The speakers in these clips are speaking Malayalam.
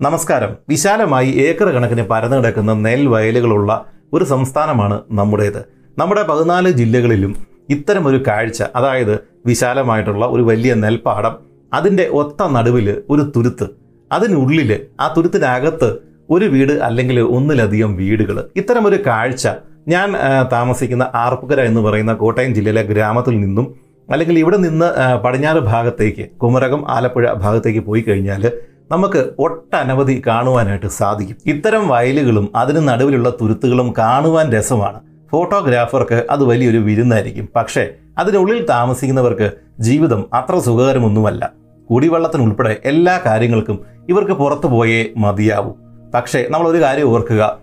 നമസ്കാരം. വിശാലമായി ഏക്കർ കണക്കിന് പരന്നു കിടക്കുന്ന നെൽവയലുകളുള്ള ഒരു സംസ്ഥാനമാണ് നമ്മുടേത്. നമ്മുടെ പതിനാല് ജില്ലകളിലും ഇത്തരം ഒരു കാഴ്ച അതായത് വിശാലമായിട്ടുള്ള ഒരു വലിയ നെൽപ്പാടം അതിന്റെ ഒത്ത നടുവിൽ ഒരു തുരുത്ത്. അതിനുള്ളിൽ ആ തുരുത്തിനകത്ത് ഒരു വീട് അല്ലെങ്കിൽ ഒന്നിലധികം വീടുകൾ ഇത്തരം ഒരു കാഴ്ച ഞാൻ താമസിക്കുന്ന ആർപ്പുകര എന്ന് പറയുന്ന കോട്ടയം ജില്ലയിലെ ഗ്രാമത്തിൽ നിന്നും അല്ലെങ്കിൽ ഇവിടെ നിന്ന് പടിഞ്ഞാറ് ഭാഗത്തേക്ക് കുമരകം ആലപ്പുഴ ഭാഗത്തേക്ക് പോയി കഴിഞ്ഞാൽ നമുക്ക് ഒട്ടനവധി കാണുവാനായിട്ട് സാധിക്കും. ഇത്തരം വയലുകളും അതിന് നടുവിലുള്ള തുരുത്തുകളും കാണുവാൻ രസമാണ്. ഫോട്ടോഗ്രാഫർക്ക് അത് വലിയൊരു വിരുന്നായിരിക്കും. പക്ഷേ അതിനുള്ളിൽ താമസിക്കുന്നവർക്ക് ജീവിതം അത്ര സുഖകരമൊന്നുമല്ല. കുടിവെള്ളത്തിനുൾപ്പെടെ എല്ലാ കാര്യങ്ങൾക്കും ഇവർക്ക് പുറത്തു പോയേ മതിയാവൂ. പക്ഷേ നമ്മൾ ഒരു കാര്യം ഓർക്കുക.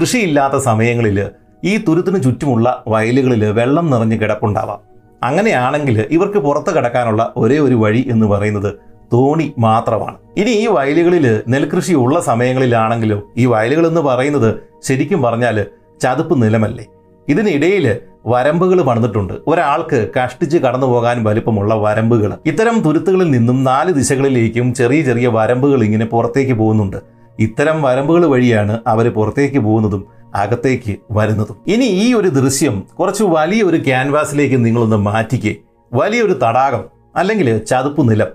കൃഷിയില്ലാത്ത സമയങ്ങളിൽ ഈ തുരുത്തിന് ചുറ്റുമുള്ള വയലുകളിൽ വെള്ളം നിറഞ്ഞ് കിടപ്പുണ്ടാവാം. അങ്ങനെയാണെങ്കിൽ ഇവർക്ക് പുറത്ത് കിടക്കാനുള്ള ഒരേ ഒരു വഴി എന്ന് പറയുന്നത് തോണി മാത്രമാണ്. ഇനി ഈ വയലുകളിൽ നെൽകൃഷി ഉള്ള സമയങ്ങളിലാണെങ്കിലോ ഈ വയലുകൾ എന്ന് പറയുന്നത് ശരിക്കും പറഞ്ഞാൽ ചതുപ്പ് നിലമല്ലേ. ഇതിനിടയിൽ വരമ്പുകൾ പണിതിട്ടുണ്ട്. ഒരാൾക്ക് കഷ്ടിച്ച് കടന്നു പോകാൻ വലിപ്പമുള്ള വരമ്പുകൾ ഇത്തരം തുരുത്തുകളിൽ നിന്നും നാല് ദിശകളിലേക്കും ചെറിയ ചെറിയ വരമ്പുകൾ ഇങ്ങനെ പുറത്തേക്ക് പോകുന്നുണ്ട്. ഇത്തരം വരമ്പുകൾ വഴിയാണ് അവർ പുറത്തേക്ക് പോകുന്നതും അകത്തേക്ക് വരുന്നതും. ഇനി ഈ ഒരു ദൃശ്യം കുറച്ച് വലിയൊരു ക്യാൻവാസിലേക്ക് നിങ്ങളൊന്ന് മാറ്റിക്കേ. വലിയൊരു തടാകം അല്ലെങ്കിൽ ചതുപ്പ് നിലം.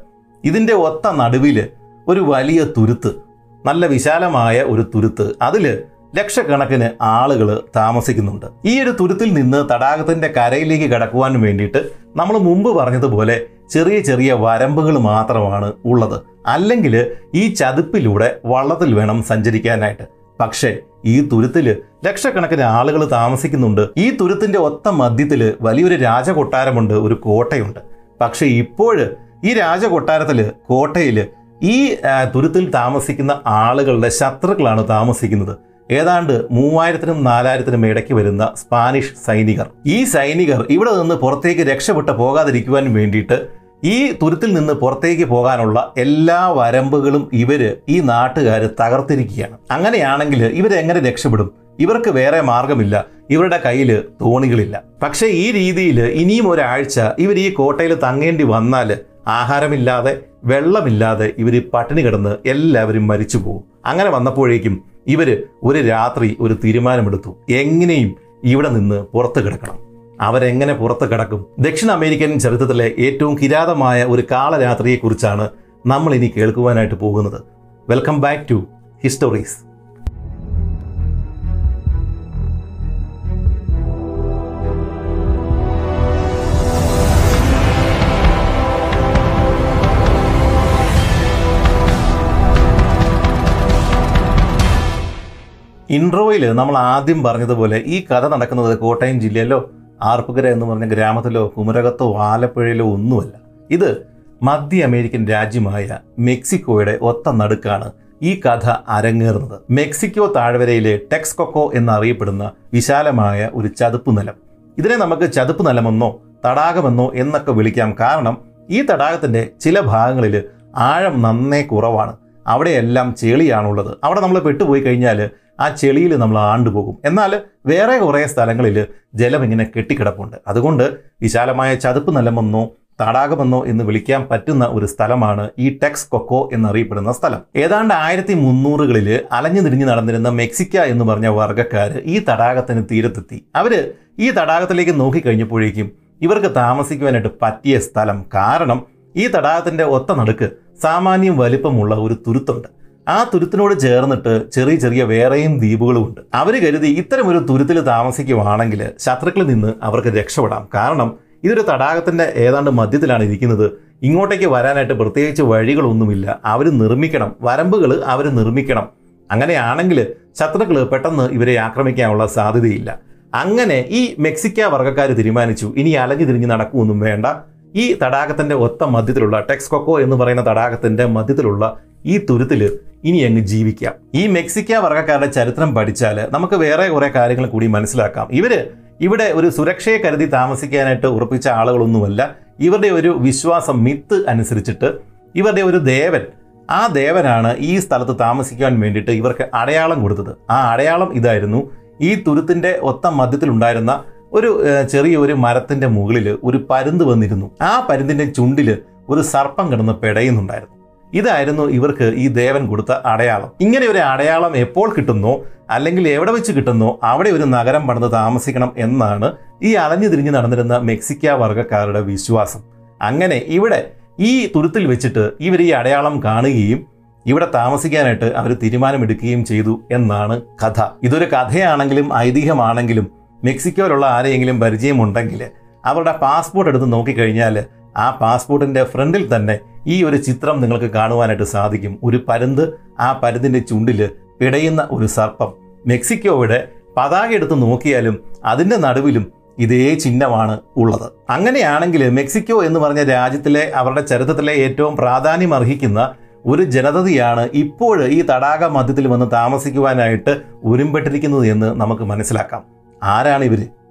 ഇതിന്റെ ഒത്ത നടുവിൽ ഒരു വലിയ തുരുത്ത് നല്ല വിശാലമായ ഒരു തുരുത്ത്. അതിൽ ലക്ഷക്കണക്കിന് ആളുകൾ താമസിക്കുന്നുണ്ട്. ഈ ഒരു തുരുത്തിൽ നിന്ന് തടാകത്തിന്റെ കരയിലേക്ക് കടക്കുവാൻ വേണ്ടിയിട്ട് നമ്മൾ മുമ്പ് പറഞ്ഞതുപോലെ ചെറിയ ചെറിയ വരമ്പുകൾ മാത്രമാണ് ഉള്ളത്. അല്ലെങ്കിൽ ഈ ചതുപ്പിലൂടെ വള്ളത്തിൽ വേണം സഞ്ചരിക്കാനായിട്ട്. പക്ഷേ ഈ തുരുത്തിൽ ലക്ഷക്കണക്കിന് ആളുകൾ താമസിക്കുന്നുണ്ട്. ഈ തുരുത്തിന്റെ ഒത്ത മധ്യത്തിൽ വലിയൊരു രാജകൊട്ടാരമുണ്ട് ഒരു കോട്ടയുണ്ട്. പക്ഷേ ഇപ്പോൾ ഈ രാജകൊട്ടാരത്തിൽ കോട്ടയിൽ ഈ തുരുത്തിൽ താമസിക്കുന്ന ആളുകളുടെ ശത്രുക്കളാണ് താമസിക്കുന്നത്. ഏതാണ്ട് മൂവായിരത്തിനും നാലായിരത്തിനും ഇടയ്ക്ക് വരുന്ന സ്പാനിഷ് സൈനികർ. ഈ സൈനികർ ഇവിടെ നിന്ന് പുറത്തേക്ക് രക്ഷപ്പെട്ട് പോകാതിരിക്കുവാൻ വേണ്ടിയിട്ട് ഈ തുരുത്തിൽ നിന്ന് പുറത്തേക്ക് പോകാനുള്ള എല്ലാ വരമ്പുകളും ഇവർ ഈ നാട്ടുകാർ തകർത്തിരിക്കുകയാണ്. അങ്ങനെയാണെങ്കിൽ ഇവരെങ്ങനെ രക്ഷപ്പെടും? ഇവർക്ക് വേറെ മാർഗമില്ല. ഇവരുടെ കയ്യിൽ തോണികളില്ല. പക്ഷേ ഈ രീതിയിൽ ഇനിയും ഒരാഴ്ച ഇവർ ഈ കോട്ടയിൽ തങ്ങേണ്ടി വന്നാൽ ആഹാരമില്ലാതെ വെള്ളമില്ലാതെ ഇവർ പട്ടിണി കിടന്ന് എല്ലാവരും മരിച്ചു പോകും അങ്ങനെ വന്നപ്പോഴേക്കും ഇവർ ഒരു രാത്രി ഒരു തീരുമാനമെടുത്തു. എങ്ങനെയും ഇവിടെ നിന്ന് പുറത്ത് കിടക്കണം. അവരെങ്ങനെ പുറത്ത് കിടക്കും? ദക്ഷിണ അമേരിക്കൻ ചരിത്രത്തിലെ ഏറ്റവും കിരാതമായ ഒരു കാളരാത്രിയെക്കുറിച്ചാണ് നമ്മൾ ഇനി കേൾക്കുവാനായിട്ട് പോകുന്നത്. വെൽക്കം ബാക്ക് ടു ഹിസ്റ്റോറീസ് ഇൻട്രോയിൽ നമ്മൾ ആദ്യം പറഞ്ഞതുപോലെ ഈ കഥ നടക്കുന്നത് കോട്ടയം ജില്ലയിലോ ആർപ്പുകര എന്ന് പറഞ്ഞ ഗ്രാമത്തിലോ കുമരകത്തോ ആലപ്പുഴയിലോ ഒന്നുമല്ല. ഇത് മധ്യ അമേരിക്കൻ രാജ്യമായ മെക്സിക്കോയുടെ ഒത്ത നടുക്കാണ് ഈ കഥ അരങ്ങേറുന്നത്. മെക്സിക്കോ താഴ്വരയിലെ ടെക്സ്കൊക്കോ എന്നറിയപ്പെടുന്ന വിശാലമായ ഒരു ചതുപ്പ് നിലം. ഇതിനെ നമുക്ക് ചതുപ്പ് നിലമെന്നോ തടാകമെന്നോ എന്നൊക്കെ വിളിക്കാം. കാരണം ഈ തടാകത്തിന്റെ ചില ഭാഗങ്ങളിൽ ആഴം നന്നേ കുറവാണ്. അവിടെയെല്ലാം ചെളിയാണുള്ളത്. അവിടെ നമ്മൾ പെട്ടുപോയി കഴിഞ്ഞാൽ ആ ചെളിയിൽ നമ്മൾ ആണ്ടുപോകും എന്നാൽ വേറെ കുറേ സ്ഥലങ്ങളിൽ ജലം ഇങ്ങനെ കെട്ടിക്കിടപ്പുണ്ട്. അതുകൊണ്ട് വിശാലമായ ചതുപ്പ് നിലമെന്നോ തടാകമെന്നോ എന്ന് വിളിക്കാൻ പറ്റുന്ന ഒരു സ്ഥലമാണ് ഈ ടെക്സ് കൊക്കോ എന്നറിയപ്പെടുന്ന സ്ഥലം. ഏതാണ്ട് ആയിരത്തി മുന്നൂറുകളിൽ അലഞ്ഞു തിരിഞ്ഞു നടന്നിരുന്ന മെക്സിക്ക എന്ന് പറഞ്ഞ വർഗക്കാർ ഈ തടാകത്തിന് തീരത്തെത്തി. അവർ ഈ തടാകത്തിലേക്ക് നോക്കിക്കഴിഞ്ഞപ്പോഴേക്കും ഇവർക്ക് താമസിക്കുവാനായിട്ട് പറ്റിയ സ്ഥലം. കാരണം ഈ തടാകത്തിന്റെ ഒത്ത നടുക്ക് സാമാന്യം വലിപ്പമുള്ള ഒരു തുരുത്തുണ്ട്. ആ തുരുത്തിനോട് ചേർന്നിട്ട് ചെറിയ ചെറിയ വേറെയും ദ്വീപുകളുമുണ്ട്. അവർ കരുതി ഇത്തരം ഒരു തുരുത്തിൽ താമസിക്കുവാണെങ്കിൽ ശത്രുക്കളിൽ നിന്ന് അവർക്ക് രക്ഷപ്പെടാം. കാരണം ഇതൊരു തടാകത്തിന്റെ ഏതാണ്ട് മധ്യത്തിലാണ് ഇരിക്കുന്നത്. ഇങ്ങോട്ടേക്ക് വരാനായിട്ട് പ്രത്യേകിച്ച് വഴികളൊന്നുമില്ല. അവർ നിർമ്മിക്കണം. വരമ്പുകൾ അവർ നിർമ്മിക്കണം. അങ്ങനെയാണെങ്കിൽ ശത്രുക്കൾ പെട്ടെന്ന് ഇവരെ ആക്രമിക്കാനുള്ള സാധ്യതയില്ല. അങ്ങനെ ഈ മെക്സിക്ക വർഗക്കാർ തീരുമാനിച്ചു. ഇനി അലഞ്ഞു തിരിഞ്ഞ് നടക്കുമൊന്നും വേണ്ട. ഈ തടാകത്തിന്റെ ഒത്ത മധ്യത്തിലുള്ള ടെക്സ്കൊക്കോ എന്ന് പറയുന്ന തടാകത്തിന്റെ മധ്യത്തിലുള്ള ഈ തുരുത്തിൽ ഇനി അങ്ങ് ജീവിക്കാം. ഈ മെക്സിക്ക വർഗക്കാരുടെ ചരിത്രം പഠിച്ചാൽ നമുക്ക് വേറെ കുറേ കാര്യങ്ങൾ കൂടി മനസ്സിലാക്കാം. ഇവർ ഇവിടെ ഒരു സുരക്ഷയെ കരുതി താമസിക്കാനായിട്ട് ഉറപ്പിച്ച ആളുകളൊന്നുമല്ല. ഇവരുടെ ഒരു വിശ്വാസം മിത്ത് അനുസരിച്ചിട്ട് ഇവരുടെ ഒരു ദേവൻ. ആ ദേവനാണ് ഈ സ്ഥലത്ത് താമസിക്കാൻ വേണ്ടിയിട്ട് ഇവർക്ക് അടയാളം കൊടുത്തത്. ആ അടയാളം ഇതായിരുന്നു. ഈ തുരുത്തിന്റെ ഒത്ത മധ്യത്തിലുണ്ടായിരുന്ന ഒരു ചെറിയ ഒരു മരത്തിന്റെ മുകളിൽ ഒരു പരുന്ത് വന്നിരുന്നു. ആ പരുന്തിന്റെ ചുണ്ടിൽ ഒരു സർപ്പം കിടന്ന് പെടയുന്നുണ്ടായിരുന്നു. ഇതായിരുന്നു ഇവർക്ക് ഈ ദേവൻ കൊടുത്ത അടയാളം. ഇങ്ങനെ ഒരു അടയാളം എപ്പോൾ കിട്ടുന്നോ അല്ലെങ്കിൽ എവിടെ വെച്ച് കിട്ടുന്നോ അവിടെ ഒരു നഗരം പണിത് താമസിക്കണം എന്നാണ് ഈ അലഞ്ഞു തിരിഞ്ഞ് നടന്നിരുന്ന മെക്സിക്ക വർഗക്കാരുടെ വിശ്വാസം. അങ്ങനെ ഇവിടെ ഈ തുരുത്തിൽ വെച്ചിട്ട് ഇവർ ഈ അടയാളം കാണുകയും ഇവിടെ താമസിക്കാനായിട്ട് അവർ തീരുമാനമെടുക്കുകയും ചെയ്തു എന്നാണ് കഥ. ഇതൊരു കഥയാണെങ്കിലും ഐതിഹ്യമാണെങ്കിലും മെക്സിക്കോയിലുള്ള ആരെയെങ്കിലും പരിചയമുണ്ടെങ്കിൽ അവരുടെ പാസ്പോർട്ട് എടുത്ത് നോക്കിക്കഴിഞ്ഞാൽ ആ പാസ്പോർട്ടിന്റെ ഫ്രണ്ടിൽ തന്നെ ഈ ഒരു ചിത്രം നിങ്ങൾക്ക് കാണുവാനായിട്ട് സാധിക്കും. ഒരു പരുന്ത് ആ പരുന്തിന്റെ ചുണ്ടിൽ പിടയുന്ന ഒരു സർപ്പം. മെക്സിക്കോയുടെ പതാക എടുത്ത് നോക്കിയാലും അതിന്റെ നടുവിലും ഇതേ ചിഹ്നമാണ് ഉള്ളത്. അങ്ങനെയാണെങ്കിൽ മെക്സിക്കോ എന്ന് പറഞ്ഞ രാജ്യത്തിലെ അവരുടെ ചരിത്രത്തിലെ ഏറ്റവും പ്രാധാന്യം അർഹിക്കുന്ന ഒരു ജനതയാണ് ഇപ്പോൾ ഈ തടാക മധ്യത്തിൽ വന്ന് താമസിക്കുവാനായിട്ട് ഉരുമ്പെട്ടിരിക്കുന്നത് എന്ന് നമുക്ക് മനസ്സിലാക്കാം. ആരാണ് ഇവർ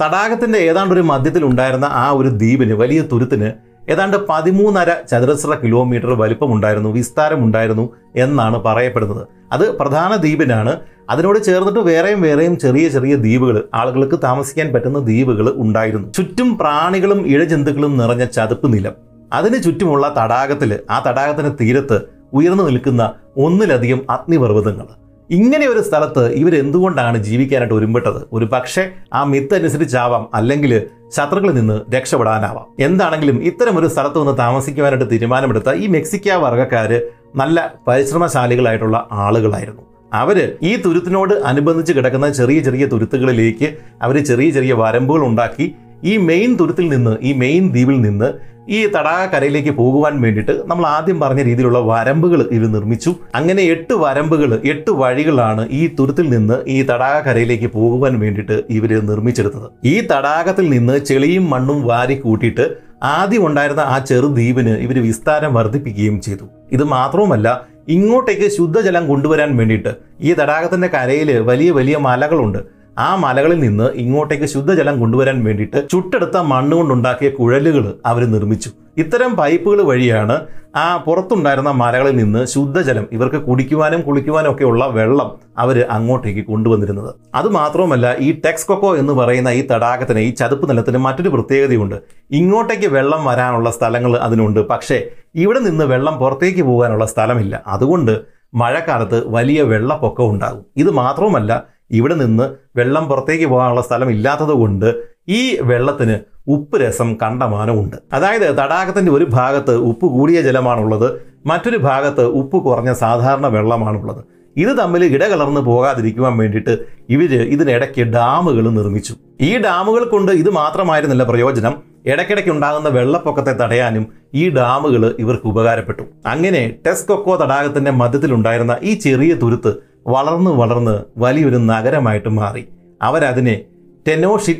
തടാകത്തിന്റെ ഏതാണ്ട് ഒരു മധ്യത്തിൽ ഉണ്ടായിരുന്ന ആ ഒരു ദ്വീപിന് വലിയ തുരുത്തിന് ഏതാണ്ട് പതിമൂന്നര ചതുരശ്ര കിലോമീറ്റർ വലിപ്പമുണ്ടായിരുന്നു വിസ്താരമുണ്ടായിരുന്നു എന്നാണ് പറയപ്പെടുന്നത്. അത് പ്രധാന ദ്വീപിനാണ്. അതിനോട് ചേർന്നിട്ട് വേറെയും വേറെയും ചെറിയ ചെറിയ ദ്വീപുകൾ ആളുകൾക്ക് താമസിക്കാൻ പറ്റുന്ന ദ്വീപുകൾ ഉണ്ടായിരുന്നു. ചുറ്റും പ്രാണികളും ഇഴജന്തുക്കളും നിറഞ്ഞ ചതുപ്പ് നിലം. അതിന് ചുറ്റുമുള്ള തടാകത്തിൽ ആ തടാകത്തിന് തീരത്ത് ഉയർന്നു നിൽക്കുന്ന ഒന്നിലധികം അഗ്നിപർവതങ്ങൾ. ഇങ്ങനെ ഒരു സ്ഥലത്ത് ഇവർ എന്തുകൊണ്ടാണ് ജീവിക്കാനായിട്ട് ഒരുമ്പെട്ടത്? ഒരു പക്ഷേ ആ മിത്ത് അനുസരിച്ചാവാം അല്ലെങ്കിൽ ശത്രുക്കളിൽ നിന്ന് രക്ഷപ്പെടാനാവാം. എന്താണെങ്കിലും ഇത്തരം ഒരു സ്ഥലത്ത് നിന്ന് താമസിക്കുവാനായിട്ട് തീരുമാനമെടുത്ത ഈ മെക്സിക്ക വർഗക്കാർ നല്ല പരിശ്രമശാലികളായിട്ടുള്ള ആളുകളായിരുന്നു. അവർ ഈ തുരുത്തിനോട് അനുബന്ധിച്ച് കിടക്കുന്ന ചെറിയ ചെറിയ തുരുത്തുകളിലേക്ക് അവർ ചെറിയ ചെറിയ വരമ്പുകൾ ഉണ്ടാക്കി ഈ മെയിൻ തുരുത്തിൽ നിന്ന് ഈ മെയിൻ ദ്വീപിൽ നിന്ന് ഈ തടാക തടാകക്കരയിലേക്ക് പോകുവാൻ വേണ്ടിയിട്ട് നമ്മൾ ആദ്യം പറഞ്ഞ രീതിയിലുള്ള വരമ്പുകൾ ഇവർ നിർമ്മിച്ചു. അങ്ങനെ എട്ട് വരമ്പുകൾ എട്ട് വഴികളാണ് ഈ തുരുത്തിൽ നിന്ന് ഈ തടാക തടാകക്കരയിലേക്ക് പോകുവാൻ വേണ്ടിയിട്ട് ഇവർ നിർമ്മിച്ചെടുത്തത്. ഈ തടാകത്തിൽ നിന്ന് ചെളിയും മണ്ണും വാരി കൂട്ടിയിട്ട് ആദ്യം ഉണ്ടായിരുന്ന ആ ചെറുദ്വീപിന് ഇവർ വിസ്താരം വർദ്ധിപ്പിക്കുകയും ചെയ്തു. ഇത് മാത്രവുമല്ല ഇങ്ങോട്ടേക്ക് ശുദ്ധജലം കൊണ്ടുവരാൻ വേണ്ടിയിട്ട് ഈ തടാകത്തിന്റെ കരയിൽ വലിയ വലിയ മലകളുണ്ട്. ആ മലകളിൽ നിന്ന് ഇങ്ങോട്ടേക്ക് ശുദ്ധജലം കൊണ്ടുവരാൻ വേണ്ടിയിട്ട് ചുട്ടെടുത്ത മണ്ണ് കൊണ്ടുണ്ടാക്കിയ കുഴലുകൾ അവർ നിർമ്മിച്ചു. ഇത്തരം പൈപ്പുകൾ വഴിയാണ് ആ പുറത്തുണ്ടായിരുന്ന മലകളിൽ നിന്ന് ശുദ്ധജലം ഇവർക്ക് കുടിക്കുവാനും കുളിക്കുവാനും ഒക്കെയുള്ള വെള്ളം അവർ അങ്ങോട്ടേക്ക് കൊണ്ടുവന്നിരുന്നത്. അത് മാത്രവുമല്ല ഈ ടെക്സ്കൊക്കോ എന്ന് പറയുന്ന ഈ തടാകത്തിന് ഈ ചതുപ്പ് നിലത്തിന് മറ്റൊരു പ്രത്യേകതയുണ്ട്. ഇങ്ങോട്ടേക്ക് വെള്ളം വരാനുള്ള സ്ഥലങ്ങൾ അതിനുണ്ട്. പക്ഷേ ഇവിടെ നിന്ന് വെള്ളം പുറത്തേക്ക് പോകാനുള്ള സ്ഥലമില്ല. അതുകൊണ്ട് മഴക്കാലത്ത് വലിയ വെള്ളപ്പൊക്കം ഉണ്ടാകും. ഇത് മാത്രവുമല്ല ഇവിടെ നിന്ന് വെള്ളം പുറത്തേക്ക് പോകാനുള്ള സ്ഥലം ഇല്ലാത്തതുകൊണ്ട് ഈ വെള്ളത്തിന് ഉപ്പ് രസം കണ്ടമാനമുണ്ട് അതായത് തടാകത്തിന്റെ ഒരു ഭാഗത്ത് ഉപ്പ് കൂടിയ ജലമാണുള്ളത് മറ്റൊരു ഭാഗത്ത് ഉപ്പ് കുറഞ്ഞ സാധാരണ വെള്ളമാണുള്ളത്. ഇത് തമ്മിൽ ഇടകലർന്ന് പോകാതിരിക്കുവാൻ വേണ്ടിയിട്ട് ഇവർ ഇതിനിടയ്ക്ക് ഡാമുകൾ നിർമ്മിച്ചു. ഈ ഡാമുകൾ കൊണ്ട് ഇത് മാത്രമായിരുന്നില്ല പ്രയോജനം. ഇടയ്ക്കിടയ്ക്ക് ഉണ്ടാകുന്ന വെള്ളപ്പൊക്കത്തെ തടയാനും ഈ ഡാമുകൾ ഇവർക്ക് ഉപകാരപ്പെട്ടു. അങ്ങനെ ടെസ്കൊക്കോ തടാകത്തിന്റെ മധ്യത്തിലുണ്ടായിരുന്ന ഈ ചെറിയ തുരുത്ത് വളർന്ന് വളർന്ന് വലിയൊരു നഗരമായിട്ട് മാറി. അവരതിനെ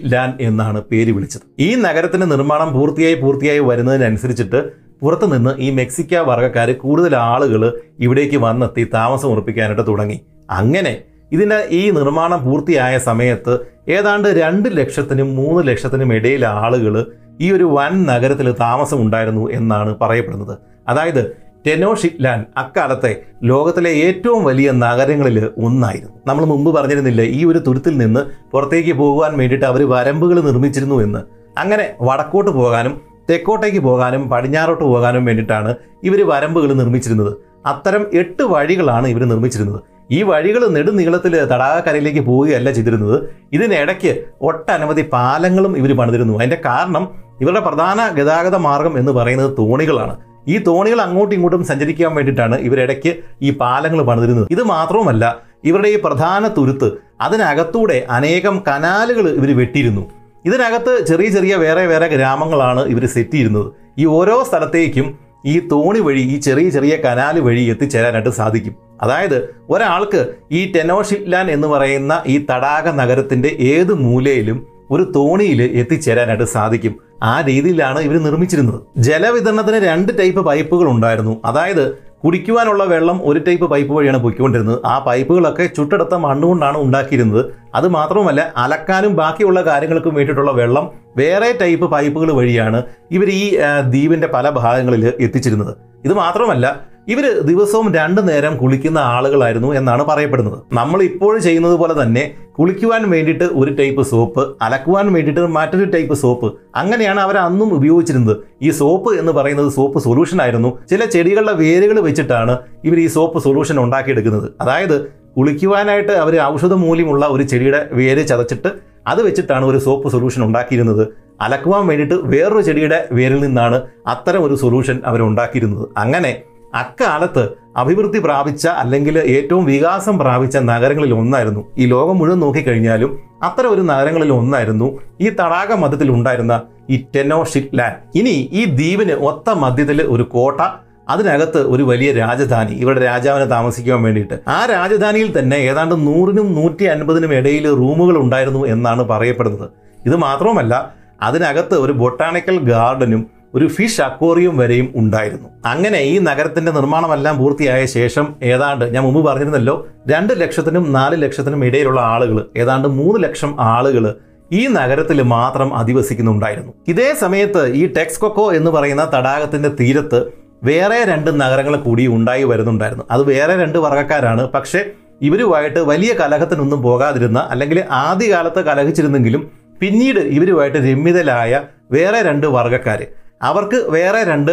ലാൻ എന്നാണ് പേര് വിളിച്ചത്. ഈ നഗരത്തിന്റെ നിർമ്മാണം പൂർത്തിയായി പൂർത്തിയായി വരുന്നതിനനുസരിച്ചിട്ട് പുറത്തുനിന്ന് ഈ മെക്സിക്ക വർഗക്കാർ കൂടുതൽ ആളുകൾ ഇവിടേക്ക് വന്നെത്തി താമസം ഉറപ്പിക്കാനായിട്ട് തുടങ്ങി. അങ്ങനെ ഇതിന്റെ ഈ നിർമ്മാണം പൂർത്തിയായ സമയത്ത് ഏതാണ്ട് രണ്ട് ലക്ഷത്തിനും മൂന്ന് ലക്ഷത്തിനും ഇടയിൽ ആളുകൾ ഈ ഒരു വൻ നഗരത്തിൽ താമസം ഉണ്ടായിരുന്നു എന്നാണ് പറയപ്പെടുന്നത്. അതായത് ടെനോഷിറ്റ്ലാൻ അക്കാലത്തെ ലോകത്തിലെ ഏറ്റവും വലിയ നഗരങ്ങളിൽ ഒന്നായിരുന്നു. നമ്മൾ മുമ്പ് പറഞ്ഞിരുന്നില്ല ഈ ഒരു തുരുത്തിൽ നിന്ന് പുറത്തേക്ക് പോകുവാൻ വേണ്ടിയിട്ട് അവർ വരമ്പുകൾ നിർമ്മിച്ചിരുന്നു എന്ന്. അങ്ങനെ വടക്കോട്ട് പോകാനും തെക്കോട്ടേക്ക് പോകാനും പടിഞ്ഞാറോട്ട് പോകാനും വേണ്ടിയിട്ടാണ് ഇവർ വരമ്പുകൾ നിർമ്മിച്ചിരുന്നത്. അത്തരം എട്ട് വഴികളാണ് ഇവർ നിർമ്മിച്ചിരുന്നത്. ഈ വഴികൾ നെടുനീളത്തിൽ തടാകക്കരയിലേക്ക് പോവുകയല്ല ചെയ്തിരുന്നത്. ഇതിനിടയ്ക്ക് ഒട്ടനവധി പാലങ്ങളും ഇവർ പണിതിരുന്നു. അതിന്റെ കാരണം ഇവരുടെ പ്രധാന ഗതാഗത മാർഗം എന്ന് പറയുന്നത് തോണികളാണ്. ഈ തോണികൾ അങ്ങോട്ടും ഇങ്ങോട്ടും സഞ്ചരിക്കാൻ വേണ്ടിയിട്ടാണ് ഇവരിടയ്ക്ക് ഈ പാലങ്ങൾ പണിതിരുന്നത്. ഇത് മാത്രവുമല്ല ഇവരുടെ ഈ പ്രധാന തുരുത്ത് അതിനകത്തൂടെ അനേകം കനാലുകൾ ഇവർ വെട്ടിയിരുന്നു. ഇതിനകത്ത് ചെറിയ ചെറിയ വേറെ വേറെ ഗ്രാമങ്ങളാണ് ഇവർ സെറ്റ് ചെയ്യുന്നത് ഈ ഓരോ സ്ഥലത്തേക്കും ഈ തോണി വഴി ഈ ചെറിയ ചെറിയ കനാൽ വഴി എത്തിച്ചേരാനായിട്ട് സാധിക്കും. അതായത് ഒരാൾക്ക് ഈ ടെനോഷിറ്റ്ലാൻ എന്ന് പറയുന്ന ഈ തടാക നഗരത്തിന്റെ ഏത് മൂലയിലും ഒരു തോണിയിൽ എത്തിച്ചേരാനായിട്ട് സാധിക്കും. ആ രീതിയിലാണ് ഇവർ നിർമ്മിച്ചിരുന്നത്. ജലവിതരണത്തിന് രണ്ട് ടൈപ്പ് പൈപ്പുകൾ ഉണ്ടായിരുന്നു. അതായത് കുടിക്കുവാനുള്ള വെള്ളം ഒരു ടൈപ്പ് പൈപ്പ് വഴിയാണ് പൊയ്ക്കൊണ്ടിരുന്നത്. ആ പൈപ്പുകളൊക്കെ ചുട്ടെടുത്ത മണ്ണുകൊണ്ടാണ് ഉണ്ടാക്കിയിരുന്നത്. അത് മാത്രമല്ല അലക്കാനും ബാക്കിയുള്ള കാര്യങ്ങൾക്കും വേണ്ടിയിട്ടുള്ള വെള്ളം വേറെ ടൈപ്പ് പൈപ്പുകൾ വഴിയാണ് ഇവർ ഈ ദ്വീപിന്റെ പല ഭാഗങ്ങളിൽ എത്തിച്ചിരുന്നത്. ഇത് മാത്രമല്ല ഇവർ ദിവസവും രണ്ടു നേരം കുളിക്കുന്ന ആളുകളായിരുന്നു എന്നാണ് പറയപ്പെടുന്നത്. നമ്മൾ ഇപ്പോൾ ചെയ്യുന്നത് പോലെ തന്നെ കുളിക്കുവാൻ വേണ്ടിയിട്ട് ഒരു ടൈപ്പ് സോപ്പ് അലക്കുവാൻ വേണ്ടിയിട്ട് മറ്റൊരു ടൈപ്പ് സോപ്പ്. അങ്ങനെയാണ് അവർ അന്നും ഉപയോഗിച്ചിരുന്നത്. ഈ സോപ്പ് എന്ന് പറയുന്നത് സോപ്പ് സൊല്യൂഷൻ ആയിരുന്നു. ചില ചെടികളുടെ വേരുകൾ വെച്ചിട്ടാണ് ഇവർ ഈ സോപ്പ് സൊല്യൂഷൻ ഉണ്ടാക്കിയെടുക്കുന്നത്. അതായത് കുളിക്കുവാനായിട്ട് അവർ ഔഷധ മൂല്യമുള്ള ഒരു ചെടിയുടെ വേര് ചതച്ചിട്ട് അത് വെച്ചിട്ടാണ് ഒരു സോപ്പ് സൊല്യൂഷൻ ഉണ്ടാക്കിയിരുന്നത്. അലക്കുവാൻ വേണ്ടിയിട്ട് വേറൊരു ചെടിയുടെ വേരിൽ നിന്നാണ് അത്തരം ഒരു സൊല്യൂഷൻ അവർ ഉണ്ടാക്കിയിരുന്നത്. അങ്ങനെ അക്കാലത്ത് അഭിവൃദ്ധി പ്രാപിച്ച അല്ലെങ്കിൽ ഏറ്റവും വികാസം പ്രാപിച്ച നഗരങ്ങളിൽ ഒന്നായിരുന്നു. ഈ ലോകം മുഴുവൻ നോക്കിക്കഴിഞ്ഞാലും അത്തരം ഒരു നഗരങ്ങളിൽ ഒന്നായിരുന്നു ഈ തടാക മധ്യത്തിൽ ഉണ്ടായിരുന്ന ഈ ടെനോ ഷിറ്റ്ലാൻഡ് ഇനി ഈ ദ്വീപിന് ഒത്ത മധ്യത്തിൽ ഒരു കോട്ട അതിനകത്ത് ഒരു വലിയ രാജധാനി. ഇവരുടെ രാജാവിനെ താമസിക്കാൻ വേണ്ടിയിട്ട്. ആ രാജധാനിയിൽ തന്നെ ഏതാണ്ട് നൂറിനും നൂറ്റി അൻപതിനും ഇടയിൽ റൂമുകൾ ഉണ്ടായിരുന്നു എന്നാണ് പറയപ്പെടുന്നത്. ഇത് മാത്രവുമല്ല അതിനകത്ത് ഒരു ബൊട്ടാണിക്കൽ ഗാർഡനും ഒരു ഫിഷ് അക്വേറിയം വരെയും ഉണ്ടായിരുന്നു. അങ്ങനെ ഈ നഗരത്തിന്റെ നിർമ്മാണമെല്ലാം പൂർത്തിയായ ശേഷം ഏതാണ്ട് ഞാൻ മുമ്പ് പറഞ്ഞിരുന്നല്ലോ രണ്ട് ലക്ഷത്തിനും നാല് ലക്ഷത്തിനും ഇടയിലുള്ള ആളുകൾ ഏതാണ്ട് മൂന്ന് ലക്ഷം ആളുകൾ ഈ നഗരത്തിൽ മാത്രം അധിവസിക്കുന്നുണ്ടായിരുന്നു. ഇതേ സമയത്ത് ഈ ടെക്സ്കൊക്കോ എന്ന് പറയുന്ന തടാകത്തിന്റെ തീരത്ത് വേറെ രണ്ട് നഗരങ്ങൾ കൂടി ഉണ്ടായി വരുന്നുണ്ടായിരുന്നു. അത് വേറെ രണ്ട് വർഗക്കാരാണ്. പക്ഷേ ഇവരുമായിട്ട് വലിയ കലഹത്തിനൊന്നും പോകാതിരുന്ന അല്ലെങ്കിൽ ആദ്യകാലത്ത് കലഹിച്ചിരുന്നെങ്കിലും പിന്നീട് ഇവരുമായിട്ട് രമ്യതലായ വേറെ രണ്ട് വർഗക്കാർ അവർക്ക് വേറെ രണ്ട്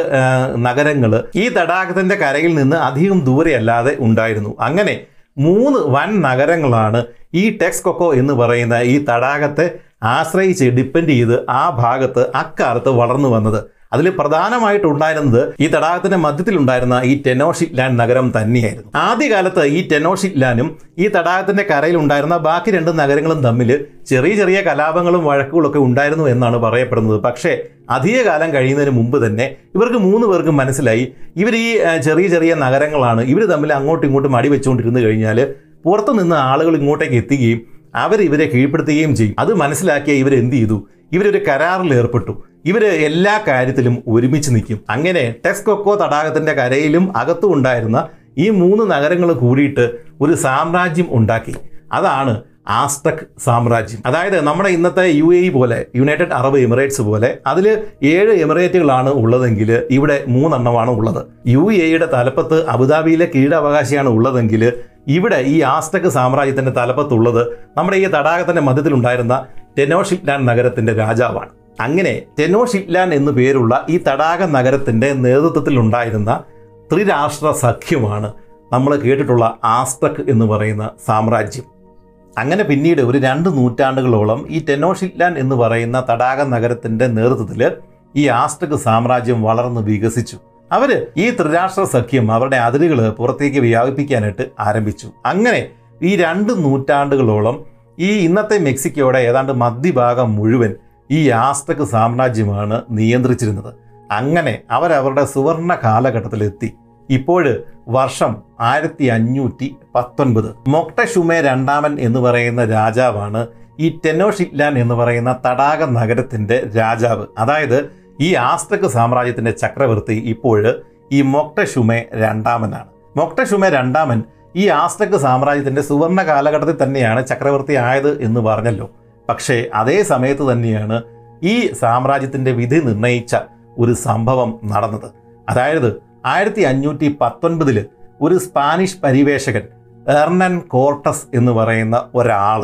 നഗരങ്ങൾ ഈ തടാകത്തിന്റെ കരയിൽ നിന്ന് അധികം ദൂരെയല്ലാതെ ഉണ്ടായിരുന്നു. അങ്ങനെ മൂന്ന് വൻ നഗരങ്ങളാണ് ഈ ടെക്സ് കൊക്കോ എന്ന് പറയുന്ന ഈ തടാകത്തെ ആശ്രയിച്ച് ഡിപ്പെൻഡ് ചെയ്ത് ആ ഭാഗത്ത് അക്കാലത്ത് വളർന്നു വന്നത്. അതിൽ പ്രധാനമായിട്ടുണ്ടായിരുന്നത് ഈ തടാകത്തിന്റെ മധ്യത്തിലുണ്ടായിരുന്ന ഈ ടെനോഷിറ്റ്ലാൻഡ് നഗരം തന്നെയായിരുന്നു. ആദ്യകാലത്ത് ഈ ടെനോഷിറ്റ്ലാനും ഈ തടാകത്തിന്റെ കരയിൽ ഉണ്ടായിരുന്ന ബാക്കി രണ്ട് നഗരങ്ങളും തമ്മിൽ ചെറിയ ചെറിയ കലാപങ്ങളും വഴക്കുകളൊക്കെ ഉണ്ടായിരുന്നു എന്നാണ് പറയപ്പെടുന്നത്. പക്ഷേ അധികകാലം കഴിയുന്നതിന് മുമ്പ് തന്നെ ഇവർക്ക് മൂന്ന് പേർക്കും മനസ്സിലായി. ഇവർ ഈ ചെറിയ ചെറിയ നഗരങ്ങളാണ്. ഇവർ തമ്മിൽ അങ്ങോട്ടും ഇങ്ങോട്ടും അടി വെച്ചുകൊണ്ടിരുന്നു കഴിഞ്ഞാൽ പുറത്തു നിന്ന് ആളുകൾ ഇങ്ങോട്ടേക്ക് എത്തുകയും അവർ ഇവരെ കീഴ്പ്പെടുത്തുകയും ചെയ്യും. അത് മനസ്സിലാക്കിയ ഇവർ എന്ത് ചെയ്തു? ഇവരൊരു കരാറിൽ ഏർപ്പെട്ടു. ഇവർ എല്ലാ കാര്യത്തിലും ഒരുമിച്ച് നിൽക്കും. അങ്ങനെ ടെക്സ്കൊക്കോ തടാകത്തിന്റെ കരയിലും അകത്തും ഉണ്ടായിരുന്ന ഈ മൂന്ന് നഗരങ്ങൾ കൂടിയിട്ട് ഒരു സാമ്രാജ്യം ഉണ്ടാക്കി. അതാണ് ആസ്തക് സാമ്രാജ്യം. അതായത് നമ്മുടെ ഇന്നത്തെ യു എ പോലെ യുണൈറ്റഡ് അറബ് എമിറേറ്റ്സ് പോലെ അതിൽ ഏഴ് എമിറേറ്റുകളാണ് ഉള്ളതെങ്കിൽ ഇവിടെ മൂന്നെണ്ണമാണ് ഉള്ളത്. യു എ ഇയുടെ തലപ്പത്ത് അബുദാബിയിലെ കീഴാവകാശിയാണ് ഉള്ളതെങ്കിൽ ഇവിടെ ഈ ആസ്തക് സാമ്രാജ്യത്തിന്റെ തലപ്പത്തുള്ളത് നമ്മുടെ ഈ തടാകത്തിന്റെ മധ്യത്തിലുണ്ടായിരുന്ന ടെനോഷിപ്ലാൻ നഗരത്തിന്റെ രാജാവാണ്. അങ്ങനെ ടെനോഷിപ്ലാൻ എന്നു പേരുള്ള ഈ തടാക നഗരത്തിന്റെ നേതൃത്വത്തിൽ ഉണ്ടായിരുന്ന ത്രിരാഷ്ട്ര സഖ്യമാണ് നമ്മൾ കേട്ടിട്ടുള്ള ആസ്തക് എന്ന് പറയുന്ന സാമ്രാജ്യം. അങ്ങനെ പിന്നീട് ഒരു രണ്ട് നൂറ്റാണ്ടുകളോളം ഈ ടെനോഷിറ്റ്ലാൻ എന്ന് പറയുന്ന തടാക നഗരത്തിന്റെ നേതൃത്വത്തിൽ ഈ ആസ്റ്റക് സാമ്രാജ്യം വളർന്ന് വികസിച്ചു. അവർ ഈ ത്രിരാഷ്ട്ര സഖ്യം അവരുടെ അതിരുകൾ പുറത്തേക്ക് വ്യാപിപ്പിക്കാനായിട്ട് ആരംഭിച്ചു. അങ്ങനെ ഈ രണ്ട് നൂറ്റാണ്ടുകളോളം ഈ ഇന്നത്തെ മെക്സിക്കോയുടെ ഏതാണ്ട് മധ്യഭാഗം മുഴുവൻ ഈ ആസ്തക് സാമ്രാജ്യമാണ് നിയന്ത്രിച്ചിരുന്നത്. അങ്ങനെ അവരവരുടെ സുവർണ കാലഘട്ടത്തിലെത്തി. ഇപ്പോഴ് വർഷം ആയിരത്തി അഞ്ഞൂറ്റി പത്തൊൻപത് മൊക്ടഷുമെ രണ്ടാമൻ എന്ന് പറയുന്ന രാജാവാണ് ഈ ടെനോഷിറ്റ്ലാൻ എന്ന് പറയുന്ന തടാക നഗരത്തിന്റെ രാജാവ്. അതായത് ഈ ആസ്തക് സാമ്രാജ്യത്തിന്റെ ചക്രവർത്തി ഇപ്പോൾ ഈ മൊക്ടഷുമെ രണ്ടാമനാണ്. മൊക്ടഷുമെ രണ്ടാമൻ ഈ ആസ്തക് സാമ്രാജ്യത്തിന്റെ സുവർണ കാലഘട്ടത്തിൽ തന്നെയാണ് ചക്രവർത്തി ആയത് എന്ന് പറഞ്ഞല്ലോ. പക്ഷേ അതേ സമയത്ത് തന്നെയാണ് ഈ സാമ്രാജ്യത്തിന്റെ വിധി നിർണയിച്ച ഒരു സംഭവം നടന്നത്. അതായത് ആയിരത്തി അഞ്ഞൂറ്റി പത്തൊൻപതിൽ ഒരു സ്പാനിഷ് പരിവേഷകൻ എർണൻ കോർട്ടസ് എന്ന് പറയുന്ന ഒരാൾ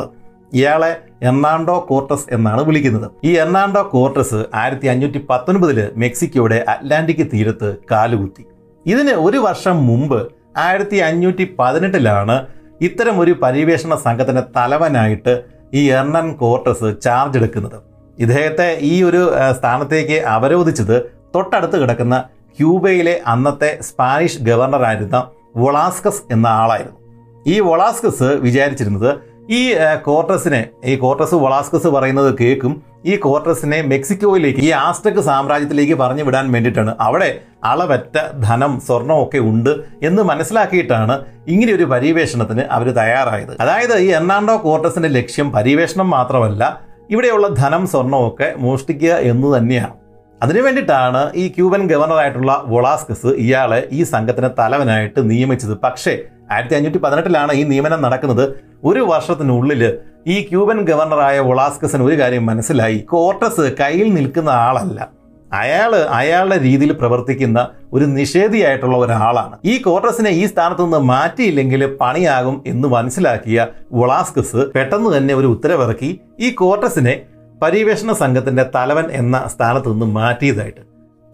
ഇയാളെ എർണാണ്ടോ കോർട്ടസ് എന്നാണ് വിളിക്കുന്നത്. ഈ എർണാണ്ടോ കോർട്ടസ് ആയിരത്തി അഞ്ഞൂറ്റി പത്തൊൻപതിൽ മെക്സിക്കോയുടെ അറ്റ്ലാന്റിക് തീരത്ത് കാലുകുത്തി. ഇതിന് ഒരു വർഷം മുമ്പ് ആയിരത്തി അഞ്ഞൂറ്റി പതിനെട്ടിലാണ് ഇത്തരം ഒരു പര്യവേഷണ സംഘത്തിന്റെ തലവനായിട്ട് ഈ എർണൻ കോർട്ടസ് ചാർജ് എടുക്കുന്നത്. ഇദ്ദേഹത്തെ ഈ ഒരു സ്ഥാനത്തേക്ക് അവരോധിച്ചത് തൊട്ടടുത്ത് കിടക്കുന്ന ക്യൂബയിലെ അന്നത്തെ സ്പാനിഷ് ഗവർണറായിരുന്ന വൊളാസ്കസ് എന്ന ആളായിരുന്നു. ഈ വൊളാസ്കസ് വിചാരിച്ചിരുന്നത് ഈ കോർട്ടസിനെ ഈ കോർട്ടസ് വൊളാസ്കസ് പറയുന്നത് കേൾക്കും ഈ കോർട്ടസിനെ മെക്സിക്കോയിലേക്ക് ഈ ആസ്റ്റക് സാമ്രാജ്യത്തിലേക്ക് പറഞ്ഞു വിടാൻ വേണ്ടിയിട്ടാണ്. അവിടെ അളവറ്റ ധനം സ്വർണമൊക്കെ ഉണ്ട് എന്ന് മനസ്സിലാക്കിയിട്ടാണ് ഇങ്ങനെ ഒരു പര്യവേഷണത്തിന് അവർ തയ്യാറായത്. അതായത് ഈ എർണാണ്ടോ കോർട്ടസിന്റെ ലക്ഷ്യം പര്യവേഷണം മാത്രമല്ല ഇവിടെയുള്ള ധനം സ്വർണമൊക്കെ മോഷ്ടിക്കുക എന്ന് തന്നെയാണ്. അതിനു വേണ്ടിയിട്ടാണ് ഈ ക്യൂബൻ ഗവർണറായിട്ടുള്ള വൊളാസ്കസ് ഇയാളെ ഈ സംഘത്തിന് തലവനായിട്ട് നിയമിച്ചത്. പക്ഷേ ആയിരത്തി അഞ്ഞൂറ്റി പതിനെട്ടിലാണ് ഈ നിയമനം നടക്കുന്നത്. ഒരു വർഷത്തിനുള്ളിൽ ഈ ക്യൂബൻ ഗവർണറായ വൊളാസ്കസിന് ഒരു കാര്യം മനസ്സിലായി. കോർട്ടസ് കയ്യിൽ നിൽക്കുന്ന ആളല്ല. അയാൾ അയാളുടെ രീതിയിൽ പ്രവർത്തിക്കുന്ന ഒരു നിഷേധിയായിട്ടുള്ള ഒരാളാണ്. ഈ കോർട്ടസിനെ ഈ സ്ഥാനത്തു നിന്ന് മാറ്റിയില്ലെങ്കിൽ പണിയാകും എന്ന് മനസ്സിലാക്കിയ വൊളാസ്കസ് പെട്ടെന്ന് തന്നെ ഒരു ഉത്തരവിറക്കി. ഈ കോർട്ടസിനെ പര്യവേഷണ സംഘത്തിന്റെ തലവൻ എന്ന സ്ഥാനത്ത് നിന്ന് മാറ്റിയതായിട്ട്.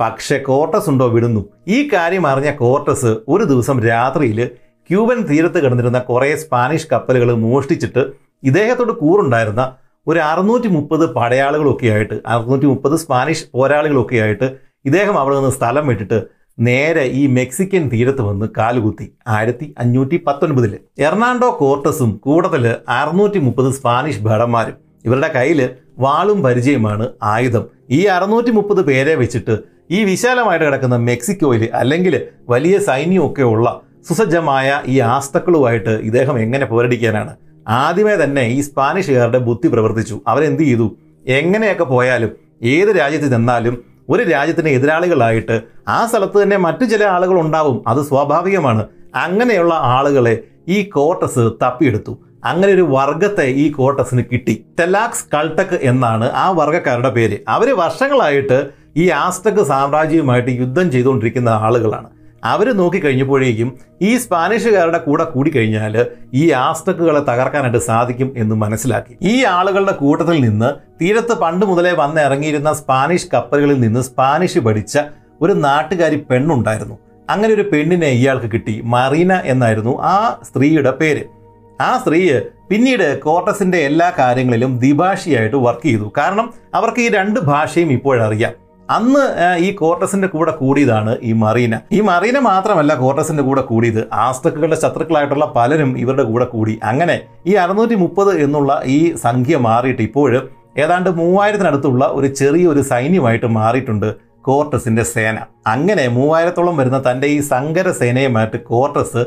പക്ഷെ കോർട്ടസ് ഉണ്ടോ വിടുന്നു. ഈ കാര്യം അറിഞ്ഞ കോർട്ടസ് ഒരു ദിവസം രാത്രിയിൽ ക്യൂബൻ തീരത്ത് കിടന്നിരുന്ന കുറേ സ്പാനിഷ് കപ്പലുകൾ മോഷ്ടിച്ചിട്ട് ഇദ്ദേഹത്തോട് കൂറുണ്ടായിരുന്ന ഒരു അറുന്നൂറ്റി മുപ്പത് പടയാളികളൊക്കെ ആയിട്ട് അറുന്നൂറ്റി മുപ്പത് സ്പാനിഷ് പോരാളികളൊക്കെ ആയിട്ട് ഇദ്ദേഹം അവിടെ നിന്ന് സ്ഥലം വിട്ടിട്ട് നേരെ ഈ മെക്സിക്കൻ തീരത്ത് വന്ന് കാലുകുത്തി. ആയിരത്തി അഞ്ഞൂറ്റി പത്തൊൻപതിൽ എർണാണ്ടോ കോർട്ടസും കൂട്ടത്തിൽ അറുന്നൂറ്റി മുപ്പത് സ്പാനിഷ് ഭടന്മാരും ഇവരുടെ കയ്യിൽ വാളും പരിചയമാണ് ആയുധം. ഈ അറുന്നൂറ്റി മുപ്പത് പേരെ വെച്ചിട്ട് ഈ വിശാലമായിട്ട് കിടക്കുന്ന മെക്സിക്കോയിൽ അല്ലെങ്കിൽ വലിയ സൈന്യമൊക്കെ ഉള്ള സുസജ്ജമായ ഈ ആസ്തക്കളുമായിട്ട് ഇദ്ദേഹം എങ്ങനെ പോരടിക്കാനാണ്? ആദ്യമേ തന്നെ ഈ സ്പാനിഷുകാരുടെ ബുദ്ധി പ്രവർത്തിച്ചു. അവരെന്ത് ചെയ്തു? എങ്ങനെയൊക്കെ പോയാലും ഏത് രാജ്യത്ത് ചെന്നാലും ഒരു രാജ്യത്തിന് എതിരാളികളായിട്ട് ആ സ്ഥലത്ത് തന്നെ മറ്റു ചില ആളുകൾ ഉണ്ടാവും. അത് സ്വാഭാവികമാണ്. അങ്ങനെയുള്ള ആളുകളെ ഈ കോട്ടസ് തപ്പിയെടുത്തു. അങ്ങനെ ഒരു വർഗത്തെ ഈ കോട്ടസിന് കിട്ടി. ടെലാക്സ് കൾട്ടക് എന്നാണ് ആ വർഗക്കാരുടെ പേര്. അവർ വർഷങ്ങളായിട്ട് ഈ ആസ്റ്റക് സാമ്രാജ്യവുമായിട്ട് യുദ്ധം ചെയ്തുകൊണ്ടിരിക്കുന്ന ആളുകളാണ്. അവർ നോക്കിക്കഴിഞ്ഞപ്പോഴേക്കും ഈ സ്പാനിഷുകാരുടെ കൂടെ കൂടിക്കഴിഞ്ഞാൽ ഈ ആസ്റ്റക്കുകളെ തകർക്കാനായിട്ട് സാധിക്കും എന്ന് മനസ്സിലാക്കി. ഈ ആളുകളുടെ കൂട്ടത്തിൽ നിന്ന് തീരത്ത് പണ്ട് മുതലേ വന്ന് ഇറങ്ങിയിരുന്ന സ്പാനിഷ് കപ്പലുകളിൽ നിന്ന് സ്പാനിഷ് പഠിച്ച ഒരു നാട്ടുകാരി പെണ്ണുണ്ടായിരുന്നു. അങ്ങനെ ഒരു പെണ്ണിനെ ഇയാൾക്ക് കിട്ടി. മറീന എന്നായിരുന്നു ആ സ്ത്രീയുടെ പേര്. ആ സ്ത്രീ പിന്നീട് കോർട്ടസിന്റെ എല്ലാ കാര്യങ്ങളിലും ദ്വിഭാഷയായിട്ട് വർക്ക് ചെയ്തു. കാരണം അവർക്ക് ഈ രണ്ട് ഭാഷയും ഇപ്പോഴറിയാം. അന്ന് ഈ കോർട്ടസിന്റെ കൂടെ കൂടിയതാണ് ഈ മറീന. ഈ മറീന മാത്രമല്ല കോർട്ടസിന്റെ കൂടെ കൂടിയത്. ആസ്തക്കുകളുടെ ശത്രുക്കളായിട്ടുള്ള പലരും ഇവരുടെ കൂടെ കൂടി. അങ്ങനെ ഈ അറുന്നൂറ്റി മുപ്പത് എന്നുള്ള ഈ സംഖ്യ മാറിയിട്ട് ഇപ്പോൾ ഏതാണ്ട് മൂവായിരത്തിനടുത്തുള്ള ഒരു ചെറിയൊരു സൈന്യമായിട്ട് മാറിയിട്ടുണ്ട് കോർട്ടസിന്റെ സേന. അങ്ങനെ മൂവായിരത്തോളം വരുന്ന തന്റെ ഈ സങ്കര സേനയുമായിട്ട് കോർട്ടസ്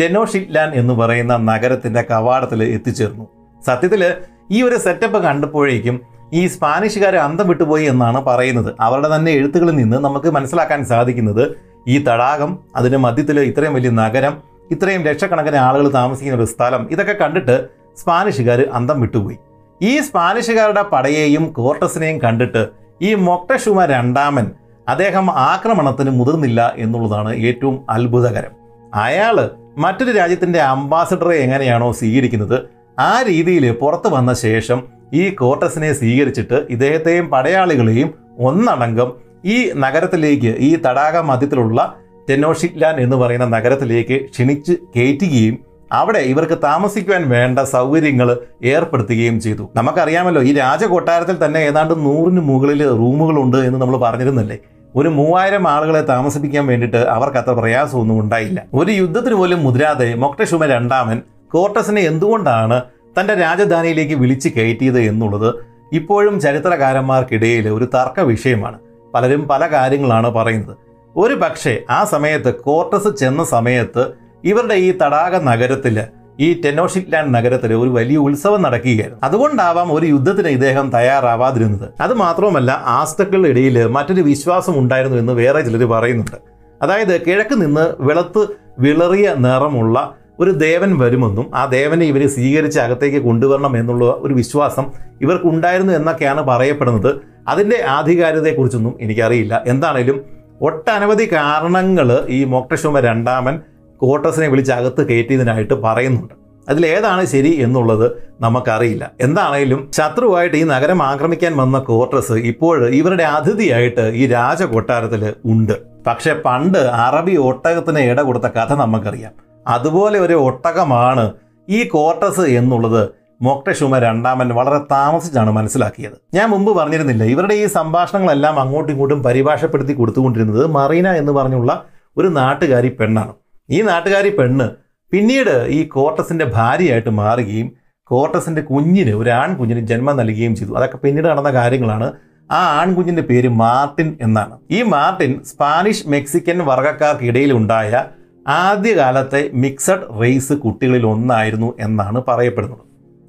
ടെനോഷിറ്റ്ലാൻ എന്ന് പറയുന്ന നഗരത്തിന്റെ കവാടത്തിൽ എത്തിച്ചേർന്നു. സത്യത്തിൽ ഈ ഒരു സെറ്റപ്പ് കണ്ടപ്പോഴേക്കും ഈ സ്പാനിഷുകാർ അന്തം വിട്ടുപോയി എന്നാണ് പറയുന്നത്. അവരുടെ തന്നെ എഴുത്തുകളിൽ നിന്ന് നമുക്ക് മനസ്സിലാക്കാൻ സാധിക്കുന്നത് ഈ തടാകം അതിന്റെ മധ്യത്തിൽ ഇത്രയും വലിയ നഗരം ഇത്രയും ലക്ഷക്കണക്കിന് ആളുകൾ താമസിക്കുന്ന ഒരു സ്ഥലം ഇതൊക്കെ കണ്ടിട്ട് സ്പാനിഷുകാർ അന്തം വിട്ടുപോയി. ഈ സ്പാനിഷുകാരുടെ പടയെയും കോർട്ടസിനെയും കണ്ടിട്ട് ഈ മൊക്ടഷുമ രണ്ടാമൻ അദ്ദേഹം ആക്രമണത്തിന് മുതിർന്നില്ല എന്നുള്ളതാണ് ഏറ്റവും അത്ഭുതകരം. അയാൾ മറ്റൊരു രാജ്യത്തിന്റെ അംബാസഡറെ എങ്ങനെയാണോ സ്വീകരിക്കുന്നത് ആ രീതിയിൽ പുറത്തു വന്ന ശേഷം ഈ കോർട്ടസിനെ സ്വീകരിച്ചിട്ട് ഇദ്ദേഹത്തെയും പടയാളികളെയും ഒന്നടങ്കം ഈ നഗരത്തിലേക്ക് ഈ തടാക മധ്യത്തിലുള്ള ടെനോഷിറ്റ്ലാൻ എന്ന് പറയുന്ന നഗരത്തിലേക്ക് ക്ഷണിച്ച് കയറ്റുകയും അവിടെ ഇവർക്ക് താമസിക്കുവാൻ വേണ്ട സൗകര്യങ്ങൾ ഏർപ്പെടുത്തുകയും ചെയ്തു. നമുക്കറിയാമല്ലോ ഈ രാജകൊട്ടാരത്തിൽ തന്നെ ഏതാണ്ട് നൂറിന് മുകളിൽ റൂമുകളുണ്ട് എന്ന് നമ്മൾ പറഞ്ഞിരുന്നല്ലേ? ഒരു മൂവായിരം ആളുകളെ താമസിപ്പിക്കാൻ വേണ്ടിയിട്ട് അവർക്ക് അത്ര പ്രയാസമൊന്നും ഉണ്ടായില്ല. ഒരു യുദ്ധത്തിന് പോലും മുതിരാതെ മൊക്ടഷുമ രണ്ടാമൻ കോർട്ടസിനെ എന്തുകൊണ്ടാണ് തന്റെ രാജധാനിയിലേക്ക് വിളിച്ചു കയറ്റിയത് എന്നുള്ളത് ഇപ്പോഴും ചരിത്രകാരന്മാർക്കിടയിൽ ഒരു തർക്ക വിഷയമാണ്. പലരും പല കാര്യങ്ങളാണ് പറയുന്നത്. ഒരു പക്ഷേ ആ സമയത്ത് കോർട്ടസ് ചെന്ന സമയത്ത് ഇവരുടെ ഈ തടാക നഗരത്തിൽ ഈ ടെനോഷിറ്റ്ലാൻഡ് നഗരത്തിൽ ഒരു വലിയ ഉത്സവം നടക്കുകയായിരുന്നു. അതുകൊണ്ടാവാം ഒരു യുദ്ധത്തിന് ഇദ്ദേഹം തയ്യാറാവാതിരുന്നത്. അത് മാത്രമല്ല ആസ്തക്കളുടെ ഇടയിൽ മറ്റൊരു വിശ്വാസം ഉണ്ടായിരുന്നു എന്ന് വേറെ ചിലർ പറയുന്നുണ്ട്. അതായത് കിഴക്ക് നിന്ന് വെളുത്ത് വിളറിയ നിറമുള്ള ഒരു ദേവൻ വരുമെന്നും ആ ദേവനെ ഇവർ സ്വീകരിച്ച് അകത്തേക്ക് കൊണ്ടുവരണം എന്നുള്ള ഒരു വിശ്വാസം ഇവർക്കുണ്ടായിരുന്നു എന്നൊക്കെയാണ് പറയപ്പെടുന്നത്. അതിന്റെ ആധികാരികതയെക്കുറിച്ചൊന്നും എനിക്കറിയില്ല. എന്താണേലും ഒട്ടനവധി കാരണങ്ങൾ ഈ മോക്ടശോമ രണ്ടാമൻ കോട്ടസിനെ വിളിച്ച് അകത്ത് കയറ്റിയതിനായിട്ട് പറയുന്നുണ്ട്. അതിലേതാണ് ശരി എന്നുള്ളത് നമുക്കറിയില്ല. എന്താണേലും ശത്രുവായിട്ട് ഈ നഗരം ആക്രമിക്കാൻ വന്ന കോർട്ടസ് ഇപ്പോൾ ഇവരുടെ അതിഥിയായിട്ട് ഈ രാജകൊട്ടാരത്തിൽ ഉണ്ട്. പക്ഷെ പണ്ട് അറബി ഒട്ടകത്തിന് ഇട കൊടുത്ത കഥ നമുക്കറിയാം. അതുപോലെ ഒരു ഒട്ടകമാണ് ഈ കോർട്ടസ് എന്നുള്ളത് മൊക്ടശുമ രണ്ടാമൻ വളരെ താമസിച്ചാണ് മനസ്സിലാക്കിയത്. ഞാൻ മുമ്പ് പറഞ്ഞിരുന്നില്ല ഇവരുടെ ഈ സംഭാഷണങ്ങളെല്ലാം അങ്ങോട്ടും ഇങ്ങോട്ടും പരിഭാഷപ്പെടുത്തി കൊടുത്തുകൊണ്ടിരുന്നത് മറീന എന്ന് പറഞ്ഞുള്ള ഒരു നാട്ടുകാരി പെണ്ണാണ്. ഈ നാട്ടുകാരി പെണ്ണ് പിന്നീട് ഈ കോർട്ടസിന്റെ ഭാര്യയായിട്ട് മാറുകയും കോർട്ടസിന്റെ കുഞ്ഞിന് ഒരു ആൺകുഞ്ഞിന് ജന്മം നൽകുകയും ചെയ്തു. അതൊക്കെ പിന്നീട് നടന്ന കാര്യങ്ങളാണ്. ആ ആൺകുഞ്ഞിന്റെ പേര് മാർട്ടിൻ എന്നാണ്. ഈ മാർട്ടിൻ സ്പാനിഷ് മെക്സിക്കൻ വർഗക്കാർക്കിടയിൽ ഉണ്ടായ ആദ്യകാലത്തെ മിക്സഡ് റേസ് കുട്ടികളിൽ ഒന്നായിരുന്നു എന്നാണ് പറയപ്പെടുന്നത്.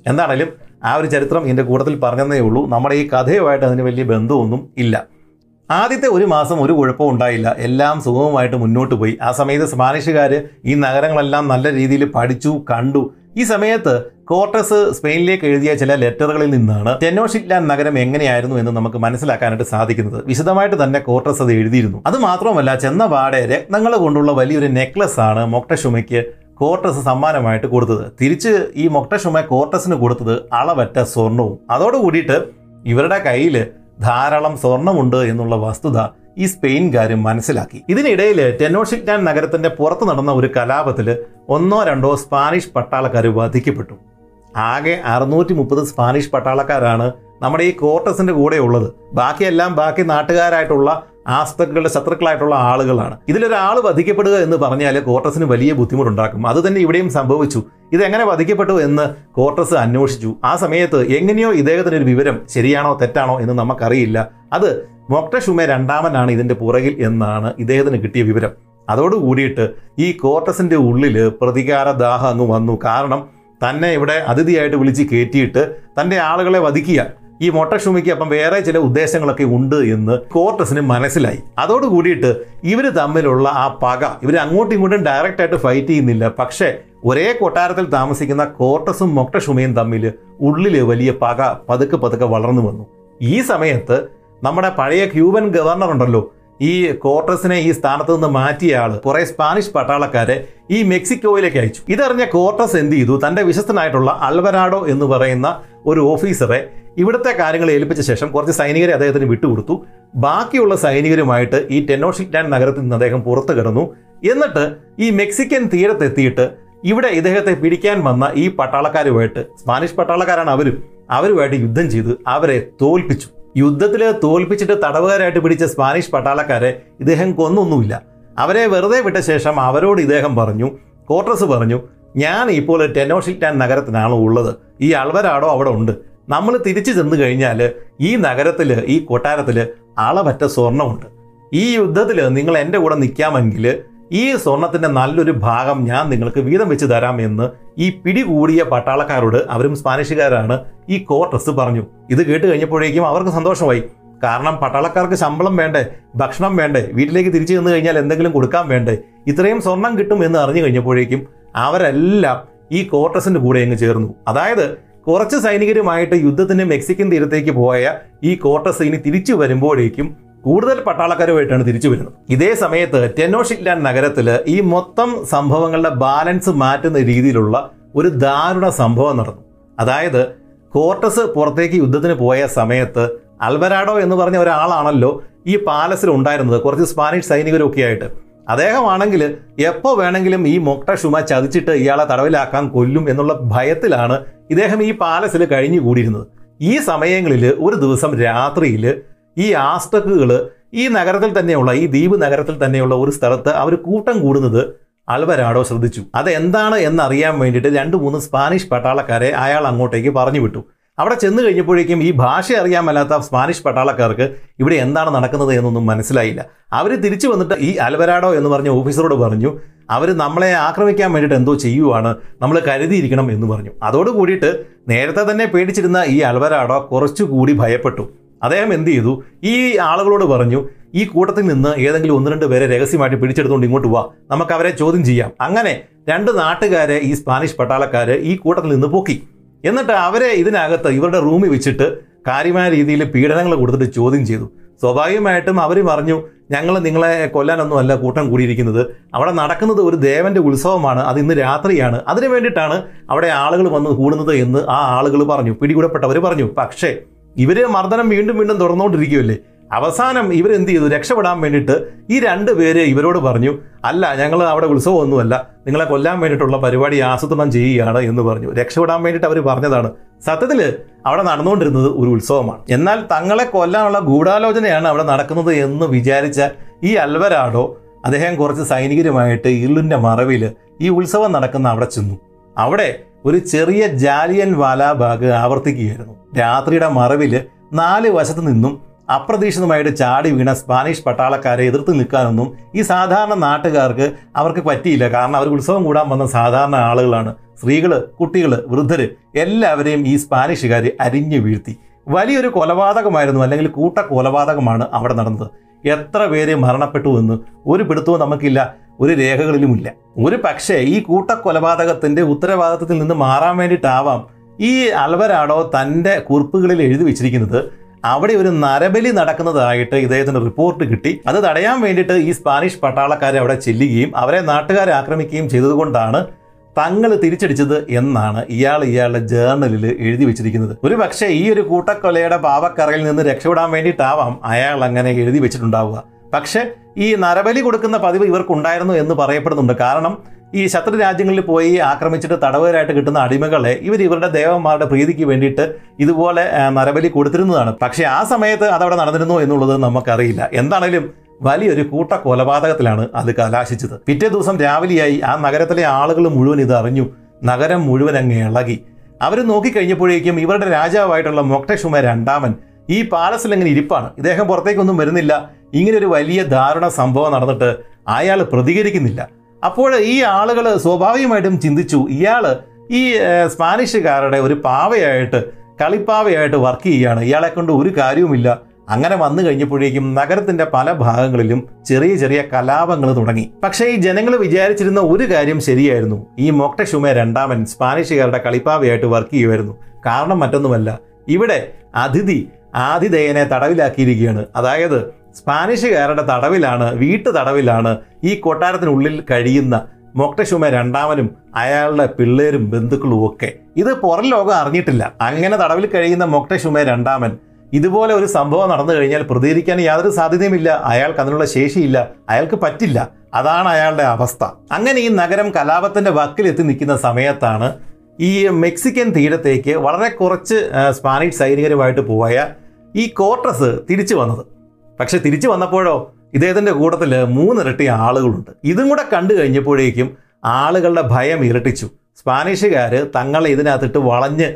എന്താണേലും ആ ഒരു ചരിത്രം ഇതിന്റെ കൂട്ടത്തിൽ പറഞ്ഞതേ ഉള്ളൂ. നമ്മുടെ ഈ കഥയുമായിട്ട് അതിന് വലിയ ബന്ധമൊന്നും ഇല്ല. ആദ്യത്തെ ഒരു മാസം ഒരു കുഴപ്പവും ഉണ്ടായില്ല. എല്ലാം സുഗമമായിട്ട് മുന്നോട്ട് പോയി. ആ സമയത്ത് സ്പാനിഷുകാർ ഈ നഗരങ്ങളെല്ലാം നല്ല രീതിയിൽ പഠിച്ചു കണ്ടു. ഈ സമയത്ത് കോർട്ടസ് സ്പെയിനിലേക്ക് എഴുതിയ ചില ലെറ്ററുകളിൽ നിന്നാണ് ടെനോഷിറ്റ്ലാൻ നഗരം എങ്ങനെയായിരുന്നു എന്ന് നമുക്ക് മനസ്സിലാക്കാനായിട്ട് സാധിക്കുന്നത്. വിശദമായിട്ട് തന്നെ കോർട്ടസ് അത് എഴുതിയിരുന്നു. അത് മാത്രമല്ല ചെന്ന പാടെ രത്നങ്ങൾ കൊണ്ടുള്ള വലിയൊരു നെക്ലസ് ആണ് മൊക്ടഷുമയ്ക്ക് കോർട്ടസ് സമ്മാനമായിട്ട് കൊടുത്തത്. തിരിച്ച് ഈ മൊക്ടഷുമ കോർട്ടസിന് കൊടുത്തത് അളവറ്റ സ്വർണവും. അതോടുകൂടിയിട്ട് ഇവരുടെ കയ്യിൽ ധാരാളം സ്വർണമുണ്ട് എന്നുള്ള വസ്തുത ഈ സ്പെയിൻകാരും മനസ്സിലാക്കി. ഇതിനിടയിൽ ടെനോഷിക്ടാൻ നഗരത്തിന്റെ പുറത്ത് നടന്ന ഒരു കലാപത്തിൽ ഒന്നോ രണ്ടോ സ്പാനിഷ് പട്ടാളക്കാർ വധിക്കപ്പെട്ടു. ആകെ അറുന്നൂറ്റി മുപ്പത് സ്പാനിഷ് പട്ടാളക്കാരാണ് നമ്മുടെ ഈ കോർട്ടസിന്റെ കൂടെ ഉള്ളത് ബാക്കിയെല്ലാം ബാക്കി നാട്ടുകാരായിട്ടുള്ള ആസ്തകളുടെ ശത്രുക്കളായിട്ടുള്ള ആളുകളാണ്. ഇതിലൊരാൾ വധിക്കപ്പെടുക എന്ന് പറഞ്ഞാൽ കോർട്ടസിന് വലിയ ബുദ്ധിമുട്ടുണ്ടാക്കും. അത് തന്നെ ഇവിടെയും സംഭവിച്ചു. ഇതെങ്ങനെ വധിക്കപ്പെട്ടു എന്ന് കോർട്ടസ് അന്വേഷിച്ചു. ആ സമയത്ത് എങ്ങനെയോ ഇദ്ദേഹത്തിന് ഒരു വിവരം ശരിയാണോ തെറ്റാണോ എന്ന് നമുക്കറിയില്ല. അത് മൊക്ടഷുമെ രണ്ടാമനാണ് ഇതിന്റെ പുറകിൽ എന്നാണ് ഇദ്ദേഹത്തിന് കിട്ടിയ വിവരം. അതോടുകൂടിയിട്ട് ഈ കോർട്ടസിന്റെ ഉള്ളിൽ പ്രതികാര ദാഹം അങ്ങ് വന്നു. കാരണം തന്നെ ഇവിടെ അതിഥിയായിട്ട് വിളിച്ച് കയറ്റിയിട്ട് തന്റെ ആളുകളെ വധിക്കുക. ഈ മൊട്ടഷുമിക്ക് അപ്പം വേറെ ചില ഉദ്ദേശങ്ങളൊക്കെ ഉണ്ട് എന്ന് കോർട്ടസിന് മനസ്സിലായി. അതോട് കൂടിയിട്ട് ഇവർ തമ്മിലുള്ള ആ പക ഇവർ അങ്ങോട്ടും ഇങ്ങോട്ടും ഡയറക്റ്റ് ആയിട്ട് ഫൈറ്റ് ചെയ്യുന്നില്ല. പക്ഷേ ഒരേ കൊട്ടാരത്തിൽ താമസിക്കുന്ന കോർട്ടസും മൊട്ടക്ഷുമയും തമ്മിൽ ഉള്ളിൽ വലിയ പക പതുക്കെ പതുക്കെ വളർന്നു വന്നു. ഈ സമയത്ത് നമ്മുടെ പഴയ ക്യൂബൻ ഗവർണർ ഉണ്ടല്ലോ ഈ കോർട്ടസിനെ ഈ സ്ഥാനത്ത് നിന്ന് മാറ്റിയ ആൾ കുറെ സ്പാനിഷ് പട്ടാളക്കാരെ ഈ മെക്സിക്കോയിലേക്ക് അയച്ചു. ഇതറിഞ്ഞ കോർട്ടസ് എന്ത് ചെയ്തു? തന്റെ വിശ്വസ്തനായിട്ടുള്ള അൽവരാഡോ എന്ന് പറയുന്ന ഒരു ഓഫീസറെ ഇവിടുത്തെ കാര്യങ്ങൾ ഏൽപ്പിച്ച ശേഷം കുറച്ച് സൈനികരെ അദ്ദേഹത്തിന് വിട്ടുകൊടുത്തു. ബാക്കിയുള്ള സൈനികരുമായിട്ട് ഈ ടെനോഷിറ്റാൻ നഗരത്തിൽ നിന്ന് അദ്ദേഹം പുറത്തു കിടന്നു. എന്നിട്ട് ഈ മെക്സിക്കൻ തീരത്തെത്തിയിട്ട് ഇവിടെ ഇദ്ദേഹത്തെ പിടിക്കാൻ വന്ന ഈ പട്ടാളക്കാരുമായിട്ട് സ്പാനിഷ് പട്ടാളക്കാരാണ് അവരും അവരുമായിട്ട് യുദ്ധം ചെയ്ത് അവരെ തോൽപ്പിച്ചു. യുദ്ധത്തിൽ തോൽപ്പിച്ചിട്ട് തടവുകാരായിട്ട് പിടിച്ച സ്പാനിഷ് പട്ടാളക്കാരെ ഇദ്ദേഹം കൊന്നൊന്നുമില്ല. അവരെ വെറുതെ വിട്ട ശേഷം അവരോട് ഇദ്ദേഹം പറഞ്ഞു കോർട്ടസ് പറഞ്ഞു ഞാൻ ഇപ്പോൾ ടെനോഷിറ്റാൻ നഗരത്തിനാണ് ഉള്ളത്? ഈ അൾവരാടോ അവിടെ ഉണ്ട്. നമ്മൾ തിരിച്ചു ചെന്ന് കഴിഞ്ഞാൽ ഈ നഗരത്തിൽ ഈ കൊട്ടാരത്തിൽ അളവറ്റ സ്വർണമുണ്ട് ഈ യുദ്ധത്തിൽ നിങ്ങൾ എന്റെ കൂടെ നിൽക്കാമെങ്കിൽ ഈ സ്വർണത്തിന്റെ നല്ലൊരു ഭാഗം ഞാൻ നിങ്ങൾക്ക് വീതം വെച്ച് തരാം എന്ന് ഈ പിടികൂടിയ പട്ടാളക്കാരോട് അവരും സ്പാനിഷുകാരാണ് ഈ കോർട്ടസ് പറഞ്ഞു. ഇത് കേട്ട് കഴിഞ്ഞപ്പോഴേക്കും അവർക്ക് സന്തോഷമായി. കാരണം പട്ടാളക്കാർക്ക് ശമ്പളം വേണ്ടേ ഭക്ഷണം വേണ്ടേ വീട്ടിലേക്ക് തിരിച്ചു ചെന്ന് കഴിഞ്ഞാൽ എന്തെങ്കിലും കൊടുക്കാൻ വേണ്ടേ ഇത്രയും സ്വർണം കിട്ടും എന്ന് അറിഞ്ഞു കഴിഞ്ഞപ്പോഴേക്കും അവരെല്ലാം ഈ കോർട്ടസിന്റെ കൂടെ അങ്ങ് ചേർന്നു. അതായത് കുറച്ച് സൈനികരുമായിട്ട് യുദ്ധത്തിന് മെക്സിക്കൻ തീരത്തേക്ക് പോയ ഈ കോർട്ടസ് ഇനി തിരിച്ചു വരുമ്പോഴേക്കും കൂടുതൽ പട്ടാളക്കാരുമായിട്ടാണ് തിരിച്ചു വരുന്നത്. ഇതേ സമയത്ത് ടെനോഷിറ്റ്ലാൻഡ് നഗരത്തിൽ ഈ മൊത്തം സംഭവങ്ങളുടെ ബാലൻസ് മാറ്റുന്ന രീതിയിലുള്ള ഒരു ദാരുണ സംഭവം നടന്നു. അതായത് കോർട്ടസ് പുറത്തേക്ക് യുദ്ധത്തിന് പോയ സമയത്ത് അൽവരാഡോ എന്ന് പറഞ്ഞ ഒരാളാണല്ലോ ഈ പാലസിൽ ഉണ്ടായിരുന്നത്. കുറച്ച് സ്പാനിഷ് സൈനികരൊക്കെ ആയിട്ട് അദ്ദേഹമാണെങ്കിൽ എപ്പോൾ വേണമെങ്കിലും ഈ മൊക്ട ഷുമ ചതിച്ചിട്ട് ഇയാളെ തടവിലാക്കാൻ കൊല്ലും എന്നുള്ള ഭയത്തിലാണ് ഇദ്ദേഹം ഈ പാലസിൽ കഴിഞ്ഞുകൂടിയിരുന്നത്. ഈ സമയങ്ങളിൽ ഒരു ദിവസം രാത്രിയിൽ ഈ ആസ്റ്റക്കുകൾ ഈ നഗരത്തിൽ തന്നെയുള്ള ഈ ദ്വീപ് നഗരത്തിൽ തന്നെയുള്ള ഒരു സ്ഥലത്ത് അവർ കൂട്ടം കൂടുന്നത് അൽവരാഡോ ശ്രദ്ധിച്ചു. അതെന്താണ് എന്നറിയാൻ വേണ്ടിയിട്ട് രണ്ട് മൂന്ന് സ്പാനിഷ് പട്ടാളക്കാരെ അയാൾ അങ്ങോട്ടേക്ക് പറഞ്ഞു വിട്ടു. അവിടെ ചെന്ന് കഴിഞ്ഞപ്പോഴേക്കും ഈ ഭാഷ അറിയാൻ മേലാത്ത സ്പാനിഷ് പട്ടാളക്കാർക്ക് ഇവിടെ എന്താണ് നടക്കുന്നത് എന്നൊന്നും മനസ്സിലായില്ല. അവർ തിരിച്ചു വന്നിട്ട് ഈ അൽവരാഡോ എന്ന് പറഞ്ഞ ഓഫീസറോട് പറഞ്ഞു അവർ നമ്മളെ ആക്രമിക്കാൻ വേണ്ടിയിട്ട് എന്തോ ചെയ്യുവാണ് നമ്മൾ കരുതിയിരിക്കണം എന്ന് പറഞ്ഞു. അതോട് കൂടിയിട്ട് നേരത്തെ തന്നെ പേടിച്ചിരുന്ന ഈ അൽവരാഡോ കുറച്ചുകൂടി ഭയപ്പെട്ടു. അദ്ദേഹം എന്ത് ചെയ്തു? ഈ ആളുകളോട് പറഞ്ഞു ഈ കൂട്ടത്തിൽ നിന്ന് ഏതെങ്കിലും ഒന്ന് രണ്ട് പേരെ രഹസ്യമായിട്ട് പിടിച്ചെടുത്തുകൊണ്ട് ഇങ്ങോട്ട് വാ നമുക്ക് അവരെ ചോദ്യം ചെയ്യാം. അങ്ങനെ രണ്ട് നാട്ടുകാരെ ഈ സ്പാനിഷ് പട്ടാളക്കാര് ഈ കൂട്ടത്തിൽ നിന്ന് പൊക്കി. എന്നിട്ട് അവരെ ഇതിനകത്ത് ഇവരുടെ റൂമിൽ വെച്ചിട്ട് കാര്യമായ രീതിയിൽ പീഡനങ്ങൾ കൊടുത്തിട്ട് ചോദ്യം ചെയ്തു. സ്വാഭാവികമായിട്ടും അവർ പറഞ്ഞു ഞങ്ങൾ നിങ്ങളെ കൊല്ലാനൊന്നുമല്ല കൂട്ടം കൂടിയിരിക്കുന്നത്. അവിടെ നടക്കുന്നത് ഒരു ദേവന്റെ ഉത്സവമാണ്. അത് ഇന്ന് രാത്രിയാണ്. അതിനു വേണ്ടിയിട്ടാണ് അവിടെ ആളുകൾ വന്ന് കൂടുന്നത് എന്ന് ആ ആളുകൾ പറഞ്ഞു. പിടികൂടപ്പെട്ടവർ പറഞ്ഞു. പക്ഷേ ഇവർ മർദ്ദനം വീണ്ടും വീണ്ടും തുറന്നുകൊണ്ടിരിക്കുകയല്ലേ? അവസാനം ഇവരെന്ത് ചെയ്തു? രക്ഷപ്പെടാൻ വേണ്ടിയിട്ട് ഈ രണ്ട് പേര് ഇവരോട് പറഞ്ഞു അല്ല ഞങ്ങൾ അവിടെ ഉത്സവമൊന്നുമല്ല നിങ്ങളെ കൊല്ലാൻ വേണ്ടിയിട്ടുള്ള പരിപാടി ആസൂത്രണം ചെയ്യുകയാണ് എന്ന് പറഞ്ഞു. രക്ഷപ്പെടാൻ വേണ്ടിയിട്ട് അവർ പറഞ്ഞതാണ്. സത്യത്തിൽ അവിടെ നടന്നുകൊണ്ടിരുന്നത് ഒരു ഉത്സവമാണ്. എന്നാൽ തങ്ങളെ കൊല്ലാനുള്ള ഗൂഢാലോചനയാണ് അവിടെ നടക്കുന്നത് എന്ന് വിചാരിച്ച ഈ അൽവരാടോ അദ്ദേഹം കുറച്ച് സൈനികരുമായിട്ട് ഇള്ളിന്റെ മറവിൽ ഈ ഉത്സവം നടക്കുന്ന അവിടെ ചെന്നു. അവിടെ ഒരു ചെറിയ ജാലിയൻ വാലാബാഗ് ആവർത്തിക്കുകയായിരുന്നു. രാത്രിയുടെ മറവിൽ നാല് വശത്തു നിന്നും അപ്രതീക്ഷിതമായിട്ട് ചാടി വീണ സ്പാനിഷ് പട്ടാളക്കാരെ എതിർത്ത് നിൽക്കാനൊന്നും ഈ സാധാരണ നാട്ടുകാർക്ക് അവർക്ക് പറ്റിയില്ല. കാരണം അവർ ഉത്സവം കൂടാൻ വന്ന സാധാരണ ആളുകളാണ്. സ്ത്രീകൾ കുട്ടികൾ വൃദ്ധർ എല്ലാവരെയും ഈ സ്പാനിഷുകാർ അരിഞ്ഞു വീഴ്ത്തി. വലിയൊരു കൊലപാതകമായിരുന്നു അല്ലെങ്കിൽ കൂട്ട കൊലപാതകമാണ് അവിടെ നടന്നത്. എത്ര പേര് മരണപ്പെട്ടു എന്ന് ഒരു പിടുത്തവും നമുക്കില്ല ഒരു രേഖകളിലുമില്ല. ഒരു പക്ഷേ ഈ കൂട്ടക്കൊലപാതകത്തിന്റെ ഉത്തരവാദിത്തത്തിൽ നിന്ന് മാറാൻ വേണ്ടിയിട്ടാവാം ഈ അൽവരാടോ തന്റെ കുറിപ്പുകളിൽ എഴുതി വെച്ചിരിക്കുന്നത്. അവിടെ ഒരു നരബലി നടക്കുന്നതായിട്ട് ഇദ്ദേഹത്തിന് റിപ്പോർട്ട് കിട്ടി. അത് തടയാൻ വേണ്ടിയിട്ട് ഈ സ്പാനിഷ് പട്ടാളക്കാരെ അവിടെ ചെല്ലുകയും അവരെ നാട്ടുകാരെ ആക്രമിക്കുകയും ചെയ്തതുകൊണ്ടാണ് തങ്ങൾ തിരിച്ചടിച്ചത് എന്നാണ് ഇയാൾ ഇയാളുടെ ജേർണലിൽ എഴുതി വെച്ചിരിക്കുന്നത്. ഒരു പക്ഷേ ഈ ഒരു കൂട്ടക്കൊലയുടെ പാവക്കറയിൽ നിന്ന് രക്ഷപ്പെടാൻ വേണ്ടിയിട്ടാവാം അയാൾ അങ്ങനെ എഴുതി വെച്ചിട്ടുണ്ടാവുക. പക്ഷേ ഈ നരബലി കൊടുക്കുന്ന പതിവ് ഇവർക്കുണ്ടായിരുന്നു എന്ന് പറയപ്പെടുന്നുണ്ട്. കാരണം ഈ ശത്രു രാജ്യങ്ങളിൽ പോയി ആക്രമിച്ചിട്ട് തടവുകാരായിട്ട് കിട്ടുന്ന അടിമകളെ ഇവർ ഇവരുടെ ദേവന്മാരുടെ പ്രീതിക്ക് വേണ്ടിയിട്ട് ഇതുപോലെ നരബലി കൊടുത്തിരുന്നതാണ്. പക്ഷേ ആ സമയത്ത് അതവിടെ നടന്നിരുന്നു എന്നുള്ളത് നമുക്കറിയില്ല. എന്താണേലും വലിയൊരു കൂട്ട കൊലപാതകത്തിലാണ് അത് കലാശിച്ചത്. പിറ്റേ ദിവസം രാവിലെയായി ആ നഗരത്തിലെ ആളുകൾ മുഴുവൻ ഇത് അറിഞ്ഞു. നഗരം മുഴുവൻ അങ്ങ് ഇളകി. അവർ നോക്കിക്കഴിഞ്ഞപ്പോഴേക്കും ഇവരുടെ രാജാവായിട്ടുള്ള മൊക്ടഷുമ രണ്ടാമൻ ഈ പാലസിൽ ഇങ്ങനെ ഇരിപ്പാണ്. ഇദ്ദേഹം പുറത്തേക്കൊന്നും വരുന്നില്ല. ഇങ്ങനെ ഒരു വലിയ ദാരുണ സംഭവം നടന്നിട്ട് അയാൾ പ്രതികരിക്കുന്നില്ല. അപ്പോൾ ഈ ആളുകൾ സ്വാഭാവികമായിട്ടും ചിന്തിച്ചു ഇയാൾ ഈ സ്പാനിഷുകാരുടെ ഒരു പാവയായിട്ട് കളിപ്പാവയായിട്ട് വർക്ക് ചെയ്യുകയാണ്. ഇയാളെ കൊണ്ട് ഒരു കാര്യവുമില്ല. അങ്ങനെ വന്നു കഴിഞ്ഞപ്പോഴേക്കും നഗരത്തിന്റെ പല ഭാഗങ്ങളിലും ചെറിയ ചെറിയ കലാപങ്ങൾ തുടങ്ങി. പക്ഷേ ഈ ജനങ്ങൾ വിചാരിച്ചിരുന്ന ഒരു കാര്യം ശരിയായിരുന്നു. ഈ മൊക്ടഷുമ രണ്ടാമൻ സ്പാനിഷുകാരുടെ കളിപ്പാവയായിട്ട് വർക്ക് ചെയ്യുമായിരുന്നു. കാരണം മറ്റൊന്നുമല്ല. ഇവിടെ അതിഥി ആതിഥേയനെ തടവിലാക്കിയിരിക്കുകയാണ്. അതായത് സ്പാനിഷുകാരുടെ തടവിലാണ് വീട്ടു തടവിലാണ് ഈ കൊട്ടാരത്തിനുള്ളിൽ കഴിയുന്ന മൊക്ടഷുമ രണ്ടാമനും അയാളുടെ പിള്ളേരും ബന്ധുക്കളും ഒക്കെ. ഇത് പുറം ലോകം അറിഞ്ഞിട്ടില്ല. അങ്ങനെ തടവിൽ കഴിയുന്ന മൊക്ടഷുമ രണ്ടാമൻ ഇതുപോലെ ഒരു സംഭവം നടന്നു കഴിഞ്ഞാൽ പ്രതികരിക്കാൻ യാതൊരു സാധ്യതയുമില്ല അയാൾക്ക് അതിനുള്ള ശേഷിയില്ല. അയാൾക്ക് പറ്റില്ല. അതാണ് അയാളുടെ അവസ്ഥ. അങ്ങനെ ഈ നഗരം കലാപത്തിന്റെ വക്കിലെത്തി നിൽക്കുന്ന സമയത്താണ് ഈ മെക്സിക്കൻ തീരത്തേക്ക് വളരെ കുറച്ച് സ്പാനിഷ് സൈനികരുമായിട്ട് പോയ ഈ കോർട്ടസ് തിരിച്ചു വന്നത്. പക്ഷെ തിരിച്ചു വന്നപ്പോഴോ? ഇദ്ദേഹത്തിന്റെ കൂട്ടത്തിൽ മൂന്നിരട്ടി ആളുകളുണ്ട്. ഇതും കൂടെ കണ്ടു കഴിഞ്ഞപ്പോഴേക്കും ആളുകളുടെ ഭയം ഇരട്ടിച്ചു. സ്പാനിഷുകാർ തങ്ങളെ ഇതിനകത്തിട്ട് വളഞ്ഞ്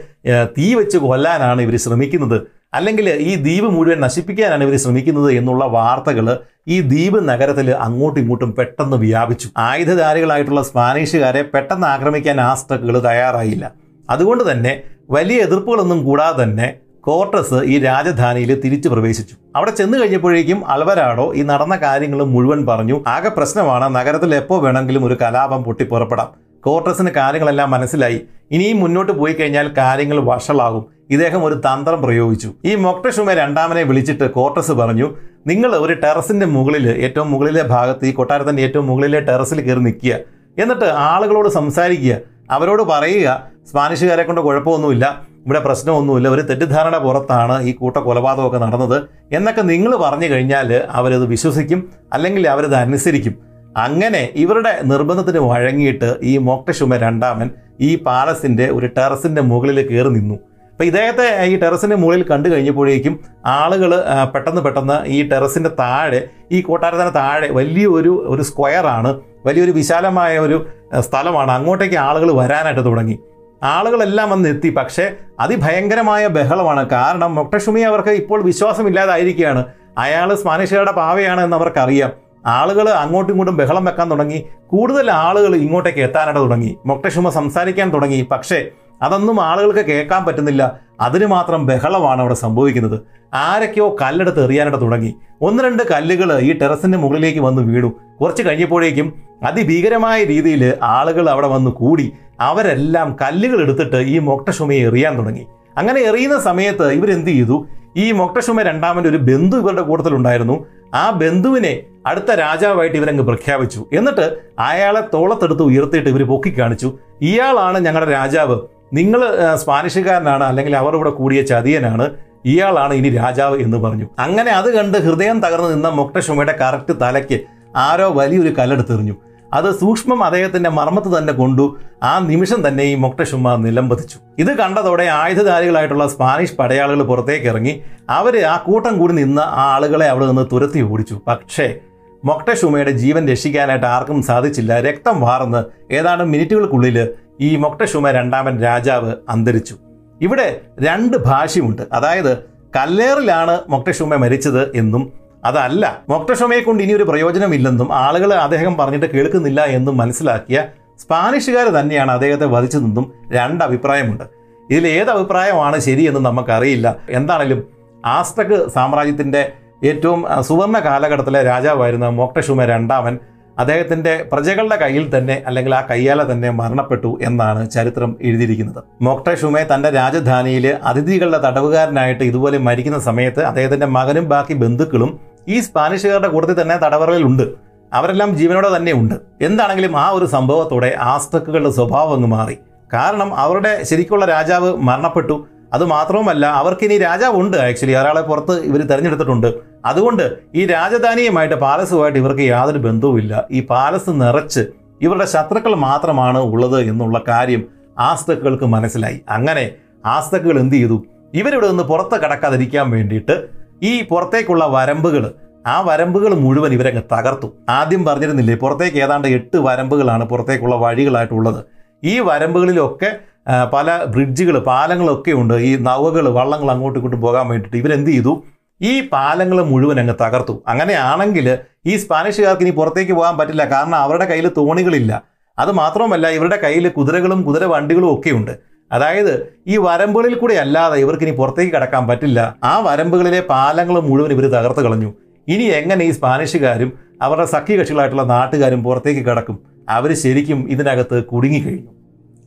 തീ വെച്ച് കൊല്ലാനാണ് ഇവർ ശ്രമിക്കുന്നത്. അല്ലെങ്കിൽ ഈ ദ്വീപ് മുഴുവൻ നശിപ്പിക്കാനാണ് ഇവർ ശ്രമിക്കുന്നത് എന്നുള്ള വാർത്തകൾ ഈ ദ്വീപ് നഗരത്തിൽ അങ്ങോട്ടും ഇങ്ങോട്ടും പെട്ടെന്ന് വ്യാപിച്ചു. ആയുധധാരികളായിട്ടുള്ള സ്പാനിഷുകാരെ പെട്ടെന്ന് ആക്രമിക്കാൻ ആസ്ട്രക്കുകൾ തയ്യാറായില്ല. അതുകൊണ്ട് തന്നെ വലിയ എതിർപ്പുകളൊന്നും കൂടാതെ തന്നെ കോർട്ടസ് ഈ രാജധാനിയിൽ തിരിച്ചു പ്രവേശിച്ചു. അവിടെ ചെന്നു കഴിഞ്ഞപ്പോഴേക്കും അൽവരാഡോ ഈ നടന്ന കാര്യങ്ങൾ മുഴുവൻ പറഞ്ഞു. ആകെ പ്രശ്നമാണ് നഗരത്തിൽ എപ്പോൾ വേണമെങ്കിലും ഒരു കലാപം പൊട്ടിപ്പുറപ്പെടാം കോർട്ടസിന് കാര്യങ്ങളെല്ലാം മനസ്സിലായി. ഇനിയും മുന്നോട്ട് പോയി കഴിഞ്ഞാൽ കാര്യങ്ങൾ വഷളാകും. ഇദ്ദേഹം ഒരു തന്ത്രം പ്രയോഗിച്ചു. ഈ മൊക്ടഷുമെ രണ്ടാമനെ വിളിച്ചിട്ട് കോർട്ടസ് പറഞ്ഞു നിങ്ങൾ ഒരു ടെറസിന്റെ മുകളിൽ ഏറ്റവും മുകളിലെ ഭാഗത്ത് ഈ കൊട്ടാരത്തിന്റെ ഏറ്റവും മുകളിലെ ടെറസിൽ കയറി നിൽക്കുക. എന്നിട്ട് ആളുകളോട് സംസാരിക്കുക. അവരോട് പറയുക. സ്പാനിഷുകാരെ കൊണ്ട് കുഴപ്പമൊന്നുമില്ല. ഇവിടെ പ്രശ്നമൊന്നുമില്ല. ഒരു തെറ്റിദ്ധാരണ പുറത്താണ് ഈ കൂട്ട കൊലപാതകമൊക്കെ നടന്നത്. എന്നൊക്കെ നിങ്ങൾ പറഞ്ഞു കഴിഞ്ഞാൽ അവരത് വിശ്വസിക്കും അല്ലെങ്കിൽ അവരത് അനുസരിക്കും. അങ്ങനെ ഇവരുടെ നിർബന്ധത്തിന് വഴങ്ങിയിട്ട് ഈ മോക്ടഷുമ രണ്ടാമൻ ഈ പാലസിന്റെ ഒരു ടെറസിന്റെ മുകളിൽ കയറി നിന്നു. അപ്പോൾ ഇദ്ദേഹത്തെ ഈ ടെറസിന്റെ മുകളിൽ കണ്ടു കഴിഞ്ഞപ്പോഴേക്കും ആളുകൾ പെട്ടെന്ന് പെട്ടെന്ന് ഈ ടെറസിന്റെ താഴെ ഈ കൊട്ടാരത്തിന് താഴെ വലിയൊരു ഒരു സ്ക്വയറാണ്. വലിയൊരു വിശാലമായ ഒരു സ്ഥലമാണ്. അങ്ങോട്ടേക്ക് ആളുകൾ വരാനായിട്ട് തുടങ്ങി. ആളുകളെല്ലാം വന്ന് എത്തി. പക്ഷേ അതിഭയങ്കരമായ ബഹളമാണ്. കാരണം മൊക്ടഷുമി അവർക്ക് ഇപ്പോൾ വിശ്വാസമില്ലാതായിരിക്കുകയാണ്. അയാൾ സ്പാനിഷുകാരുടെ പാവയാണ് എന്ന് അവർക്കറിയാം ആളുകൾ അങ്ങോട്ടും ഇങ്ങോട്ടും ബഹളം വെക്കാൻ തുടങ്ങി. കൂടുതൽ ആളുകൾ ഇങ്ങോട്ടേക്ക് എത്താനായിട്ട് തുടങ്ങി. മൊക്ടഷുമ സംസാരിക്കാൻ തുടങ്ങി. പക്ഷേ അതൊന്നും ആളുകൾക്ക് കേൾക്കാൻ പറ്റുന്നില്ല. അതിന് മാത്രം ബഹളമാണ് അവിടെ സംഭവിക്കുന്നത്. ആരൊക്കെയോ കല്ലെടുത്ത് എറിയാനായിട്ട് തുടങ്ങി. ഒന്ന് രണ്ട് കല്ലുകൾ ഈ ടെറസിന്റെ മുകളിലേക്ക് വന്ന് വീണു. കുറച്ച് കഴിഞ്ഞപ്പോഴേക്കും അതിഭീകരമായ രീതിയിൽ ആളുകൾ അവിടെ വന്ന് കൂടി. അവരെല്ലാം കല്ലുകൾ എടുത്തിട്ട് ഈ മൊക്ടഷുമയെ എറിയാൻ തുടങ്ങി. അങ്ങനെ എറിയുന്ന സമയത്ത് ഇവരെന്ത് ചെയ്തു? ഈ മൊക്ടഷുമ രണ്ടാമന്റെ ഒരു ബന്ധു ഇവരുടെ കൂട്ടത്തിലുണ്ടായിരുന്നു ആ ബന്ധുവിനെ അടുത്ത രാജാവായിട്ട് ഇവരങ്ങ് പ്രഖ്യാപിച്ചു. എന്നിട്ട് അയാളെ തോളത്തെടുത്ത് ഉയർത്തിയിട്ട് ഇവർ പൊക്കി കാണിച്ചു ഇയാളാണ് ഞങ്ങളുടെ രാജാവ്. നിങ്ങൾ സ്പാനിഷുകാരനാണ് അല്ലെങ്കിൽ അവർ ഇവിടെ കൂടിയ ചതിയനാണ് ഇയാളാണ് ഇനി രാജാവ് എന്ന് പറഞ്ഞു. അങ്ങനെ അത് കണ്ട് ഹൃദയം തകർന്നു നിന്ന മൊക്ടഷുമയുടെ കറക്റ്റ് തലയ്ക്ക് ആരോ വലിയൊരു കല്ലെടുത്തെറിഞ്ഞു അത് സൂക്ഷ്മം അദ്ദേഹത്തിന്റെ മർമ്മത്ത് തന്നെ കൊണ്ടു ആ നിമിഷം തന്നെ ഈ മൊക്ടഷുമ നിലംപതിച്ചു. ഇത് കണ്ടതോടെ ആയുധധാരികളായിട്ടുള്ള സ്പാനിഷ് പടയാളികൾ പുറത്തേക്ക് ഇറങ്ങി അവർ ആ കൂട്ടം കൂടി നിന്ന ആ ആളുകളെ അവിടെ നിന്ന് തുരത്തി ഓടിച്ചു. പക്ഷേ മൊക്ടഷുമയുടെ ജീവൻ രക്ഷിക്കാനായിട്ട് ആർക്കും സാധിച്ചില്ല. രക്തം വാർന്ന് ഏതാണ്ട് മിനിറ്റുകൾക്കുള്ളിൽ ഈ മൊക്ടഷുമ രണ്ടാമൻ രാജാവ് അന്തരിച്ചു. ഇവിടെ രണ്ട് ഭാഷ്യമുണ്ട്. അതായത് കല്ലേറിലാണ് മൊക്ടഷുമ മരിച്ചത് എന്നും അതല്ല മൊക്ടഷുമയെ കൊണ്ട് ഇനിയൊരു പ്രയോജനമില്ലെന്നും ആളുകൾ അദ്ദേഹം പറഞ്ഞിട്ട് കേൾക്കുന്നില്ല എന്നും മനസ്സിലാക്കിയ സ്പാനിഷുകാർ തന്നെയാണ് അദ്ദേഹത്തെ വധിച്ചതെന്നും രണ്ട് അഭിപ്രായമുണ്ട്. ഇതിൽ ഏത് അഭിപ്രായമാണ് ശരിയെന്നും നമുക്കറിയില്ല. എന്താണെങ്കിലും ആസ്ട്രക് സാമ്രാജ്യത്തിന്റെ ഏറ്റവും സുവർണ കാലഘട്ടത്തിലെ രാജാവായിരുന്ന മോക്ടഷുമ രണ്ടാമൻ അദ്ദേഹത്തിന്റെ പ്രജകളുടെ കയ്യിൽ തന്നെ അല്ലെങ്കിൽ ആ കയ്യാലെ തന്നെ മരണപ്പെട്ടു എന്നാണ് ചരിത്രം എഴുതിയിരിക്കുന്നത്. മോക്ടഷുമെ തന്റെ രാജധാനിയിൽ അതിഥികളുടെ തടവുകാരനായിട്ട് ഇതുപോലെ മരിക്കുന്ന സമയത്ത് അദ്ദേഹത്തിന്റെ മകനും ബാക്കി ബന്ധുക്കളും ഈ സ്പാനിഷുകാരുടെ കൂട്ടത്തിൽ തന്നെ തടവറയിലുണ്ട് അവരെല്ലാം ജീവനോടെ തന്നെ ഉണ്ട്. എന്താണെങ്കിലും ആ ഒരു സംഭവത്തോടെ ആസ്തക്കുകളുടെ സ്വഭാവം അങ്ങ് മാറി. കാരണം അവരുടെ ശരിക്കുള്ള രാജാവ് മരണപ്പെട്ടു. അത് മാത്രവുമല്ല അവർക്കിനി രാജാവ് ഉണ്ട് ആക്ച്വലി ഒരാളെ പുറത്ത് ഇവർ തിരഞ്ഞെടുത്തിട്ടുണ്ട്. അതുകൊണ്ട് ഈ രാജധാനിയുമായിട്ട് പാലസുമായിട്ട് ഇവർക്ക് യാതൊരു ബന്ധവുമില്ല. ഈ പാലസ് നിറച്ച് ഇവരുടെ ശത്രുക്കൾ മാത്രമാണ് ഉള്ളത് എന്നുള്ള കാര്യം ആസ്തക്കുകൾക്ക് മനസ്സിലായി. അങ്ങനെ ആസ്തക്കുകൾ എന്ത് ചെയ്തു? ഇവരിവിടെ നിന്ന് പുറത്ത് കടക്കാതിരിക്കാൻ വേണ്ടിയിട്ട് ഈ പുറത്തേക്കുള്ള വരമ്പുകൾ ആ വരമ്പുകൾ മുഴുവൻ ഇവരങ്ങ് തകർത്തു. ആദ്യം പറഞ്ഞിരുന്നില്ലേ പുറത്തേക്ക് ഏതാണ്ട് എട്ട് വരമ്പുകളാണ് പുറത്തേക്കുള്ള വഴികളായിട്ടുള്ളത്. ഈ വരമ്പുകളിലൊക്കെ പല ബ്രിഡ്ജുകൾ പാലങ്ങളൊക്കെ ഉണ്ട്. ഈ നവകൾ വള്ളങ്ങൾ അങ്ങോട്ടും ഇങ്ങോട്ടും പോകാൻ വേണ്ടിയിട്ട് ഇവരെന്ത് ചെയ്തു? ഈ പാലങ്ങൾ മുഴുവൻ അങ്ങ് തകർത്തു. അങ്ങനെയാണെങ്കിൽ ഈ സ്പാനിഷുകാർക്ക് ഇനി പുറത്തേക്ക് പോകാൻ പറ്റില്ല. കാരണം അവരുടെ കയ്യിൽ തോണികളില്ല. അത് മാത്രമല്ല ഇവരുടെ കയ്യിൽ കുതിരകളും കുതിര വണ്ടികളും ഒക്കെ ഉണ്ട്. അതായത് ഈ വരമ്പുകളിൽ കൂടെ അല്ലാതെ ഇവർക്ക് ഇനി പുറത്തേക്ക് കടക്കാൻ പറ്റില്ല. ആ വരമ്പുകളിലെ പാലങ്ങൾ മുഴുവൻ ഇവർ തകർത്ത് കളഞ്ഞു. ഇനി എങ്ങനെ ഈ സ്പാനിഷുകാരും അവരുടെ സഖ്യകക്ഷികളായിട്ടുള്ള നാട്ടുകാരും പുറത്തേക്ക് കടക്കും? അവർ ശരിക്കും ഇതിനകത്ത് കുടുങ്ങിക്കഴിഞ്ഞു.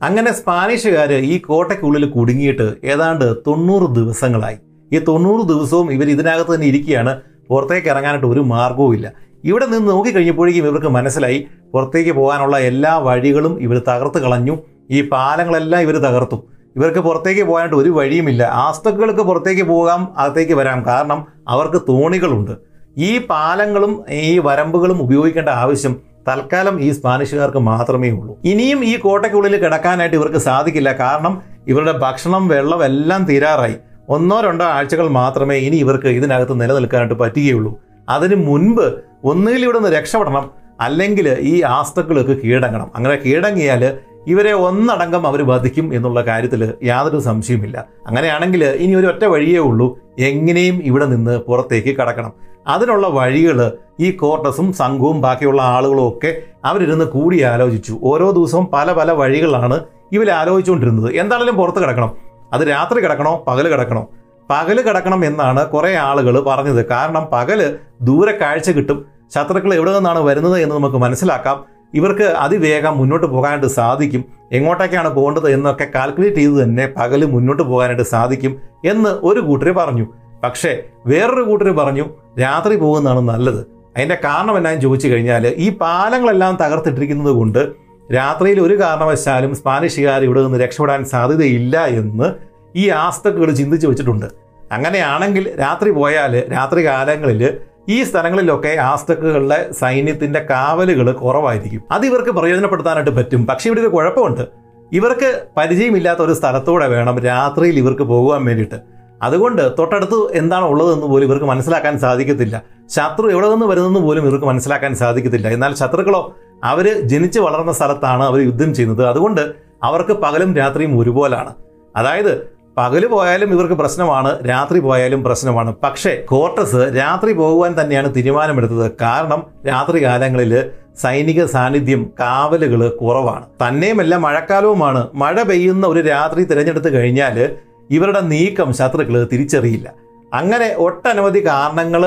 അങ്ങനെ സ്പാനിഷുകാർ ഈ കോട്ടയ്ക്കുള്ളിൽ കുടുങ്ങിയിട്ട് ഏതാണ്ട് തൊണ്ണൂറ് ദിവസങ്ങളായി. ഈ തൊണ്ണൂറ് ദിവസവും ഇവർ ഇതിനകത്ത് തന്നെ ഇരിക്കുകയാണ്. പുറത്തേക്ക് ഇറങ്ങാനായിട്ട് ഒരു മാർഗവും ഇല്ല. ഇവിടെ നിന്ന് നോക്കിക്കഴിഞ്ഞപ്പോഴേക്കും ഇവർക്ക് മനസ്സിലായി. പുറത്തേക്ക് പോകാനുള്ള എല്ലാ വഴികളും ഇവർ തകർത്ത് കളഞ്ഞു. ഈ പാലങ്ങളെല്ലാം ഇവർ തകർത്തു. ഇവർക്ക് പുറത്തേക്ക് പോകാനായിട്ട് ഒരു വഴിയുമില്ല. ആസ്തക്കുകൾക്ക് പുറത്തേക്ക് പോകാം അകത്തേക്ക് വരാം. കാരണം അവർക്ക് തോണികളുണ്ട്. ഈ പാലങ്ങളും ഈ വരമ്പുകളും ഉപയോഗിക്കേണ്ട ആവശ്യം തൽക്കാലം ഈ സ്പാനിഷുകാർക്ക് മാത്രമേ ഉള്ളൂ. ഇനിയും ഈ കോട്ടയ്ക്കുള്ളിൽ കിടക്കാനായിട്ട് ഇവർക്ക് സാധിക്കില്ല. കാരണം ഇവരുടെ ഭക്ഷണം വെള്ളം എല്ലാം തീരാറായി. ഒന്നോ രണ്ടോ ആഴ്ചകൾ മാത്രമേ ഇനി ഇവർക്ക് ഇതിനകത്ത് നിലനിൽക്കാനായിട്ട് പറ്റുകയുള്ളൂ. അതിന് മുൻപ് ഒന്നുകിൽ ഇവിടെ നിന്ന് രക്ഷപ്പെടണം അല്ലെങ്കിൽ ഈ ആസ്തക്കൾക്ക് കീഴടങ്ങണം. അങ്ങനെ കീഴടങ്ങിയാൽ ഇവരെ ഒന്നടങ്കം അവർ വധിക്കും എന്നുള്ള കാര്യത്തിൽ യാതൊരു സംശയവുമില്ല. അങ്ങനെയാണെങ്കിൽ ഇനി ഒരു ഒറ്റ വഴിയേ ഉള്ളൂ. എങ്ങനെയും ഇവിടെ നിന്ന് പുറത്തേക്ക് കടക്കണം. അതിനുള്ള വഴികൾ ഈ കോർട്ടസും സംഘവും ബാക്കിയുള്ള ആളുകളും ഒക്കെ അവരിരുന്ന് കൂടി ആലോചിച്ചു. ഓരോ ദിവസവും പല പല വഴികളാണ് ഇവർ ആലോചിച്ചുകൊണ്ടിരുന്നത്. എന്താണെങ്കിലും പുറത്ത് കിടക്കണം. അത് രാത്രി കിടക്കണോ? പകൽ കിടക്കണോ? പകൽ കിടക്കണം എന്നാണ് കുറേ ആളുകൾ പറഞ്ഞത്. കാരണം പകൽ ദൂരെ കാഴ്ച കിട്ടും. ശത്രുക്കൾ എവിടെ നിന്നാണ് വരുന്നത് എന്ന് നമുക്ക് മനസ്സിലാക്കാം. ഇവർക്ക് അതിവേഗം മുന്നോട്ട് പോകാനായിട്ട് സാധിക്കും. എങ്ങോട്ടേക്കാണ് പോകേണ്ടത് എന്നൊക്കെ കാൽക്കുലേറ്റ് ചെയ്ത് തന്നെ പകൽ മുന്നോട്ട് പോകാനായിട്ട് സാധിക്കും എന്ന് ഒരു കൂട്ടർ പറഞ്ഞു. പക്ഷേ വേറൊരു കൂട്ടർ പറഞ്ഞു രാത്രി പോകുന്നതാണ് നല്ലത്. അതിന്റെ കാരണം എന്നാന്ന് ചോദിച്ചു കഴിഞ്ഞാൽ ഈ പാലങ്ങളെല്ലാം തകർത്തിട്ടിരിക്കുന്നത് കൊണ്ട് രാത്രിയിൽ ഒരു കാരണവശാലും സ്പാനിഷുകാർ ഇവിടെ നിന്ന് രക്ഷപ്പെടാൻ സാധ്യതയില്ല എന്ന് ഈ ആസ്തക്കുകൾ ചിന്തിച്ചു വെച്ചിട്ടുണ്ട്. അങ്ങനെയാണെങ്കിൽ രാത്രി പോയാൽ രാത്രി കാലങ്ങളിൽ ഈ സ്ഥലങ്ങളിലൊക്കെ ആസ്തക്കുകളുടെ സൈന്യത്തിന്റെ കാവലുകൾ കുറവായിരിക്കും. അത് ഇവർക്ക് പ്രയോജനപ്പെടുത്താനായിട്ട് പറ്റും. പക്ഷേ ഇവിടെ ഒരു കുഴപ്പമുണ്ട്. ഇവർക്ക് പരിചയമില്ലാത്ത ഒരു സ്ഥലത്തൂടെ വേണം രാത്രിയിൽ ഇവർക്ക് പോകുവാൻ വേണ്ടിയിട്ട്. അതുകൊണ്ട് തൊട്ടടുത്ത് എന്താണ് ഉള്ളതെന്ന് പോലും ഇവർക്ക് മനസ്സിലാക്കാൻ സാധിക്കത്തില്ല. ശത്രു എവിടെ നിന്ന് വരുന്നെന്ന് പോലും ഇവർക്ക് മനസ്സിലാക്കാൻ സാധിക്കത്തില്ല. എന്നാൽ ശത്രുക്കളോ അവർ ജനിച്ചു വളർന്ന സ്ഥലത്താണ് അവർ യുദ്ധം ചെയ്യുന്നത്. അതുകൊണ്ട് അവർക്ക് പകലും രാത്രിയും ഒരുപോലാണ്. അതായത് പകൽ പോയാലും ഇവർക്ക് പ്രശ്നമാണ് രാത്രി പോയാലും പ്രശ്നമാണ്. പക്ഷേ കോർട്ടസ് രാത്രി പോകുവാൻ തന്നെയാണ് തീരുമാനമെടുത്തത്. കാരണം രാത്രി കാലങ്ങളിൽ സൈനിക സാന്നിധ്യം കാവലുകൾ കുറവാണ്. തന്നെയുമല്ല മഴക്കാലവുമാണ്. മഴ പെയ്യുന്ന ഒരു രാത്രി തിരഞ്ഞെടുത്ത് കഴിഞ്ഞാൽ ഇവരുടെ നീക്കം ശത്രുക്കൾ തിരിച്ചറിയില്ല. അങ്ങനെ ഒട്ടനവധി കാരണങ്ങൾ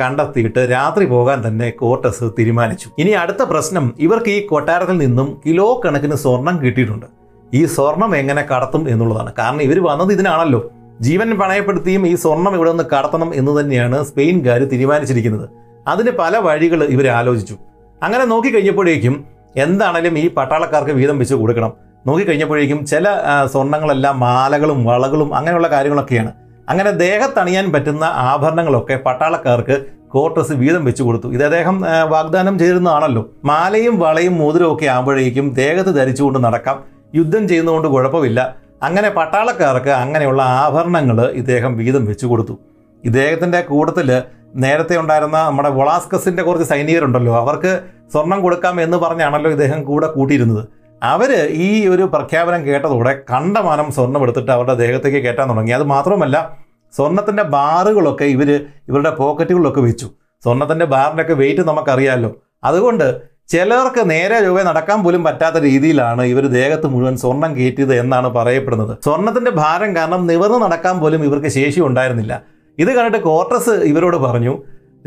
കണ്ടെത്തിയിട്ട് രാത്രി പോകാൻ തന്നെ കോർട്ടസ് തീരുമാനിച്ചു. ഇനി അടുത്ത പ്രശ്നം ഇവർക്ക് ഈ കൊട്ടാരത്തിൽ നിന്നും കിലോ കണക്കിന് സ്വർണം കിട്ടിയിട്ടുണ്ട്. ഈ സ്വർണം എങ്ങനെ കടത്തും എന്നുള്ളതാണ്. കാരണം ഇവർ വന്നത് ഇതിനാണല്ലോ. ജീവൻ പണയപ്പെടുത്തിയും ഈ സ്വർണം ഇവിടെ നിന്ന് കടത്തണം എന്ന് തന്നെയാണ് സ്പെയിൻകാർ തീരുമാനിച്ചിരിക്കുന്നത്. അതിന് പല വഴികൾ ഇവർ ആലോചിച്ചു. അങ്ങനെ നോക്കിക്കഴിഞ്ഞപ്പോഴേക്കും എന്താണേലും ഈ പട്ടാളക്കാർക്ക് വീതം വെച്ച് കൊടുക്കണം. നോക്കിക്കഴിഞ്ഞപ്പോഴേക്കും ചില സ്വർണങ്ങളെല്ലാം മാലകളും വളകളും അങ്ങനെയുള്ള കാര്യങ്ങളൊക്കെയാണ്. അങ്ങനെ ദേഹത്തണിയാൻ പറ്റുന്ന ആഭരണങ്ങളൊക്കെ പട്ടാളക്കാർക്ക് കോർട്ടസ് വീതം വെച്ചു കൊടുത്തു. ഇത് അദ്ദേഹം വാഗ്ദാനം ചെയ്തിരുന്നതാണല്ലോ. മാലയും വളയും മോതിരവും ഒക്കെ ആകുമ്പോഴേക്കും ദേഹത്ത് ധരിച്ചുകൊണ്ട് നടക്കാം. യുദ്ധം ചെയ്യുന്നതുകൊണ്ട് കുഴപ്പമില്ല. അങ്ങനെ പട്ടാളക്കാർക്ക് അങ്ങനെയുള്ള ആഭരണങ്ങൾ ഇദ്ദേഹം വീതം വെച്ചു കൊടുത്തു. ഇദ്ദേഹത്തിന്റെ കൂട്ടത്തിൽ നേരത്തെ ഉണ്ടായിരുന്ന നമ്മുടെ വൊളാസ്കസിന്റെ കുറച്ച് സൈനികരുണ്ടല്ലോ. അവർക്ക് സ്വർണം കൊടുക്കാം എന്ന് പറഞ്ഞാണല്ലോ ഇദ്ദേഹം കൂടെ കൂട്ടിയിരുന്നത്. അവർ ഈ ഒരു പ്രഖ്യാപനം കേട്ടതോടെ കണ്ടമാനം സ്വർണം എടുത്തിട്ട് അവരുടെ ദേഹത്തേക്ക് കയറ്റാൻ തുടങ്ങി. അത് മാത്രമല്ല സ്വർണത്തിന്റെ ബാറുകളൊക്കെ ഇവർ ഇവരുടെ പോക്കറ്റുകളിലൊക്കെ വെച്ചു. സ്വർണത്തിന്റെ ബാറിന്റെയൊക്കെ വെയിറ്റ് നമുക്കറിയാമല്ലോ അതുകൊണ്ട് ചിലർക്ക് നേരെ ചൊവ്വേ നടക്കാൻ പോലും പറ്റാത്ത രീതിയിലാണ് ഇവർ ദേഹത്ത് മുഴുവൻ സ്വർണം കയറ്റിയത് എന്നാണ് പറയപ്പെടുന്നത്. സ്വർണത്തിന്റെ ഭാരം കാരണം നിവർന്ന് നടക്കാൻ പോലും ഇവർക്ക് ശേഷി ഉണ്ടായിരുന്നില്ല ഇത് കണ്ടിട്ട് കോർട്ടസ് ഇവരോട് പറഞ്ഞു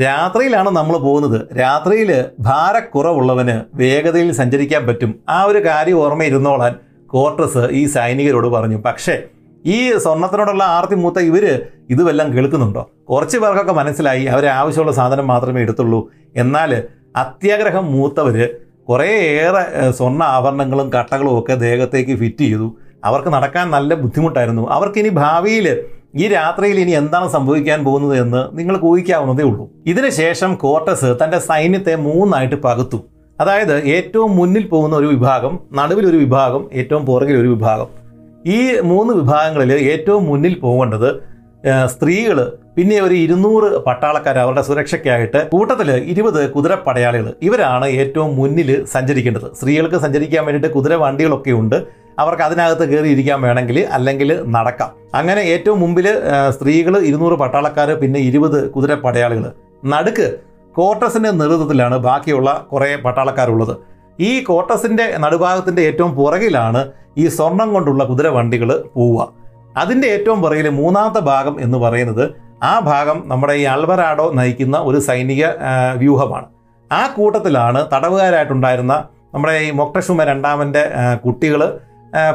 രാത്രിയിലാണ് നമ്മൾ പോകുന്നത്. രാത്രിയിൽ ഭാരക്കുറവുള്ളവന് വേഗതയിൽ സഞ്ചരിക്കാൻ പറ്റും. ആ ഒരു കാര്യം ഓർമ്മയിരുന്നോളാൻ കോർട്ടസ് ഈ സൈനികരോട് പറഞ്ഞു. പക്ഷേ ഈ സ്വർണത്തിനോടുള്ള ആർത്തി മൂത്ത ഇവർ ഇതുവെല്ലാം കേൾക്കുന്നുണ്ടോ? കുറച്ച് പേർക്കൊക്കെ മനസ്സിലായി അവരെ ആവശ്യമുള്ള സാധനം മാത്രമേ എടുത്തുള്ളൂ. എന്നാൽ അത്യാഗ്രഹം മൂത്തവര് കുറേയേറെ സ്വർണ ആഭരണങ്ങളും കട്ടകളും ഒക്കെ ദേഹത്തേക്ക് ഫിറ്റ് ചെയ്തു. അവർക്ക് നടക്കാൻ നല്ല ബുദ്ധിമുട്ടായിരുന്നു. അവർക്കിനി ഭാവിയിൽ ഈ രാത്രിയിൽ ഇനി എന്താണ് സംഭവിക്കാൻ പോകുന്നത് എന്ന് നിങ്ങൾക്ക് ഊഹിക്കാവുന്നതേ ഉള്ളൂ. ഇതിനുശേഷം കോർട്ടസ് തന്റെ സൈന്യത്തെ മൂന്നായിട്ട് പകുത്തു അതായത് ഏറ്റവും മുന്നിൽ പോകുന്ന ഒരു വിഭാഗം നടുവിൽ ഒരു വിഭാഗം ഏറ്റവും പുറകിൽ ഒരു വിഭാഗം. ഈ മൂന്ന് വിഭാഗങ്ങളിൽ ഏറ്റവും മുന്നിൽ പോകേണ്ടത് സ്ത്രീകൾ പിന്നെ ഒരു ഇരുന്നൂറ് പട്ടാളക്കാർ അവരുടെ സുരക്ഷയ്ക്കായിട്ട് കൂട്ടത്തിൽ ഇരുപത് കുതിരപ്പടയാളികൾ ഇവരാണ് ഏറ്റവും മുന്നിൽ സഞ്ചരിക്കേണ്ടത്. സ്ത്രീകൾക്ക് സഞ്ചരിക്കാൻ വേണ്ടിയിട്ട് കുതിര വണ്ടികളൊക്കെ ഉണ്ട്. അവർക്ക് അതിനകത്ത് കയറി ഇരിക്കാൻ വേണമെങ്കിൽ അല്ലെങ്കിൽ നടക്കാം. അങ്ങനെ ഏറ്റവും മുമ്പിൽ സ്ത്രീകൾ ഇരുന്നൂറ് പട്ടാളക്കാർ പിന്നെ ഇരുപത് കുതിരപ്പടയാളികൾ നടുക്ക് കോട്ടസിന്റെ നേതൃത്വത്തിലാണ് ബാക്കിയുള്ള കുറേ പട്ടാളക്കാരുള്ളത്. ഈ കോട്ടസിന്റെ നടുഭാഗത്തിന്റെ ഏറ്റവും പുറകിലാണ് ഈ സ്വർണം കൊണ്ടുള്ള കുതിരവണ്ടികൾ പോവുക. അതിന്റെ ഏറ്റവും പുറകിൽ മൂന്നാമത്തെ ഭാഗം എന്ന് പറയുന്നത് ആ ഭാഗം നമ്മുടെ ഈ അൽവരാഡോ നയിക്കുന്ന ഒരു സൈനിക വ്യൂഹമാണ്. ആ കൂട്ടത്തിലാണ് തടവുകാരായിട്ടുണ്ടായിരുന്ന നമ്മുടെ ഈ മൊക്ടഷുമ രണ്ടാമന്റെ കുട്ടികൾ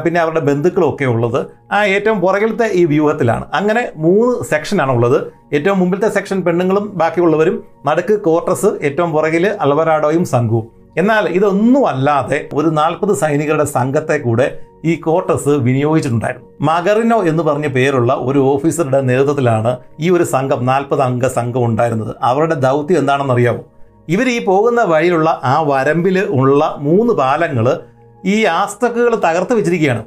പിന്നെ അവരുടെ ബന്ധുക്കളും ഒക്കെ ഉള്ളത്. ആ ഏറ്റവും പുറകിലത്തെ ഈ വ്യൂഹത്തിലാണ്. അങ്ങനെ മൂന്ന് സെക്ഷനാണ് ഉള്ളത്. ഏറ്റവും മുമ്പിലത്തെ സെക്ഷൻ പെണ്ണുങ്ങളും ബാക്കിയുള്ളവരും നടുക്ക് കോർട്ടസ് ഏറ്റവും പുറകിൽ അൽവരാഡോയും സംഘവും. എന്നാൽ ഇതൊന്നും അല്ലാതെ ഒരു നാൽപ്പത് സൈനികരുടെ സംഘത്തെ കൂടെ ഈ കോട്ടസ് വിനിയോഗിച്ചിട്ടുണ്ടായിരുന്നു. മഗറിനോ എന്ന് പറഞ്ഞ പേരുള്ള ഒരു ഓഫീസറുടെ നേതൃത്വത്തിലാണ് ഈ ഒരു സംഘം നാൽപ്പത് അംഗ സംഘം ഉണ്ടായിരുന്നത്. അവരുടെ ദൗത്യം എന്താണെന്നറിയാമോ ഇവർ ഈ പോകുന്ന വഴിയിലുള്ള ആ വരമ്പിൽ ഉള്ള മൂന്ന് പാലങ്ങൾ ഈ ആസ്തക്കുകൾ തകർത്ത് വെച്ചിരിക്കുകയാണ്.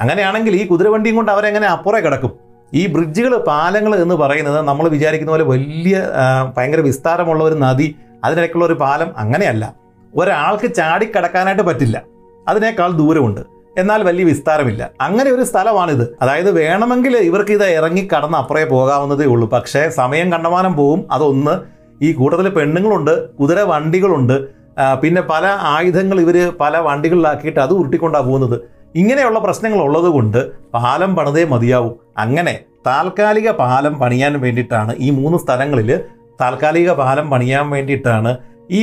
അങ്ങനെയാണെങ്കിൽ ഈ കുതിരവണ്ടിയും കൊണ്ട് അവരെങ്ങനെ അപ്പുറേ കിടക്കും? ഈ ബ്രിഡ്ജുകൾ പാലങ്ങൾ എന്ന് പറയുന്നത് നമ്മൾ വിചാരിക്കുന്ന പോലെ വലിയ ഭയങ്കര വിസ്താരമുള്ള ഒരു നദി അതിനിടയ്ക്കുള്ള ഒരു പാലം അങ്ങനെയല്ല. ഒരാൾക്ക് ചാടിക്കടക്കാനായിട്ട് പറ്റില്ല. അതിനേക്കാൾ ദൂരമുണ്ട്. എന്നാൽ വലിയ വിസ്താരമില്ല. അങ്ങനെ ഒരു സ്ഥലമാണിത്. അതായത് വേണമെങ്കിൽ ഇവർക്ക് ഇത് ഇറങ്ങി കടന്ന് അപ്പുറേ പോകാവുന്നതേ ഉള്ളൂ. പക്ഷേ സമയം കണ്ടമാനം പോവും. അതൊന്ന് ഈ കൂട്ടത്തിൽ പെണ്ണുങ്ങളുണ്ട് കുതിര വണ്ടികളുണ്ട് പിന്നെ പല ആയുധങ്ങൾ ഇവർ പല വണ്ടികളിലാക്കിയിട്ട് അത് ഉരുട്ടിക്കൊണ്ടാണ് പോകുന്നത്. ഇങ്ങനെയുള്ള പ്രശ്നങ്ങൾ ഉള്ളതുകൊണ്ട് പാലം പണിതേ മതിയാവും. അങ്ങനെ താൽക്കാലിക പാലം പണിയാൻ വേണ്ടിയിട്ടാണ് ഈ മൂന്ന് സ്ഥലങ്ങളിൽ താൽക്കാലിക പാലം പണിയാൻ വേണ്ടിയിട്ടാണ് ഈ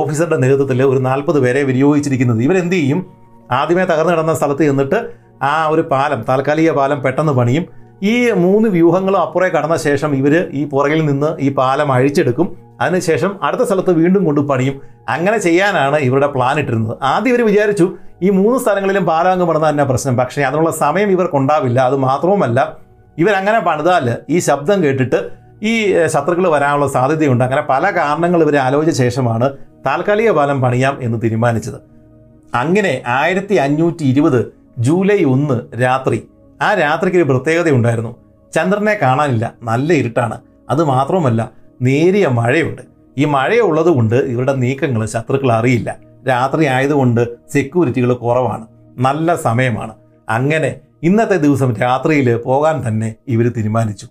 ഓഫീസറുടെ നേതൃത്വത്തിൽ ഒരു നാൽപ്പത് പേരെ വിനിയോഗിച്ചിരിക്കുന്നത്. ഇവരെന്ത് ചെയ്യും? ആദ്യമേ തകർന്നു കിടന്ന സ്ഥലത്ത് ചെന്നിട്ട് ആ ഒരു പാലം താൽക്കാലിക പാലം പെട്ടെന്ന് പണിയും. ഈ മൂന്ന് വ്യൂഹങ്ങളും അപ്പുറേ കടന്ന ശേഷം ഇവർ ഈ പുറകിൽ നിന്ന് ഈ പാലം അഴിച്ചെടുക്കും. അതിനുശേഷം അടുത്ത സ്ഥലത്ത് വീണ്ടും കൊണ്ട് പണിയും. അങ്ങനെ ചെയ്യാനാണ് ഇവരുടെ പ്ലാൻ ഇട്ടിരുന്നത്. ആദ്യം ഇവർ വിചാരിച്ചു ഈ മൂന്ന് സ്ഥലങ്ങളിലും പാലാങ്ക് പണിത തന്നെ പ്രശ്നം. പക്ഷേ അതിനുള്ള സമയം ഇവർക്കുണ്ടാവില്ല അത് മാത്രവുമല്ല ഇവരങ്ങനെ പണിതാൽ ഈ ശബ്ദം കേട്ടിട്ട് ഈ ശത്രുക്കൾ വരാനുള്ള സാധ്യതയുണ്ട്. അങ്ങനെ പല കാരണങ്ങൾ ഇവർ ആലോചിച്ച ശേഷമാണ് താൽക്കാലിക പാലം പണിയാം എന്ന് തീരുമാനിച്ചത്. അങ്ങനെ ആയിരത്തി അഞ്ഞൂറ്റി ഇരുപത് ജൂലൈ ഒന്ന് രാത്രി ആ രാത്രിക്ക് ഒരു പ്രത്യേകതയുണ്ടായിരുന്നു. ചന്ദ്രനെ കാണാനില്ല. നല്ല ഇരുട്ടാണ്. അത് മാത്രമല്ല നേരിയ മഴയുണ്ട്. ഈ മഴയുള്ളത് കൊണ്ട് ഇവരുടെ നീക്കങ്ങൾ ശത്രുക്കൾ അറിയില്ല. രാത്രി ആയതുകൊണ്ട് സെക്യൂരിറ്റികൾ കുറവാണ്. നല്ല സമയമാണ്. അങ്ങനെ ഇന്നത്തെ ദിവസം രാത്രിയിൽ പോകാൻ തന്നെ ഇവർ തീരുമാനിച്ചു.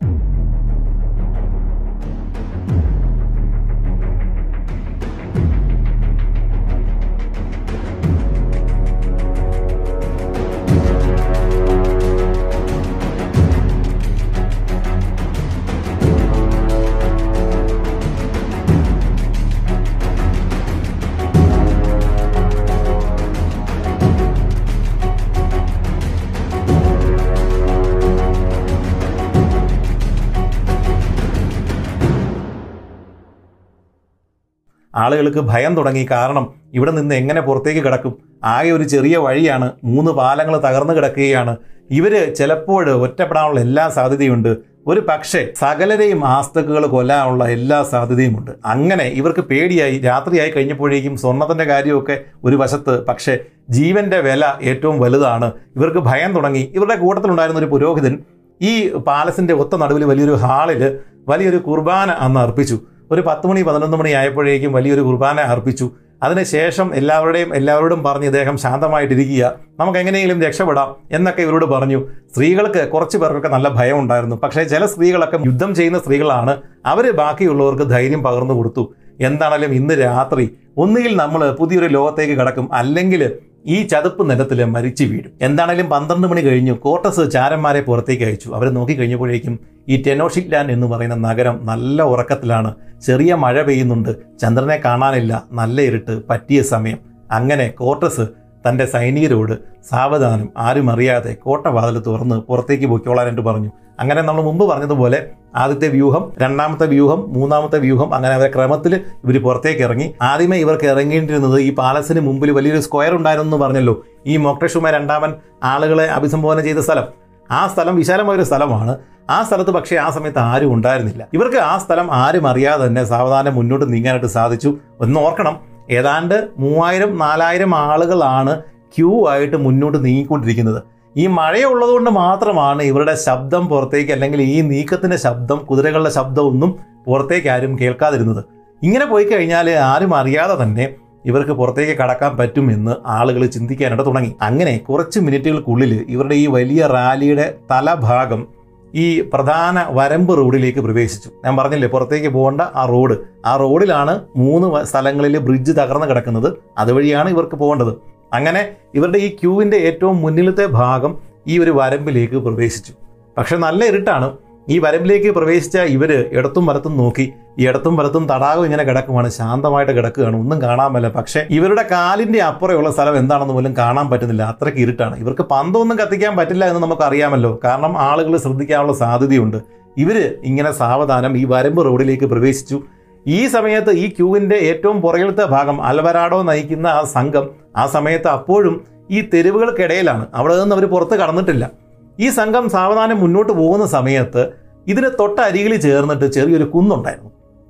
ആളുകൾക്ക് ഭയം തുടങ്ങി. കാരണം ഇവിടെ നിന്ന് എങ്ങനെ പുറത്തേക്ക് കിടക്കും? ആകെ ഒരു ചെറിയ വഴിയാണ്. മൂന്ന് പാലങ്ങൾ തകർന്നു കിടക്കുകയാണ്. ഇവർ ചിലപ്പോൾ ഒറ്റപ്പെടാനുള്ള എല്ലാ സാധ്യതയുമുണ്ട്. ഒരു പക്ഷേ സകലരെയും ആസ്തക്കുകൾ കൊല്ലാനുള്ള എല്ലാ സാധ്യതയുമുണ്ട്. അങ്ങനെ ഇവർക്ക് പേടിയായി. രാത്രിയായി കഴിഞ്ഞപ്പോഴേക്കും സ്വർണത്തിന്റെ കാര്യമൊക്കെ ഒരു വശത്ത്. പക്ഷേ ജീവന്റെ വില ഏറ്റവും വലുതാണ്. ഇവർക്ക് ഭയം തുടങ്ങി. ഇവരുടെ കൂട്ടത്തിലുണ്ടായിരുന്ന ഒരു പുരോഹിതൻ ഈ പാലസിന്റെ ഒത്ത നടുവിൽ വലിയൊരു ഹാളിൽ വലിയൊരു കുർബാന അന്ന് അർപ്പിച്ചു. ഒരു പത്ത് മണി പതിനൊന്ന് മണി ആയപ്പോഴേക്കും വലിയൊരു കുർബാന അർപ്പിച്ചു. അതിനുശേഷം എല്ലാവരുടെയും എല്ലാവരോടും പറഞ്ഞ് ഇദ്ദേഹം ശാന്തമായിട്ടിരിക്കുക. നമുക്ക് എങ്ങനെയെങ്കിലും രക്ഷപ്പെടാം എന്നൊക്കെ ഇവരോട് പറഞ്ഞു. സ്ത്രീകൾക്ക് കുറച്ച് പേർക്കൊക്കെ നല്ല ഭയം ഉണ്ടായിരുന്നു. പക്ഷേ ചില സ്ത്രീകളൊക്കെ യുദ്ധം ചെയ്യുന്ന സ്ത്രീകളാണ്. അവർ ബാക്കിയുള്ളവർക്ക് ധൈര്യം പകർന്നു കൊടുത്തു. എന്താണേലും ഇന്ന് രാത്രി ഒന്നുകിൽ നമ്മൾ പുതിയൊരു ലോകത്തേക്ക് കടക്കും അല്ലെങ്കിൽ ഈ ചതുപ്പ് നിലത്തിൽ മരിച്ചു വീഴും. എന്താണേലും പന്ത്രണ്ട് മണി കഴിഞ്ഞു കോട്ടസ് ചാരന്മാരെ പുറത്തേക്ക് അയച്ചു. അവരെ നോക്കി കഴിഞ്ഞപ്പോഴേക്കും ഈ ടെനോഷിക്ലാൻഡ് എന്ന് പറയുന്ന നഗരം നല്ല ഉറക്കത്തിലാണ്. ചെറിയ മഴ പെയ്യുന്നുണ്ട്. ചന്ദ്രനെ കാണാനില്ല. നല്ല ഇരുട്ട് പറ്റിയ സമയം. അങ്ങനെ കോർട്ടസ് തന്റെ സൈനികരോട് സാവധാനം ആരും അറിയാതെ കോട്ടവാതിൽ തുറന്ന് പുറത്തേക്ക് പൊയ്ക്കോളാനായിട്ട് പറഞ്ഞു. അങ്ങനെ നമ്മൾ മുമ്പ് പറഞ്ഞതുപോലെ ആദ്യത്തെ വ്യൂഹം രണ്ടാമത്തെ വ്യൂഹം മൂന്നാമത്തെ വ്യൂഹം അങ്ങനെ അവരെ ക്രമത്തിൽ ഇവർ പുറത്തേക്ക് ഇറങ്ങി. ആദ്യമേ ഇവർക്ക് ഇറങ്ങേണ്ടിരുന്നത് ഈ പാലസിന് മുമ്പിൽ വലിയൊരു സ്ക്വയർ ഉണ്ടായിരുന്നു എന്ന് പറഞ്ഞല്ലോ. ഈ മൊക്ടഷുമ രണ്ടാമൻ ആളുകളെ അഭിസംബോധന ചെയ്ത സ്ഥലം. ആ സ്ഥലം വിശാലമായ ഒരു സ്ഥലമാണ്. ആ സ്ഥലത്ത് പക്ഷേ ആ സമയത്ത് ആരും ഉണ്ടായിരുന്നില്ല. ഇവർക്ക് ആ സ്ഥലം ആരും അറിയാതെ തന്നെ സാവധാനം മുന്നോട്ട് നീങ്ങാനായിട്ട് സാധിച്ചു. ഒന്ന് ഓർക്കണം ഏതാണ്ട് മൂവായിരം നാലായിരം ആളുകളാണ് ക്യൂ ആയിട്ട് മുന്നോട്ട് നീങ്ങിക്കൊണ്ടിരിക്കുന്നത്. ഈ മഴയുള്ളതുകൊണ്ട് മാത്രമാണ് ഇവരുടെ ശബ്ദം പുറത്തേക്ക് അല്ലെങ്കിൽ ഈ നീക്കത്തിന്റെ ശബ്ദം കുതിരകളുടെ ശബ്ദമൊന്നും പുറത്തേക്ക് ആരും കേൾക്കാതിരുന്നത്. ഇങ്ങനെ പോയി കഴിഞ്ഞാൽ ആരും അറിയാതെ തന്നെ ഇവർക്ക് പുറത്തേക്ക് കടക്കാൻ പറ്റുമെന്ന് ആളുകൾ ചിന്തിക്കാനായിട്ട് തുടങ്ങി. അങ്ങനെ കുറച്ച് മിനിറ്റുകൾക്കുള്ളിൽ ഇവരുടെ ഈ വലിയ റാലിയുടെ തലഭാഗം ഈ പ്രധാന വരമ്പ് റോഡിലേക്ക് പ്രവേശിച്ചു. ഞാൻ പറഞ്ഞില്ലേ പുറത്തേക്ക് പോകേണ്ട ആ റോഡ്. ആ റോഡിലാണ് മൂന്ന് സ്ഥലങ്ങളിൽ ബ്രിഡ്ജ് തകർന്ന് കിടക്കുന്നത്. അതുവഴിയാണ് ഇവർക്ക് പോകേണ്ടത്. അങ്ങനെ ഇവരുടെ ഈ ക്യൂവിന്റെ ഏറ്റവും മുന്നിലത്തെ ഭാഗം ഈ ഒരു വരമ്പിലേക്ക് പ്രവേശിച്ചു. പക്ഷെ നല്ല ഇരുട്ടാണ്. ഈ വരമ്പിലേക്ക് പ്രവേശിച്ച ഇവർ ഇടത്തും വലത്തും നോക്കി. ഇടത്തും വലത്തും തടാകം ഇങ്ങനെ കിടക്കുവാണ്. ശാന്തമായിട്ട് കിടക്കുകയാണ്. ഒന്നും കാണാൻ പറ്റില്ല പക്ഷേ ഇവരുടെ കാലിന്റെ അപ്പുറമുള്ള സ്ഥലം എന്താണെന്ന് പോലും കാണാൻ പറ്റുന്നില്ല. അത്രയ്ക്ക് ഇരുട്ടാണ്. ഇവർക്ക് പന്തൊന്നും കത്തിക്കാൻ പറ്റില്ല എന്ന് നമുക്ക് അറിയാമല്ലോ. കാരണം ആളുകൾ ശ്രദ്ധിക്കാനുള്ള സാധ്യതയുണ്ട്. ഇവർ ഇങ്ങനെ സാവധാനം ഈ വരമ്പ് റോഡിലേക്ക് പ്രവേശിച്ചു. ഈ സമയത്ത് ഈ ക്യൂവിന്റെ ഏറ്റവും പുറകിലത്തെ ഭാഗം അൽവരാഡോ നയിക്കുന്ന ആ സംഘം ആ സമയത്ത് അപ്പോഴും ഈ തെരുവുകൾക്കിടയിലാണ്. അവിടെ നിന്ന് അവർ പുറത്ത് കടന്നിട്ടില്ല. ഈ സംഘം സാവധാനം മുന്നോട്ട് പോകുന്ന സമയത്ത് ഇതിന് തൊട്ടരികിൽ ചേർന്നിട്ട് ചെറിയൊരു കുന്നുണ്ടായിരുന്നു.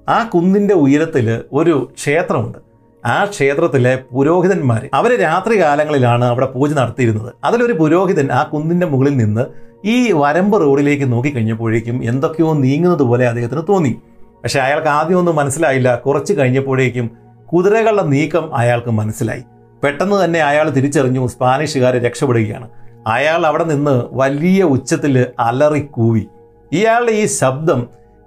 ആ കുന്നിന്റെ ഉയരത്തിൽ ഒരു ക്ഷേത്രമുണ്ട്. ആ ക്ഷേത്രത്തിലെ പുരോഹിതന്മാർ അവർ രാത്രി കാലങ്ങളിലാണ് അവിടെ പൂജ നടത്തിയിരുന്നത്. അതിലൊരു പുരോഹിതൻ ആ കുന്നിന്റെ മുകളിൽ നിന്ന് ഈ വരമ്പ് റോഡിലേക്ക് നോക്കിക്കഴിഞ്ഞപ്പോഴേക്കും എന്തൊക്കെയോ നീങ്ങുന്നത് പോലെ അദ്ദേഹത്തിന് തോന്നി. പക്ഷേ അയാൾക്ക് ആദ്യമൊന്നും മനസ്സിലായില്ല. കുറച്ച് കഴിഞ്ഞപ്പോഴേക്കും കുതിരകളുടെ നീക്കം അയാൾക്ക് മനസ്സിലായി. പെട്ടെന്ന് തന്നെ അയാൾ തിരിച്ചറിഞ്ഞു. സ്പാനിഷുകാർ രക്ഷപ്പെടുകയാണ്. അയാൾ അവിടെ നിന്ന് വലിയ ഉച്ചത്തിൽ അലറിക്കൂവി. കൂവി ഇയാളുടെ ഈ ശബ്ദം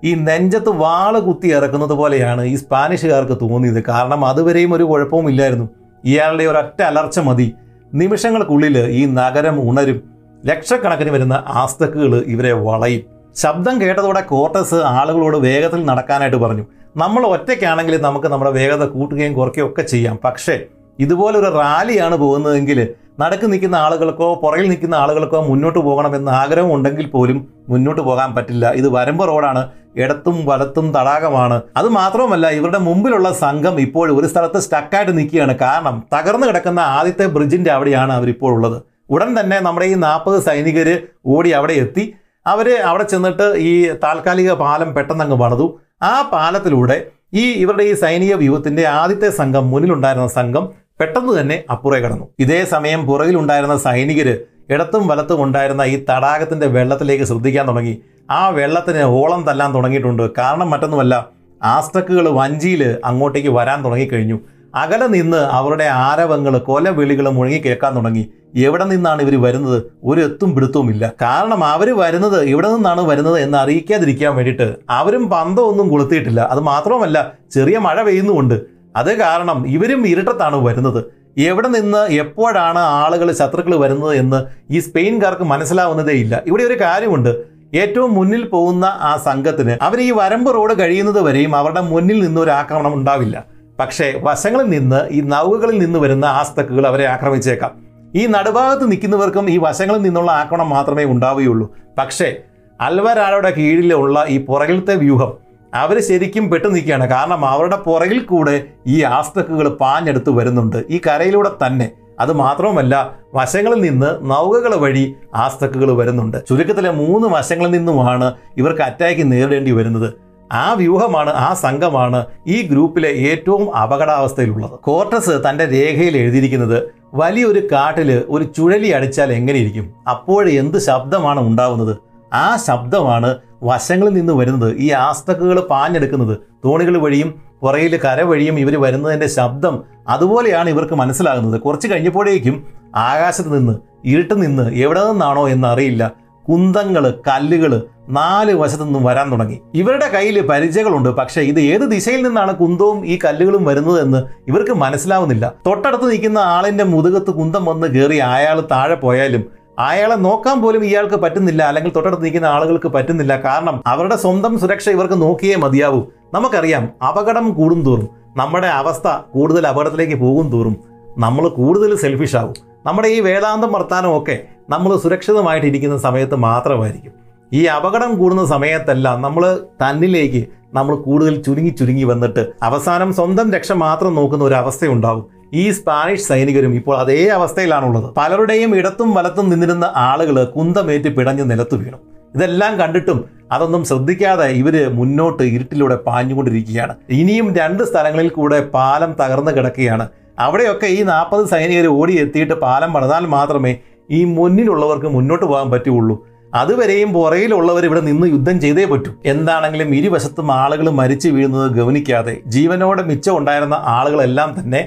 ഈ നെഞ്ചത്ത് വാൾ കുത്തി ഇറക്കുന്നത് പോലെയാണ് ഈ സ്പാനിഷുകാർക്ക് തോന്നിയത്. കാരണം അതുവരെയും ഒരു കുഴപ്പവും ഇല്ലായിരുന്നു. ഇയാളുടെ ഒരൊറ്റ അലർച്ച മതി. നിമിഷങ്ങൾക്കുള്ളിൽ ഈ നഗരം ഉണരും. ലക്ഷക്കണക്കിന് വരുന്ന ആസ്തക്കുകൾ ഇവരെ വളയും. ശബ്ദം കേട്ടതോടെ കോർട്ടസ് ആളുകളോട് വേഗത്തിൽ നടക്കാനായിട്ട് പറഞ്ഞു. നമ്മൾ ഒറ്റയ്ക്കാണെങ്കിൽ നമുക്ക് നമ്മുടെ വേഗത കൂട്ടുകയും കുറയ്ക്കുകയും ഒക്കെ ചെയ്യാം. പക്ഷേ ഇതുപോലൊരു റാലിയാണ് പോകുന്നതെങ്കിൽ നടുക്ക് നിൽക്കുന്ന ആളുകൾക്കോ പുറകിൽ നിൽക്കുന്ന ആളുകൾക്കോ മുന്നോട്ട് പോകണമെന്ന് ആഗ്രഹം ഉണ്ടെങ്കിൽ പോലും മുന്നോട്ട് പോകാൻ പറ്റില്ല. ഇത് വരമ്പ് റോഡാണ്. ഇടത്തും വലത്തും തടാകമാണ്. അത് മാത്രവുമല്ല ഇവരുടെ മുമ്പിലുള്ള സംഘം ഇപ്പോൾ ഒരു സ്ഥലത്ത് സ്റ്റക്കായിട്ട് നിൽക്കുകയാണ്. കാരണം തകർന്നു കിടക്കുന്ന ആദ്യത്തെ ബ്രിഡ്ജിന്റെ അവിടെയാണ് അവരിപ്പോൾ ഉള്ളത്. ഉടൻ തന്നെ നമ്മുടെ ഈ നാൽപ്പത് സൈനികർ ഓടി അവിടെ എത്തി. അവർ അവിടെ ചെന്നിട്ട് ഈ താൽക്കാലിക പാലം പെട്ടെന്ന് അങ്ങ് പണിതു. ആ പാലത്തിലൂടെ ഈ ഇവരുടെ ഈ സൈനിക വ്യൂഹത്തിന്റെ ആദ്യത്തെ സംഘം മുന്നിലുണ്ടായിരുന്ന സംഘം പെട്ടെന്ന് തന്നെ അപ്പുറേ കടന്നു. ഇതേ സമയം പുറകിലുണ്ടായിരുന്ന സൈനികര് ഇടത്തും വലത്തും ഉണ്ടായിരുന്ന ഈ തടാകത്തിന്റെ വെള്ളത്തിലേക്ക് ശ്രദ്ധിക്കാൻ തുടങ്ങി. ആ വെള്ളത്തിന് ഓളം തല്ലാൻ തുടങ്ങിയിട്ടുണ്ട്. കാരണം മറ്റൊന്നുമല്ല ആസ്തക്കുകൾ വഞ്ചിയിൽ അങ്ങോട്ടേക്ക് വരാൻ തുടങ്ങിക്കഴിഞ്ഞു. അകലെ നിന്ന് അവരുടെ ആരവങ്ങൾ കൊലവിളികൾ മുഴങ്ങി കേൾക്കാൻ തുടങ്ങി. എവിടെ നിന്നാണ് ഇവർ വരുന്നത്? ഒരു എത്തും പിടുത്തവുമില്ല. കാരണം അവർ വരുന്നത് ഇവിടെ നിന്നാണ് വരുന്നത് എന്ന് അറിയിക്കാതിരിക്കാൻ വേണ്ടിയിട്ട് അവരും പന്തമൊന്നും കൊളുത്തിയിട്ടില്ല. അത് മാത്രമല്ല ചെറിയ മഴ പെയ്യുന്നുമുണ്ട്. അത് കാരണം ഇവരും ഇരുട്ടത്താണ് വരുന്നത്. എവിടെ നിന്ന് എപ്പോഴാണ് ആളുകൾ ശത്രുക്കൾ വരുന്നത് എന്ന് ഈ സ്പെയിൻകാർക്ക് മനസ്സിലാവുന്നതേ ഇല്ല. ഇവിടെ ഒരു കാര്യമുണ്ട്. ഏറ്റവും മുന്നിൽ പോകുന്ന ആ സംഘത്തിന് അവർ ഈ വരമ്പ് റോഡ് കഴിയുന്നത് വരെയും അവരുടെ മുന്നിൽ നിന്ന് ഒരു ആക്രമണം ഉണ്ടാവില്ല. പക്ഷേ വശങ്ങളിൽ നിന്ന് ഈ നൗകകളിൽ നിന്ന് വരുന്ന ആസ്തക്കുകൾ അവരെ ആക്രമിച്ചേക്കാം. ഈ നടുഭാഗത്ത് നിൽക്കുന്നവർക്കും ഈ വശങ്ങളിൽ നിന്നുള്ള ആക്രമണം മാത്രമേ ഉണ്ടാവുകയുള്ളൂ. പക്ഷേ അൽവരാളുടെ കീഴിലുള്ള ഈ പുറകിലത്തെ വ്യൂഹം അവർ ശരിക്കും പെട്ടു നിൽക്കുകയാണ്. കാരണം അവരുടെ പുറകിൽ കൂടെ ഈ ആസ്തക്കുകൾ പാഞ്ഞെടുത്ത് വരുന്നുണ്ട്. ഈ കരയിലൂടെ തന്നെ. അത് മാത്രവുമല്ല വശങ്ങളിൽ നിന്ന് നൗകകൾ വഴി ആസ്തക്കുകൾ വരുന്നുണ്ട്. ചുരുക്കത്തിലെ മൂന്ന് വശങ്ങളിൽ നിന്നുമാണ് ഇവർക്ക് അറ്റാക്ക് നേരിടേണ്ടി വരുന്നത്. ആ വ്യൂഹമാണ് ആ സംഘമാണ് ഈ ഗ്രൂപ്പിലെ ഏറ്റവും അപകടാവസ്ഥയിലുള്ളത്. കോർട്ടസ് തന്റെ രേഖയിൽ എഴുതിയിരിക്കുന്നത് വലിയൊരു കാട്ടിൽ ഒരു ചുഴലി അടിച്ചാൽ എങ്ങനെയിരിക്കും അപ്പോൾ എന്ത് ശബ്ദമാണ് ഉണ്ടാവുന്നത്? ആ ശബ്ദമാണ് വശങ്ങളിൽ നിന്ന് വരുന്നത് ഈ ആസ്തക്കുകൾ പാഞ്ഞെടുക്കുന്നത് തോണികൾ വഴിയും പുറയിൽ കര വഴിയും ഇവർ വരുന്നതിന്റെ ശബ്ദം അതുപോലെയാണ് ഇവർക്ക് മനസ്സിലാകുന്നത്. കുറച്ച് കഴിഞ്ഞപ്പോഴേക്കും ആകാശത്ത് നിന്ന് ഇരുട്ട് നിന്ന് എവിടെ നിന്നാണോ എന്നറിയില്ല കുന്തങ്ങൾ കല്ലുകൾ നാല് വശത്തു നിന്നും വരാൻ തുടങ്ങി. ഇവരുടെ കയ്യിൽ പരിചയങ്ങളുണ്ട് പക്ഷേ ഇത് ഏത് ദിശയിൽ നിന്നാണ് കുന്തവും ഈ കല്ലുകളും വരുന്നത് എന്ന് ഇവർക്ക് മനസ്സിലാവുന്നില്ല. തൊട്ടടുത്ത് നിൽക്കുന്ന ആളിന്റെ മുതുകത്ത് കുന്തം വന്ന് കയറി അയാൾ താഴെ പോയാലും അയാളെ നോക്കാൻ പോലും ഇയാൾക്ക് പറ്റുന്നില്ല. അല്ലെങ്കിൽ തൊട്ടടുത്ത് നിൽക്കുന്ന ആളുകൾക്ക് പറ്റുന്നില്ല. കാരണം അവരുടെ സ്വന്തം സുരക്ഷ ഇവർക്ക് നോക്കിയേ മതിയാവൂ. നമുക്കറിയാം അപകടം കൂടും തോറും നമ്മുടെ അവസ്ഥ കൂടുതൽ അപകടത്തിലേക്ക് പോകും തോറും നമ്മൾ കൂടുതൽ സെൽഫിഷ് ആകും നമ്മുടെ ഈ വേദാന്തം വർത്താനം ഒക്കെ നമ്മൾ സുരക്ഷിതമായിട്ടിരിക്കുന്ന സമയത്ത് മാത്രമായിരിക്കും. ഈ അപകടം കൂടുന്ന സമയത്തെല്ലാം നമ്മൾ തന്നിലേക്ക് നമ്മൾ കൂടുതൽ ചുരുങ്ങി ചുരുങ്ങി വന്നിട്ട് അവസാനം സ്വന്തം രക്ഷ മാത്രം നോക്കുന്ന ഒരു അവസ്ഥയുണ്ടാവും. ഈ സ്പാനിഷ് സൈനികരും ഇപ്പോൾ അതേ അവസ്ഥയിലാണുള്ളത്. പലരുടെയും ഇടത്തും വലത്തും നിന്നിരുന്ന ആളുകൾ കുന്തമേറ്റ് പിടഞ്ഞ് നിലത്ത് വീണു. ഇതെല്ലാം കണ്ടിട്ടും അതൊന്നും ശ്രദ്ധിക്കാതെ ഇവർ മുന്നോട്ട് ഇരുട്ടിലൂടെ പാഞ്ഞുകൊണ്ടിരിക്കുകയാണ്. ഇനിയും രണ്ട് സ്ഥലങ്ങളിൽ കൂടെ പാലം തകർന്നു കിടക്കുകയാണ്. അവിടെയൊക്കെ ഈ നാൽപ്പത് സൈനികർ ഓടി എത്തിയിട്ട് പാലം പണിതാൽ മാത്രമേ ഈ മുന്നിലുള്ളവർക്ക് മുന്നോട്ട് പോകാൻ പറ്റുള്ളൂ അതുവരെയും പുറയിലുള്ളവർ ഇവിടെ നിന്ന് യുദ്ധം ചെയ്തേ പറ്റൂ. എന്താണെങ്കിലും ഇരുവശത്തും ആളുകൾ മരിച്ചു വീഴുന്നത് ഗവനിക്കാതെ ജീവനോടെ മിച്ചം ഉണ്ടായിരുന്ന ആളുകളെല്ലാം തന്നെ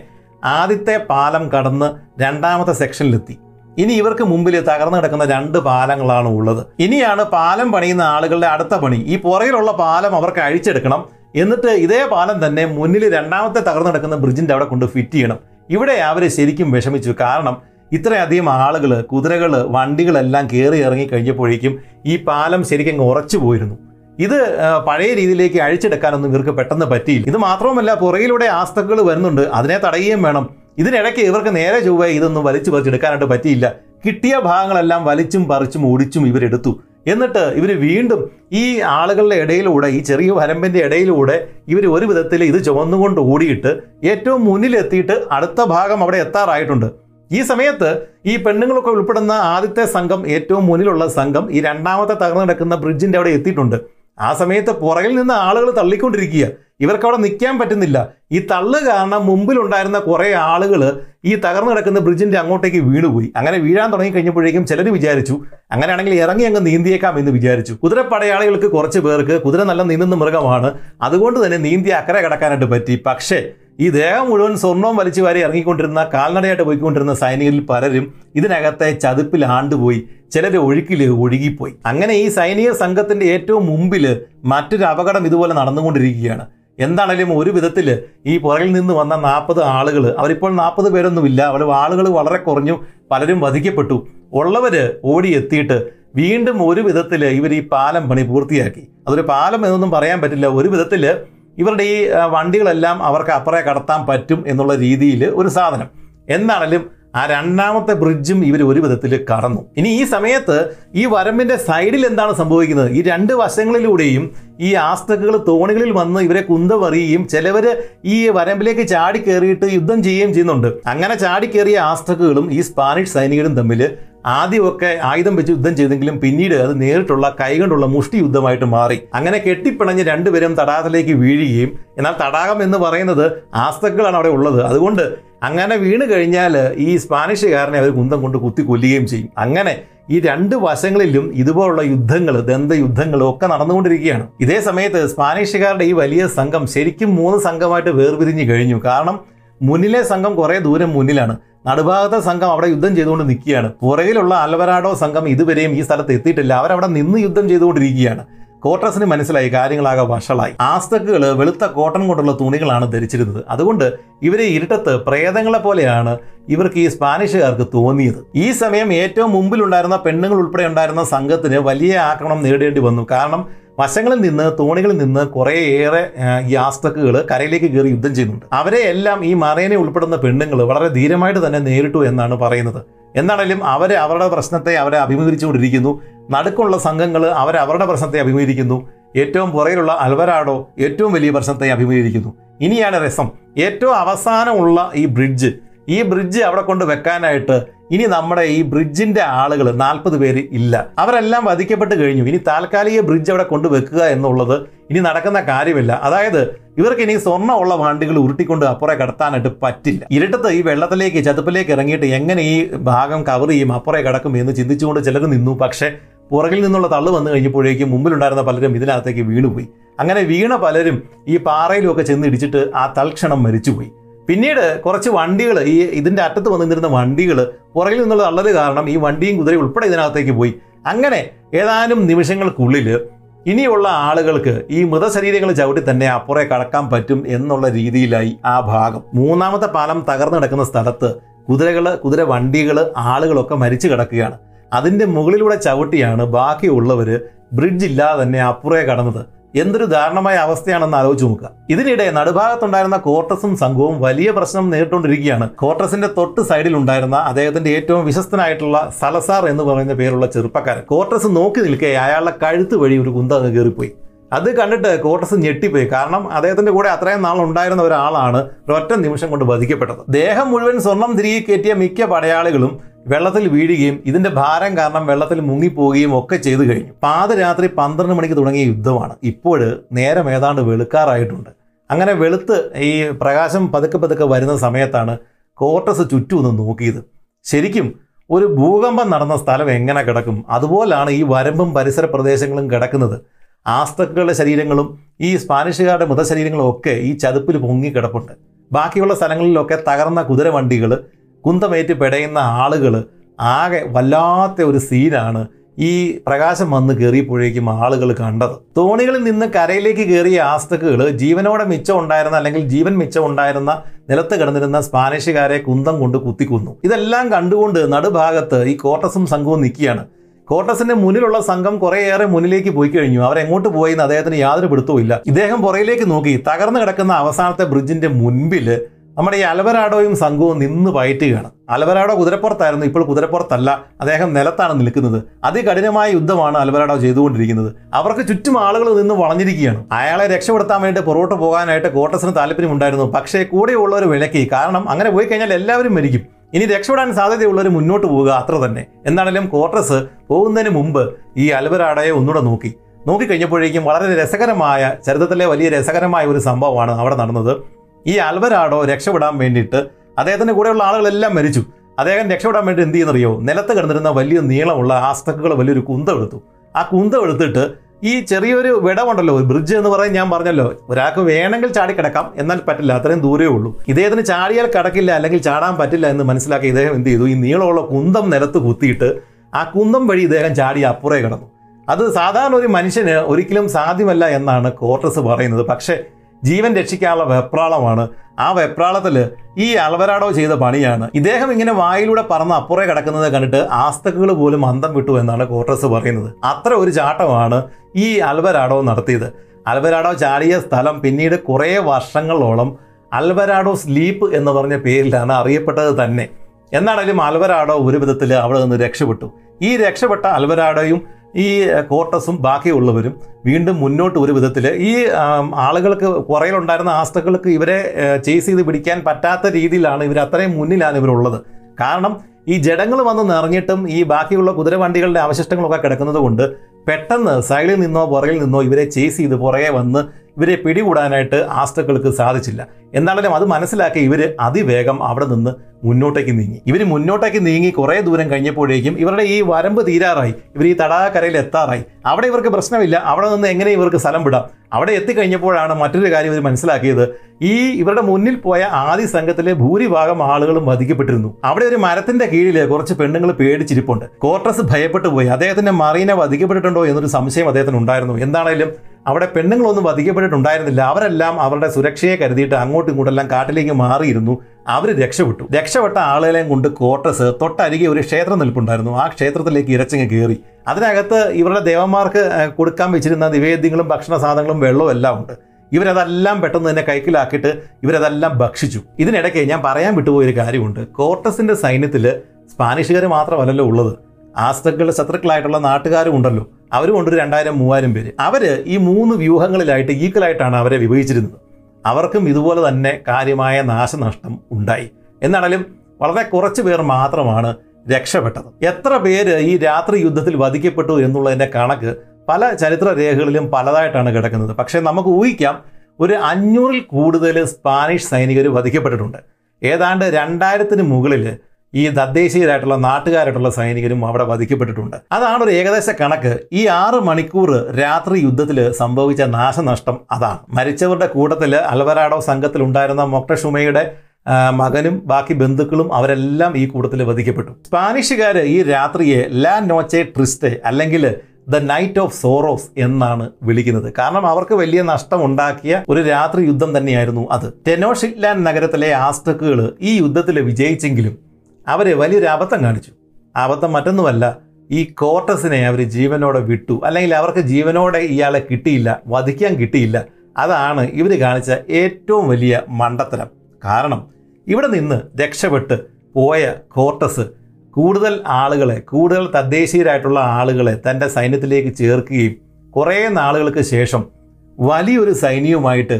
ആദ്യത്തെ പാലം കടന്ന് രണ്ടാമത്തെ സെക്ഷനിലെത്തി. ഇനി ഇവർക്ക് മുമ്പിൽ തകർന്നു കിടക്കുന്ന രണ്ട് പാലങ്ങളാണ് ഉള്ളത്. ഇനിയാണ് പാലം പണിയുന്ന ആളുകളുടെ അടുത്ത പണി. ഈ പുറകിലുള്ള പാലം അവർക്ക് അഴിച്ചെടുക്കണം. എന്നിട്ട് ഇതേ പാലം തന്നെ മുന്നിൽ രണ്ടാമത്തെ തകർന്നു കിടക്കുന്ന ബ്രിഡ്ജിന്റെ അവിടെ കൊണ്ട് ഫിറ്റ് ചെയ്യണം. ഇവിടെ അവർ ശരിക്കും വിഷമിച്ചു. കാരണം ഇത്രയധികം ആളുകൾ കുതിരകൾ വണ്ടികളെല്ലാം കയറി ഇറങ്ങി കഴിഞ്ഞപ്പോഴേക്കും ഈ പാലം ശരിക്കും ഉറച്ചു പോയിരുന്നു. ഇത് പഴയ രീതിയിലേക്ക് അഴിച്ചെടുക്കാനൊന്നും ഇവർക്ക് പെട്ടെന്ന് പറ്റിയില്ല. ഇത് മാത്രവുമല്ല പുറകിലൂടെ ആസ്തകൾ വരുന്നുണ്ട്. അതിനെ തടയുകയും വേണം. ഇതിനിടയ്ക്ക് ഇവർക്ക് നേരെ ചൊവ്വ ഇതൊന്നും വലിച്ചു പറിച്ചെടുക്കാനായിട്ട് പറ്റിയില്ല. കിട്ടിയ ഭാഗങ്ങളെല്ലാം വലിച്ചും പറിച്ചും ഓടിച്ചും ഇവരെടുത്തു. എന്നിട്ട് ഇവർ വീണ്ടും ഈ ആളുകളുടെ ഇടയിലൂടെ ഈ ചെറിയ വരമ്പിന്റെ ഇടയിലൂടെ ഇവർ ഒരു വിധത്തിൽ ഇത് ചുമന്നുകൊണ്ട് ഓടിയിട്ട് ഏറ്റവും മുന്നിലെത്തിയിട്ട് അടുത്ത ഭാഗം അവിടെ എത്താറായിട്ടുണ്ട്. ഈ സമയത്ത് ഈ പെണ്ണുങ്ങളൊക്കെ ഉൾപ്പെടുന്ന ആദ്യത്തെ സംഘം ഏറ്റവും മുന്നിലുള്ള സംഘം ഈ രണ്ടാമത്തെ തകർന്നു കിടക്കുന്ന ബ്രിഡ്ജിന്റെ അവിടെ എത്തിയിട്ടുണ്ട്. ആ സമയത്ത് പുറകിൽ നിന്ന് ആളുകൾ തള്ളിക്കൊണ്ടിരിക്കുക ഇവർക്ക് അവിടെ നിൽക്കാൻ പറ്റുന്നില്ല. ഈ തള്ളു കാരണം മുമ്പിലുണ്ടായിരുന്ന കുറേ ആളുകൾ ഈ തകർന്നു കിടക്കുന്ന ബ്രിഡ്ജിന്റെ അങ്ങോട്ടേക്ക് വീണുപോയി. അങ്ങനെ വീഴാൻ തുടങ്ങി കഴിഞ്ഞപ്പോഴേക്കും ചിലർ വിചാരിച്ചു അങ്ങനെയാണെങ്കിൽ ഇറങ്ങി അങ്ങ് നീന്തിയേക്കാം എന്ന് വിചാരിച്ചു. കുതിരപ്പടയാളികൾക്ക് കുറച്ച് പേർക്ക് കുതിര നല്ല നീന്തുന്ന മൃഗമാണ്. അതുകൊണ്ട് തന്നെ നീന്തി അക്കരെ കടക്കാനായിട്ട് പറ്റി. പക്ഷേ ഈ ദേഹം മുഴുവൻ സ്വർണവും വലിച്ചു വാരി ഇറങ്ങിക്കൊണ്ടിരുന്ന കാൽനടയായിട്ട് പോയിക്കൊണ്ടിരുന്ന സൈനികരിൽ പലരും ഇതിനകത്തെ ചതുപ്പിൽ ആണ്ടുപോയി ചിലർ ഒഴുക്കിൽ ഒഴുകിപ്പോയി. അങ്ങനെ ഈ സൈനിക സംഘത്തിന്റെ ഏറ്റവും മുമ്പിൽ മറ്റൊരു അപകടം ഇതുപോലെ നടന്നുകൊണ്ടിരിക്കുകയാണ്. എന്താണെങ്കിലും ഒരു വിധത്തിൽ ഈ പുറകിൽ നിന്ന് വന്ന നാൽപ്പത് ആളുകൾ അവരിപ്പോൾ നാൽപ്പത് പേരൊന്നുമില്ല അവർ ആളുകൾ വളരെ കുറഞ്ഞു പലരും വധിക്കപ്പെട്ടു. ഉള്ളവർ ഓടിയെത്തിയിട്ട് വീണ്ടും ഒരു വിധത്തിൽ ഇവർ ഈ പാലം പണി പൂർത്തിയാക്കി. അതൊരു പാലം എന്നൊന്നും പറയാൻ പറ്റില്ല. ഒരു വിധത്തിൽ ഇവരുടെ ഈ വണ്ടികളെല്ലാം അവർക്ക് അപ്പുറേ കടത്താൻ പറ്റും എന്നുള്ള രീതിയിൽ ഒരു സാധനം. എന്താണേലും ആ രണ്ടാമത്തെ ബ്രിഡ്ജും ഇവർ ഒരു വിധത്തിൽ കടന്നു. ഇനി ഈ സമയത്ത് ഈ വരമ്പിന്റെ സൈഡിൽ എന്താണ് സംഭവിക്കുന്നത്? ഈ രണ്ട് വശങ്ങളിലൂടെയും ഈ ആസ്തകൾ തോണികളിൽ വന്ന് ഇവരെ കുന്തമറിയുകയും ചിലവര് ഈ വരമ്പിലേക്ക് ചാടി യുദ്ധം ചെയ്യുകയും ചെയ്യുന്നുണ്ട്. അങ്ങനെ ചാടി കയറിയ ആസ്തക്കുകളും ഈ സ്പാനിഷ് സൈനികരും തമ്മിൽ ആദ്യമൊക്കെ ആയുധം വെച്ച് യുദ്ധം ചെയ്തെങ്കിലും പിന്നീട് അത് നേരിട്ടുള്ള കൈകൊണ്ടുള്ള മുഷ്ടി യുദ്ധമായിട്ട് മാറി. അങ്ങനെ കെട്ടിപ്പിണഞ്ഞ് രണ്ടുപേരും തടാകത്തിലേക്ക് വീഴുകയും എന്നാൽ തടാകം എന്ന് പറയുന്നത് ആസ്തക്കളാണ് അവിടെ ഉള്ളത്. അതുകൊണ്ട് അങ്ങനെ വീണ് കഴിഞ്ഞാൽ ഈ സ്പാനിഷുകാരനെ അവർ കുന്തം കൊണ്ട് കുത്തി കൊല്ലുകയും ചെയ്യും. അങ്ങനെ ഈ രണ്ട് വശങ്ങളിലും ഇതുപോലുള്ള യുദ്ധങ്ങൾ ദന്ത യുദ്ധങ്ങളും ഒക്കെ നടന്നുകൊണ്ടിരിക്കുകയാണ്. ഇതേ സമയത്ത് സ്പാനിഷുകാരുടെ ഈ വലിയ സംഘം ശരിക്കും മൂന്ന് സംഘമായിട്ട് വേർപിരിഞ്ഞു കഴിഞ്ഞു. കാരണം മുന്നിലെ സംഘം കുറേ ദൂരം മുന്നിലാണ്. നടുഭാഗത്തെ സംഘം അവിടെ യുദ്ധം ചെയ്തുകൊണ്ട് നിൽക്കുകയാണ്. പുറകിലുള്ള അൽവരാഡോ സംഘം ഇതുവരെയും ഈ സ്ഥലത്ത് എത്തിയിട്ടില്ല. അവരവിടെ നിന്ന് യുദ്ധം ചെയ്തുകൊണ്ടിരിക്കുകയാണ്. കോട്ടസിന് മനസ്സിലായി കാര്യങ്ങളാകെ വഷളായി. ആസ്തക്കുകൾ വെളുത്ത കോട്ടൺ കൊണ്ടുള്ള തുണികളാണ് ധരിച്ചിരുന്നത്. അതുകൊണ്ട് ഇവരെ ഇരുട്ടത്ത് പ്രേതങ്ങളെ പോലെയാണ് ഇവർക്ക് ഈ സ്പാനിഷുകാർക്ക് തോന്നിയത്. ഈ സമയം ഏറ്റവും മുമ്പിലുണ്ടായിരുന്ന പെണ്ണുങ്ങൾ ഉൾപ്പെടെ ഉണ്ടായിരുന്ന സംഘത്തിന് വലിയ ആക്രമണം നേരിടേണ്ടി വന്നു. കാരണം വശങ്ങളിൽ നിന്ന് തോണികളിൽ നിന്ന് കുറേയേറെ ഈ ആസ്തക്കുകൾ കരയിലേക്ക് കയറി യുദ്ധം ചെയ്യുന്നുണ്ട്. അവരെ എല്ലാം ഈ മറേനെ ഉൾപ്പെടുന്ന പെണ്ണുങ്ങൾ വളരെ ധീരമായിട്ട് തന്നെ നേരിട്ടു എന്നാണ് പറയുന്നത്. എന്നാണേലും അവർ അവരുടെ പ്രശ്നത്തെ അവരെ അഭിമുഖീകരിച്ചുകൊണ്ടിരിക്കുന്നു. നടുക്കുള്ള സംഘങ്ങൾ അവർ അവരുടെ പ്രശ്നത്തെ അഭിമുഖീകരിക്കുന്നു. ഏറ്റവും പുറകിലുള്ള അൽവരാടോ ഏറ്റവും വലിയ പ്രശ്നത്തെ അഭിമുഖീകരിക്കുന്നു. ഇനിയാണ് രസം. ഏറ്റവും അവസാനമുള്ള ഈ ബ്രിഡ്ജ് ഈ ബ്രിഡ്ജ് അവിടെ കൊണ്ട് വെക്കാനായിട്ട് ഇനി നമ്മുടെ ഈ ബ്രിഡ്ജിന്റെ ആളുകൾ നാൽപ്പത് പേര് ഇല്ല. അവരെല്ലാം വധിക്കപ്പെട്ട് കഴിഞ്ഞു. ഇനി താൽക്കാലിക ബ്രിഡ്ജ് അവിടെ കൊണ്ട് വെക്കുക എന്നുള്ളത് ഇനി നടക്കുന്ന കാര്യമില്ല. അതായത് ഇവർക്ക് ഇനി സ്വർണമുള്ള വണ്ടികൾ ഉരുട്ടിക്കൊണ്ട് അപ്പുറേ കടത്താനായിട്ട് പറ്റില്ല. ഇരുട്ടത്ത് ഈ വെള്ളത്തിലേക്ക് ചതുപ്പിലേക്ക് ഇറങ്ങിയിട്ട് എങ്ങനെ ഈ ഭാഗം കവർ ചെയ്യും അപ്പുറേ കിടക്കും എന്ന് ചിന്തിച്ചുകൊണ്ട് ചിലർ നിന്നു. പക്ഷേ പുറകിൽ നിന്നുള്ള തള്ളു വന്നു കഴിഞ്ഞപ്പോഴേക്കും മുമ്പിലുണ്ടായിരുന്ന പലരും ഇതിനകത്തേക്ക് വീണുപോയി. അങ്ങനെ വീണ പലരും ഈ പാറയിലുമൊക്കെ ചെന്ന് ഇടിച്ചിട്ട് ആ തൽക്ഷണം മരിച്ചുപോയി. പിന്നീട് കുറച്ച് വണ്ടികൾ ഈ ഇതിന്റെ അറ്റത്ത് വന്നിരുന്ന വണ്ടികൾ പുറകിൽ നിന്നുള്ള കാരണം ഈ വണ്ടിയും കുതിരയും ഉൾപ്പെടെ ഇതിനകത്തേക്ക് പോയി. അങ്ങനെ ഏതാനും നിമിഷങ്ങൾക്കുള്ളിൽ ഇനിയുള്ള ആളുകൾക്ക് ഈ മൃതശരീരങ്ങൾ ചവിട്ടി തന്നെ അപ്പുറേ കടക്കാൻ പറ്റും എന്നുള്ള രീതിയിലായി ആ ഭാഗം. മൂന്നാമത്തെ പാലം തകർന്നു കിടക്കുന്ന സ്ഥലത്ത് കുതിരകൾ കുതിര വണ്ടികൾ ആളുകളൊക്കെ മരിച്ചു കിടക്കുകയാണ്. അതിന്റെ മുകളിലൂടെ ചവിട്ടിയാണ് ബാക്കിയുള്ളവർ ബ്രിഡ്ജ് ഇല്ലാതെ തന്നെ അപ്പുറേ കടന്നത്. എന്തൊരു ദാരുണമായ അവസ്ഥയാണെന്ന് ആലോചിച്ച് നോക്കുക. ഇതിനിടെ നടുഭാഗത്തുണ്ടായിരുന്ന കോർട്ടസും സംഘവും വലിയ പ്രശ്നം നേരിട്ടുകൊണ്ടിരിക്കുകയാണ് കോർട്ടസിന്റെ തൊട്ട് സൈഡിൽ ഉണ്ടായിരുന്ന അദ്ദേഹത്തിന്റെ ഏറ്റവും വിശ്വസ്തനായിട്ടുള്ള സലസാർ എന്ന് പറയുന്ന പേരുള്ള ചെറുപ്പക്കാരൻ. കോർട്ടസ് നോക്കി നിൽക്കെ അയാളുടെ കഴുത്ത് വഴി ഒരു കുന്ത കയറിപ്പോയി. അത് കണ്ടിട്ട് കോട്ടസ് ഞെട്ടിപ്പോയി. കാരണം അദ്ദേഹത്തിന്റെ കൂടെ അത്രയും നാൾ ഉണ്ടായിരുന്ന ഒരാളാണ് ഒരൊറ്റ നിമിഷം കൊണ്ട് വധിക്കപ്പെട്ടത്. ദേഹം മുഴുവൻ സ്വർണം തിരികെ കയറ്റിയ മിക്ക പടയാളികളും വെള്ളത്തിൽ വീഴുകയും ഇതിന്റെ ഭാരം കാരണം വെള്ളത്തിൽ മുങ്ങിപ്പോവുകയും ഒക്കെ ചെയ്തു കഴിഞ്ഞു. പാതിരാത്രി പന്ത്രണ്ട് മണിക്ക് തുടങ്ങിയ യുദ്ധമാണ്. ഇപ്പോൾ നേരം ഏതാണ്ട് വെളുക്കാറായിട്ടുണ്ട്. അങ്ങനെ വെളുത്ത് ഈ പ്രകാശം പതുക്കെ പതുക്കെ വരുന്ന സമയത്താണ് കോർട്ടസ് ചുറ്റും ഒന്ന് നോക്കിയത്. ശരിക്കും ഒരു ഭൂകമ്പം നടന്ന സ്ഥലം എങ്ങനെ കിടക്കും? അതുപോലാണ് ഈ വരമ്പും പരിസര പ്രദേശങ്ങളും കിടക്കുന്നത്. ആസ്തക്കുകളുടെ ശരീരങ്ങളും ഈ സ്പാനിഷുകാരുടെ മൃതശരീരങ്ങളും ഒക്കെ ഈ ചതുപ്പിൽ പൊങ്ങി കിടപ്പുണ്ട്. ബാക്കിയുള്ള സ്ഥലങ്ങളിലൊക്കെ തകർന്ന കുതിരവണ്ടികൾ കുന്തമേറ്റ് പെടയുന്ന ആളുകൾ ആകെ വല്ലാത്ത ഒരു സീനാണ് ഈ പ്രകാശം വന്ന് കയറിയപ്പോഴേക്കും ആളുകൾ കണ്ടത്. തോണികളിൽ നിന്ന് കരയിലേക്ക് കയറിയ ആസ്തക്കുകൾ ജീവനോടെ മിച്ചം ഉണ്ടായിരുന്ന അല്ലെങ്കിൽ ജീവൻ മിച്ചം ഉണ്ടായിരുന്ന നിലത്ത് കിടന്നിരുന്ന സ്പാനിഷുകാരെ കുന്തം കൊണ്ട് കുത്തിക്കുന്നു. ഇതെല്ലാം കണ്ടുകൊണ്ട് നടുഭാഗത്ത് ഈ കോട്ടസും സംഘവും നിൽക്കുകയാണ്. കോട്ടസിന്റെ മുന്നിലുള്ള സംഘം കുറേയേറെ മുന്നിലേക്ക് പോയി കഴിഞ്ഞു. അവരെങ്ങോട്ട് പോയി എന്ന് അദ്ദേഹത്തിന് യാതൊരു പിടുത്തവും ഇല്ല ഇദ്ദേഹം പുറയിലേക്ക് നോക്കി. തകർന്നു കിടക്കുന്ന അവസാനത്തെ ബ്രിഡ്ജിന്റെ മുൻപിൽ നമ്മുടെ ഈ അലവരാഡോയും സംഘവും നിന്ന് വയറ്റുകയാണ്. അലവരാഡോ കുതിരപ്പുറത്തായിരുന്നു ഇപ്പോൾ കുതിരപ്പുറത്തല്ല. അദ്ദേഹം നിലത്താണ് നിൽക്കുന്നത്. അതികഠിനമായ യുദ്ധമാണ് അലവരാഡോ ചെയ്തുകൊണ്ടിരിക്കുന്നത്. അവർക്ക് ചുറ്റും ആളുകൾ നിന്ന് വളഞ്ഞിരിക്കുകയാണ്. അയാളെ രക്ഷപ്പെടുത്താൻ വേണ്ടി പുറകോട്ട് പോകാനായിട്ട് കോട്ടസിന് താല്പര്യമുണ്ടായിരുന്നു. പക്ഷേ കൂടെയുള്ളവർ വിലക്കി. കാരണം അങ്ങനെ പോയി കഴിഞ്ഞാൽ എല്ലാവരും മരിക്കും. ഇനി രക്ഷപ്പെടാൻ സാധ്യതയുള്ളവർ മുന്നോട്ട് പോവുക അത്ര തന്നെ. എന്താണെങ്കിലും കോട്ടസ് പോകുന്നതിന് മുമ്പ് ഈ അൽവരാടയെ ഒന്നുകൂടെ നോക്കി. നോക്കിക്കഴിഞ്ഞപ്പോഴേക്കും വളരെ രസകരമായ ചരിത്രത്തിലെ വലിയ രസകരമായ ഒരു സംഭവമാണ് അവിടെ നടന്നത്. ഈ അൽവരാടോ രക്ഷപ്പെടാൻ വേണ്ടിയിട്ട് അദ്ദേഹത്തിന്റെ കൂടെയുള്ള ആളുകളെല്ലാം മരിച്ചു. അദ്ദേഹം രക്ഷപ്പെടാൻ വേണ്ടി എന്ത് ചെയ്യുന്നറിയോ? നിലത്ത് കിടന്നിരുന്ന വലിയ നീളമുള്ള ആസ്തക്കുകൾ വലിയൊരു കുന്തം എടുത്തു. ആ കുന്തം എടുത്തിട്ട് ഈ ചെറിയൊരു വിടവുണ്ടല്ലോ ബ്രിഡ്ജ് എന്ന് പറയാൻ ഞാൻ പറഞ്ഞല്ലോ. ഒരാൾക്ക് വേണമെങ്കിൽ ചാടിക്കിടക്കാം എന്നാൽ പറ്റില്ല അത്രയും ദൂരേ ഉള്ളൂ. ഇദ്ദേഹത്തിന് ചാടിയാൽ കിടക്കില്ല അല്ലെങ്കിൽ ചാടാൻ പറ്റില്ല എന്ന് മനസ്സിലാക്കി ഇദ്ദേഹം എന്ത് ചെയ്തു? ഈ നീളമുള്ള കുന്തം നിലത്ത് കുത്തിയിട്ട് ആ കുന്തം വഴി ഇദ്ദേഹം ചാടി അപ്പുറേ കിടന്നു. അത് സാധാരണ ഒരു മനുഷ്യന് ഒരിക്കലും സാധ്യമല്ല എന്നാണ് കോർട്ടസ് പറയുന്നത്. പക്ഷേ ജീവൻ രക്ഷിക്കാനുള്ള വെപ്രാളമാണ്. ആ വെപ്രാളത്തിൽ ഈ അൽവരാടോ ചെയ്ത പണിയാണ്. ഇദ്ദേഹം ഇങ്ങനെ വായിലൂടെ പറന്ന് അപ്പുറേ കിടക്കുന്നത് കണ്ടിട്ട് ആസ്തക്കുകൾ പോലും അന്തം വിട്ടു എന്നാണ് കോർട്ടസ് പറയുന്നത്. അത്ര ഒരു ചാട്ടമാണ് ഈ അൽവരാടോ നടത്തിയത്. അൽവരാടോ ചാടിയ സ്ഥലം പിന്നീട് കുറേ വർഷങ്ങളോളം അൽവരാഡോ സ്ലീപ്പ് എന്ന് പറഞ്ഞ പേരിലാണ് അറിയപ്പെട്ടത് തന്നെ. എന്നാണേലും അൽവരാഡോ ഒരു വിധത്തിൽ അവിടെ നിന്ന് രക്ഷപ്പെട്ടു. ഈ രക്ഷപ്പെട്ട അൽവരാഡോയും ഈ കോർട്ടസും ബാക്കിയുള്ളവരും വീണ്ടും മുന്നോട്ട് ഒരു വിധത്തിൽ ഈ ആളുകൾക്ക് പുറയിലുണ്ടായിരുന്ന ആസ്തകൾക്ക് ഇവരെ ചേസ് ചെയ്ത് പിടിക്കാൻ പറ്റാത്ത രീതിയിലാണ് ഇവർ അത്രയും മുന്നിലാണ് ഇവരുള്ളത്. കാരണം ഈ ജഡങ്ങൾ വന്ന് നിറഞ്ഞിട്ടും ഈ ബാക്കിയുള്ള കുതിരവണ്ടികളുടെ അവശിഷ്ടങ്ങളൊക്കെ കിടക്കുന്നത് കൊണ്ട് പെട്ടെന്ന് സൈഡിൽ നിന്നോ പുറകിൽ നിന്നോ ഇവരെ ചേസ് ചെയ്ത് പുറകെ വന്ന് ഇവരെ പിടികൂടാനായിട്ട് ആസ്തകൾക്ക് സാധിച്ചില്ല. എന്നാലും അത് മനസ്സിലാക്കി ഇവർ അതിവേഗം അവിടെ നിന്ന് മുന്നോട്ടേക്ക് നീങ്ങി. ഇവർ മുന്നോട്ടേക്ക് നീങ്ങി കുറേ ദൂരം കഴിഞ്ഞപ്പോഴേക്കും ഇവരുടെ ഈ വരമ്പ് തീരാറായി. ഇവർ ഈ തടാകക്കരയിൽ എത്താറായി. അവിടെ ഇവർക്ക് പ്രശ്നമില്ല. അവിടെ നിന്ന് എങ്ങനെ ഇവർക്ക് സ്ഥലം വിടാം? അവിടെ എത്തിക്കഴിഞ്ഞപ്പോഴാണ് മറ്റൊരു കാര്യം ഇവർ മനസ്സിലാക്കിയത്. ഈ ഇവരുടെ മുന്നിൽ പോയ ആദ്യ സംഘത്തിലെ ഭൂരിഭാഗം ആളുകളും വധിക്കപ്പെട്ടിരുന്നു. അവിടെ ഒരു മരത്തിന്റെ കീഴിൽ കുറച്ച് പെണ്ണുങ്ങൾ പേടിച്ചിരിപ്പുണ്ട്. കോർട്ടസ് ഭയപ്പെട്ടു പോയി. അദ്ദേഹത്തിന്റെ മറീനെ വധിക്കപ്പെട്ടിട്ടുണ്ടോ എന്നൊരു സംശയം അദ്ദേഹത്തിന് ഉണ്ടായിരുന്നു. എന്താണേലും അവിടെ പെണ്ണുങ്ങളൊന്നും വധിക്കപ്പെട്ടിട്ടുണ്ടായിരുന്നില്ല. അവരെല്ലാം അവരുടെ സുരക്ഷയെ കരുതിയിട്ട് അങ്ങോട്ടും ഇങ്ങോട്ടെല്ലാം കാട്ടിലേക്ക് മാറിയിരുന്നു. അവർ രക്ഷപ്പെട്ടു. രക്ഷപ്പെട്ട ആളുകളെയും കൊണ്ട് കോട്ടസ് തൊട്ടരികെ ഒരു ക്ഷേത്രം നിൽപ്പുണ്ടായിരുന്നു. ആ ക്ഷേത്രത്തിലേക്ക് ഇരച്ചങ്ങ് കയറി. അതിനകത്ത് ഇവരുടെ ദേവന്മാർക്ക് കൊടുക്കാൻ വെച്ചിരുന്ന നിവേദ്യങ്ങളും ഭക്ഷണ സാധനങ്ങളും വെള്ളവും എല്ലാം ഉണ്ട്. ഇവരതെല്ലാം പെട്ടെന്ന് തന്നെ കൈക്കിലാക്കിയിട്ട് ഇവരതെല്ലാം ഭക്ഷിച്ചു. ഇതിനിടയ്ക്ക് ഞാൻ പറയാൻ വിട്ടുപോയൊരു കാര്യമുണ്ട്. കോർട്ടസിന്റെ സൈന്യത്തിൽ സ്പാനിഷുകാർ മാത്രമല്ലല്ലോ ഉള്ളത്. ആസ്തകളുടെ ശത്രുക്കളായിട്ടുള്ള നാട്ടുകാരും ഉണ്ടല്ലോ. അവരും കൊണ്ടൊരു രണ്ടായിരം മൂവായിരം പേര്. അവർ ഈ മൂന്ന് വ്യൂഹങ്ങളിലായിട്ട് ഈക്വലായിട്ടാണ് അവരെ വിഭജിച്ചിരുന്നത്. അവർക്കും ഇതുപോലെ തന്നെ കാര്യമായ നാശനഷ്ടം ഉണ്ടായി. എന്നാണേലും വളരെ കുറച്ച് പേർ മാത്രമാണ് രക്ഷപ്പെട്ടത്. എത്ര പേര് ഈ രാത്രി യുദ്ധത്തിൽ വധിക്കപ്പെട്ടു എന്നുള്ളതിന്റെ കണക്ക് പല ചരിത്ര രേഖകളിലും പലതായിട്ടാണ് കിടക്കുന്നത്. പക്ഷേ നമുക്ക് ഊഹിക്കാം ഒരു അഞ്ഞൂറിൽ കൂടുതൽ സ്പാനിഷ് സൈനികർ വധിക്കപ്പെട്ടിട്ടുണ്ട്. ഏതാണ്ട് രണ്ടായിരത്തിന് മുകളിൽ ഈ തദ്ദേശീയരായിട്ടുള്ള നാട്ടുകാരായിട്ടുള്ള സൈനികരും അവിടെ വധിക്കപ്പെട്ടിട്ടുണ്ട്. അതാണ് ഒരു ഏകദേശ കണക്ക്. ഈ ആറ് മണിക്കൂർ രാത്രി യുദ്ധത്തിൽ സംഭവിച്ച നാശനഷ്ടം അതാണ്. മരിച്ചവരുടെ കൂട്ടത്തിൽ അൽവരാഡോ സംഘത്തിൽ ഉണ്ടായിരുന്ന മൊക്ടഷുമയുടെ മകനും ബാക്കി ബന്ധുക്കളും അവരെല്ലാം ഈ കൂട്ടത്തിൽ വധിക്കപ്പെട്ടു. സ്പാനിഷുകാർ ഈ രാത്രിയെ ലാ നോച്ചെ ട്രിസ്റ്റെ അല്ലെങ്കിൽ ദ നൈറ്റ് ഓഫ് സോറോസ് എന്നാണ് വിളിക്കുന്നത്. കാരണം അവർക്ക് വലിയ നഷ്ടം ഉണ്ടാക്കിയ ഒരു രാത്രി യുദ്ധം തന്നെയായിരുന്നു അത്. ടെനോഷിറ്റ്ലാൻഡ് നഗരത്തിലെ ആസ്റ്റക്കുകൾ ഈ യുദ്ധത്തിൽ വിജയിച്ചെങ്കിലും അവർ വലിയൊരു അബദ്ധം കാണിച്ചു. അബദ്ധം മറ്റൊന്നുമല്ല ഈ കോർട്ടസിനെ അവർ ജീവനോടെ വിട്ടു. അല്ലെങ്കിൽ അവർക്ക് ജീവനോടെ ഇയാളെ കിട്ടിയില്ല വധിക്കാൻ കിട്ടിയില്ല. അതാണ് ഇവർ കാണിച്ച ഏറ്റവും വലിയ മണ്ടത്തരം. കാരണം ഇവിടെ നിന്ന് രക്ഷപ്പെട്ട് പോയ കോർട്ടസ് കൂടുതൽ ആളുകളെ കൂടുതൽ തദ്ദേശീയരായിട്ടുള്ള ആളുകളെ തന്റെ സൈന്യത്തിലേക്ക് ചേർക്കുകയും കുറേ നാളുകൾക്ക് ശേഷം വലിയൊരു സൈന്യവുമായിട്ട്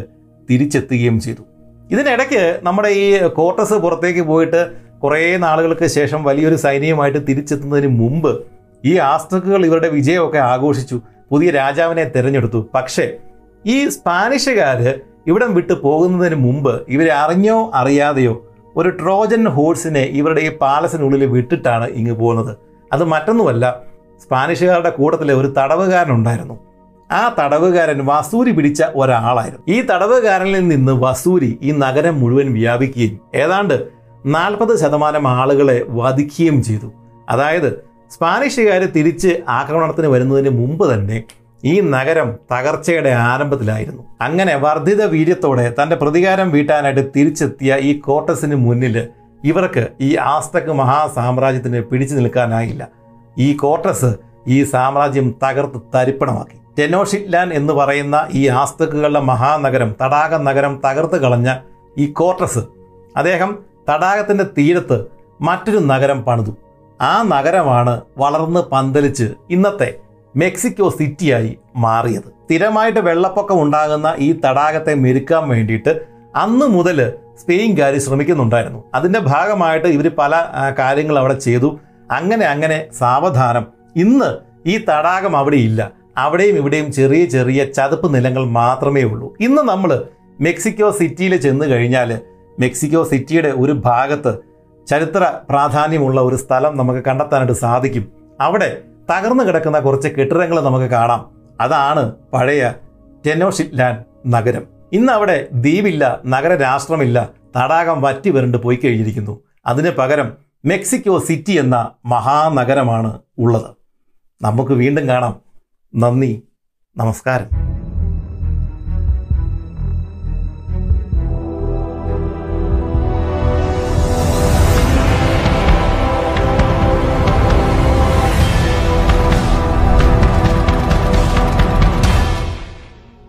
തിരിച്ചെത്തുകയും ചെയ്തു. ഇതിനിടയ്ക്ക് നമ്മുടെ ഈ കോർട്ടസ് പുറത്തേക്ക് പോയിട്ട് കുറേ നാളുകൾക്ക് ശേഷം വലിയൊരു സൈന്യമായിട്ട് തിരിച്ചെത്തുന്നതിന് മുമ്പ് ഈ ആസ്ത്രക്കുകൾ ഇവരുടെ വിജയമൊക്കെ ആഘോഷിച്ചു. പുതിയ രാജാവിനെ തിരഞ്ഞെടുത്തു. പക്ഷേ ഈ സ്പാനിഷുകാർ ഇവിടം വിട്ടു പോകുന്നതിന് മുമ്പ് ഇവരെ അറിഞ്ഞോ അറിയാതെയോ ഒരു ട്രോജൻ ഹോഴ്സിനെ ഇവരുടെ ഈ പാലസിനുള്ളിൽ വിട്ടിട്ടാണ് ഇങ്ങ് പോകുന്നത്. അത് മറ്റൊന്നുമല്ല സ്പാനിഷുകാരുടെ കൂട്ടത്തിലെ ഒരു തടവുകാരനുണ്ടായിരുന്നു. ആ തടവുകാരൻ വസൂരി പിടിച്ച ഒരാളായിരുന്നു. ഈ തടവുകാരനിൽ നിന്ന് വസൂരി ഈ നഗരം മുഴുവൻ വ്യാപിക്കുകയും ഏതാണ്ട് നാൽപ്പത് ശതമാനം ആളുകളെ വധിക്കുകയും ചെയ്തു. അതായത് സ്പാനിഷുകാർ തിരിച്ച് ആക്രമണത്തിന് വരുന്നതിന് മുമ്പ് തന്നെ ഈ നഗരം തകർച്ചയുടെ ആരംഭത്തിലായിരുന്നു. അങ്ങനെ വർദ്ധിത വീര്യത്തോടെ തന്റെ പ്രതികാരം വീട്ടാനായിട്ട് തിരിച്ചെത്തിയ ഈ കോട്ടസിന് മുന്നിൽ ഇവർക്ക് ഈ ആസ്തക് മഹാസാമ്രാജ്യത്തിന് പിടിച്ചു നിൽക്കാനായില്ല. ഈ കോട്ടസ് ഈ സാമ്രാജ്യം തകർത്ത് തരിപ്പണമാക്കി. ടെനോഷിറ്റ്ലാൻ എന്ന് പറയുന്ന ഈ ആസ്തക്കുകളുടെ മഹാനഗരം തടാക നഗരം തകർത്ത് കളഞ്ഞ ഈ കോട്ടസ് അദ്ദേഹം തടാകത്തിന്റെ തീരത്ത് മറ്റൊരു നഗരം പണിതു. ആ നഗരമാണ് വളർന്ന് പന്തലിച്ച് ഇന്നത്തെ മെക്സിക്കോ സിറ്റിയായി മാറിയത്. സ്ഥിരമായിട്ട് വെള്ളപ്പൊക്കം ഉണ്ടാകുന്ന ഈ തടാകത്തെ മെരുക്കാൻ വേണ്ടിയിട്ട് അന്ന് മുതൽ സ്പെയിൻകാർ ശ്രമിക്കുന്നുണ്ടായിരുന്നു. അതിന്റെ ഭാഗമായിട്ട് ഇവർ പല കാര്യങ്ങൾ അവിടെ ചെയ്തു. അങ്ങനെ അങ്ങനെ സാവധാനം. ഇന്ന് ഈ തടാകം അവിടെ ഇല്ല. അവിടെയും ഇവിടെയും ചെറിയ ചെറിയ ചതുപ്പ് നിലങ്ങൾ മാത്രമേ ഉള്ളൂ. ഇന്ന് നമ്മൾ മെക്സിക്കോ സിറ്റിയിൽ ചെന്ന് കഴിഞ്ഞാൽ മെക്സിക്കോ സിറ്റിയുടെ ഒരു ഭാഗത്ത് ചരിത്ര പ്രാധാന്യമുള്ള ഒരു സ്ഥലം നമുക്ക് കണ്ടെത്താനായിട്ട് സാധിക്കും. അവിടെ തകർന്നു കിടക്കുന്ന കുറച്ച് കെട്ടിടങ്ങൾ നമുക്ക് കാണാം. അതാണ് പഴയ ടെനോഷിറ്റ്ലാൻഡ് നഗരം. ഇന്ന് അവിടെ ദ്വീപില്ല നഗരരാഷ്ട്രമില്ല തടാകം വറ്റി വരണ്ട് പോയി കഴിഞ്ഞിരിക്കുന്നു. അതിന് പകരം മെക്സിക്കോ സിറ്റി എന്ന മഹാനഗരമാണ് ഉള്ളത്. നമുക്ക് വീണ്ടും കാണാം. നന്ദി നമസ്കാരം.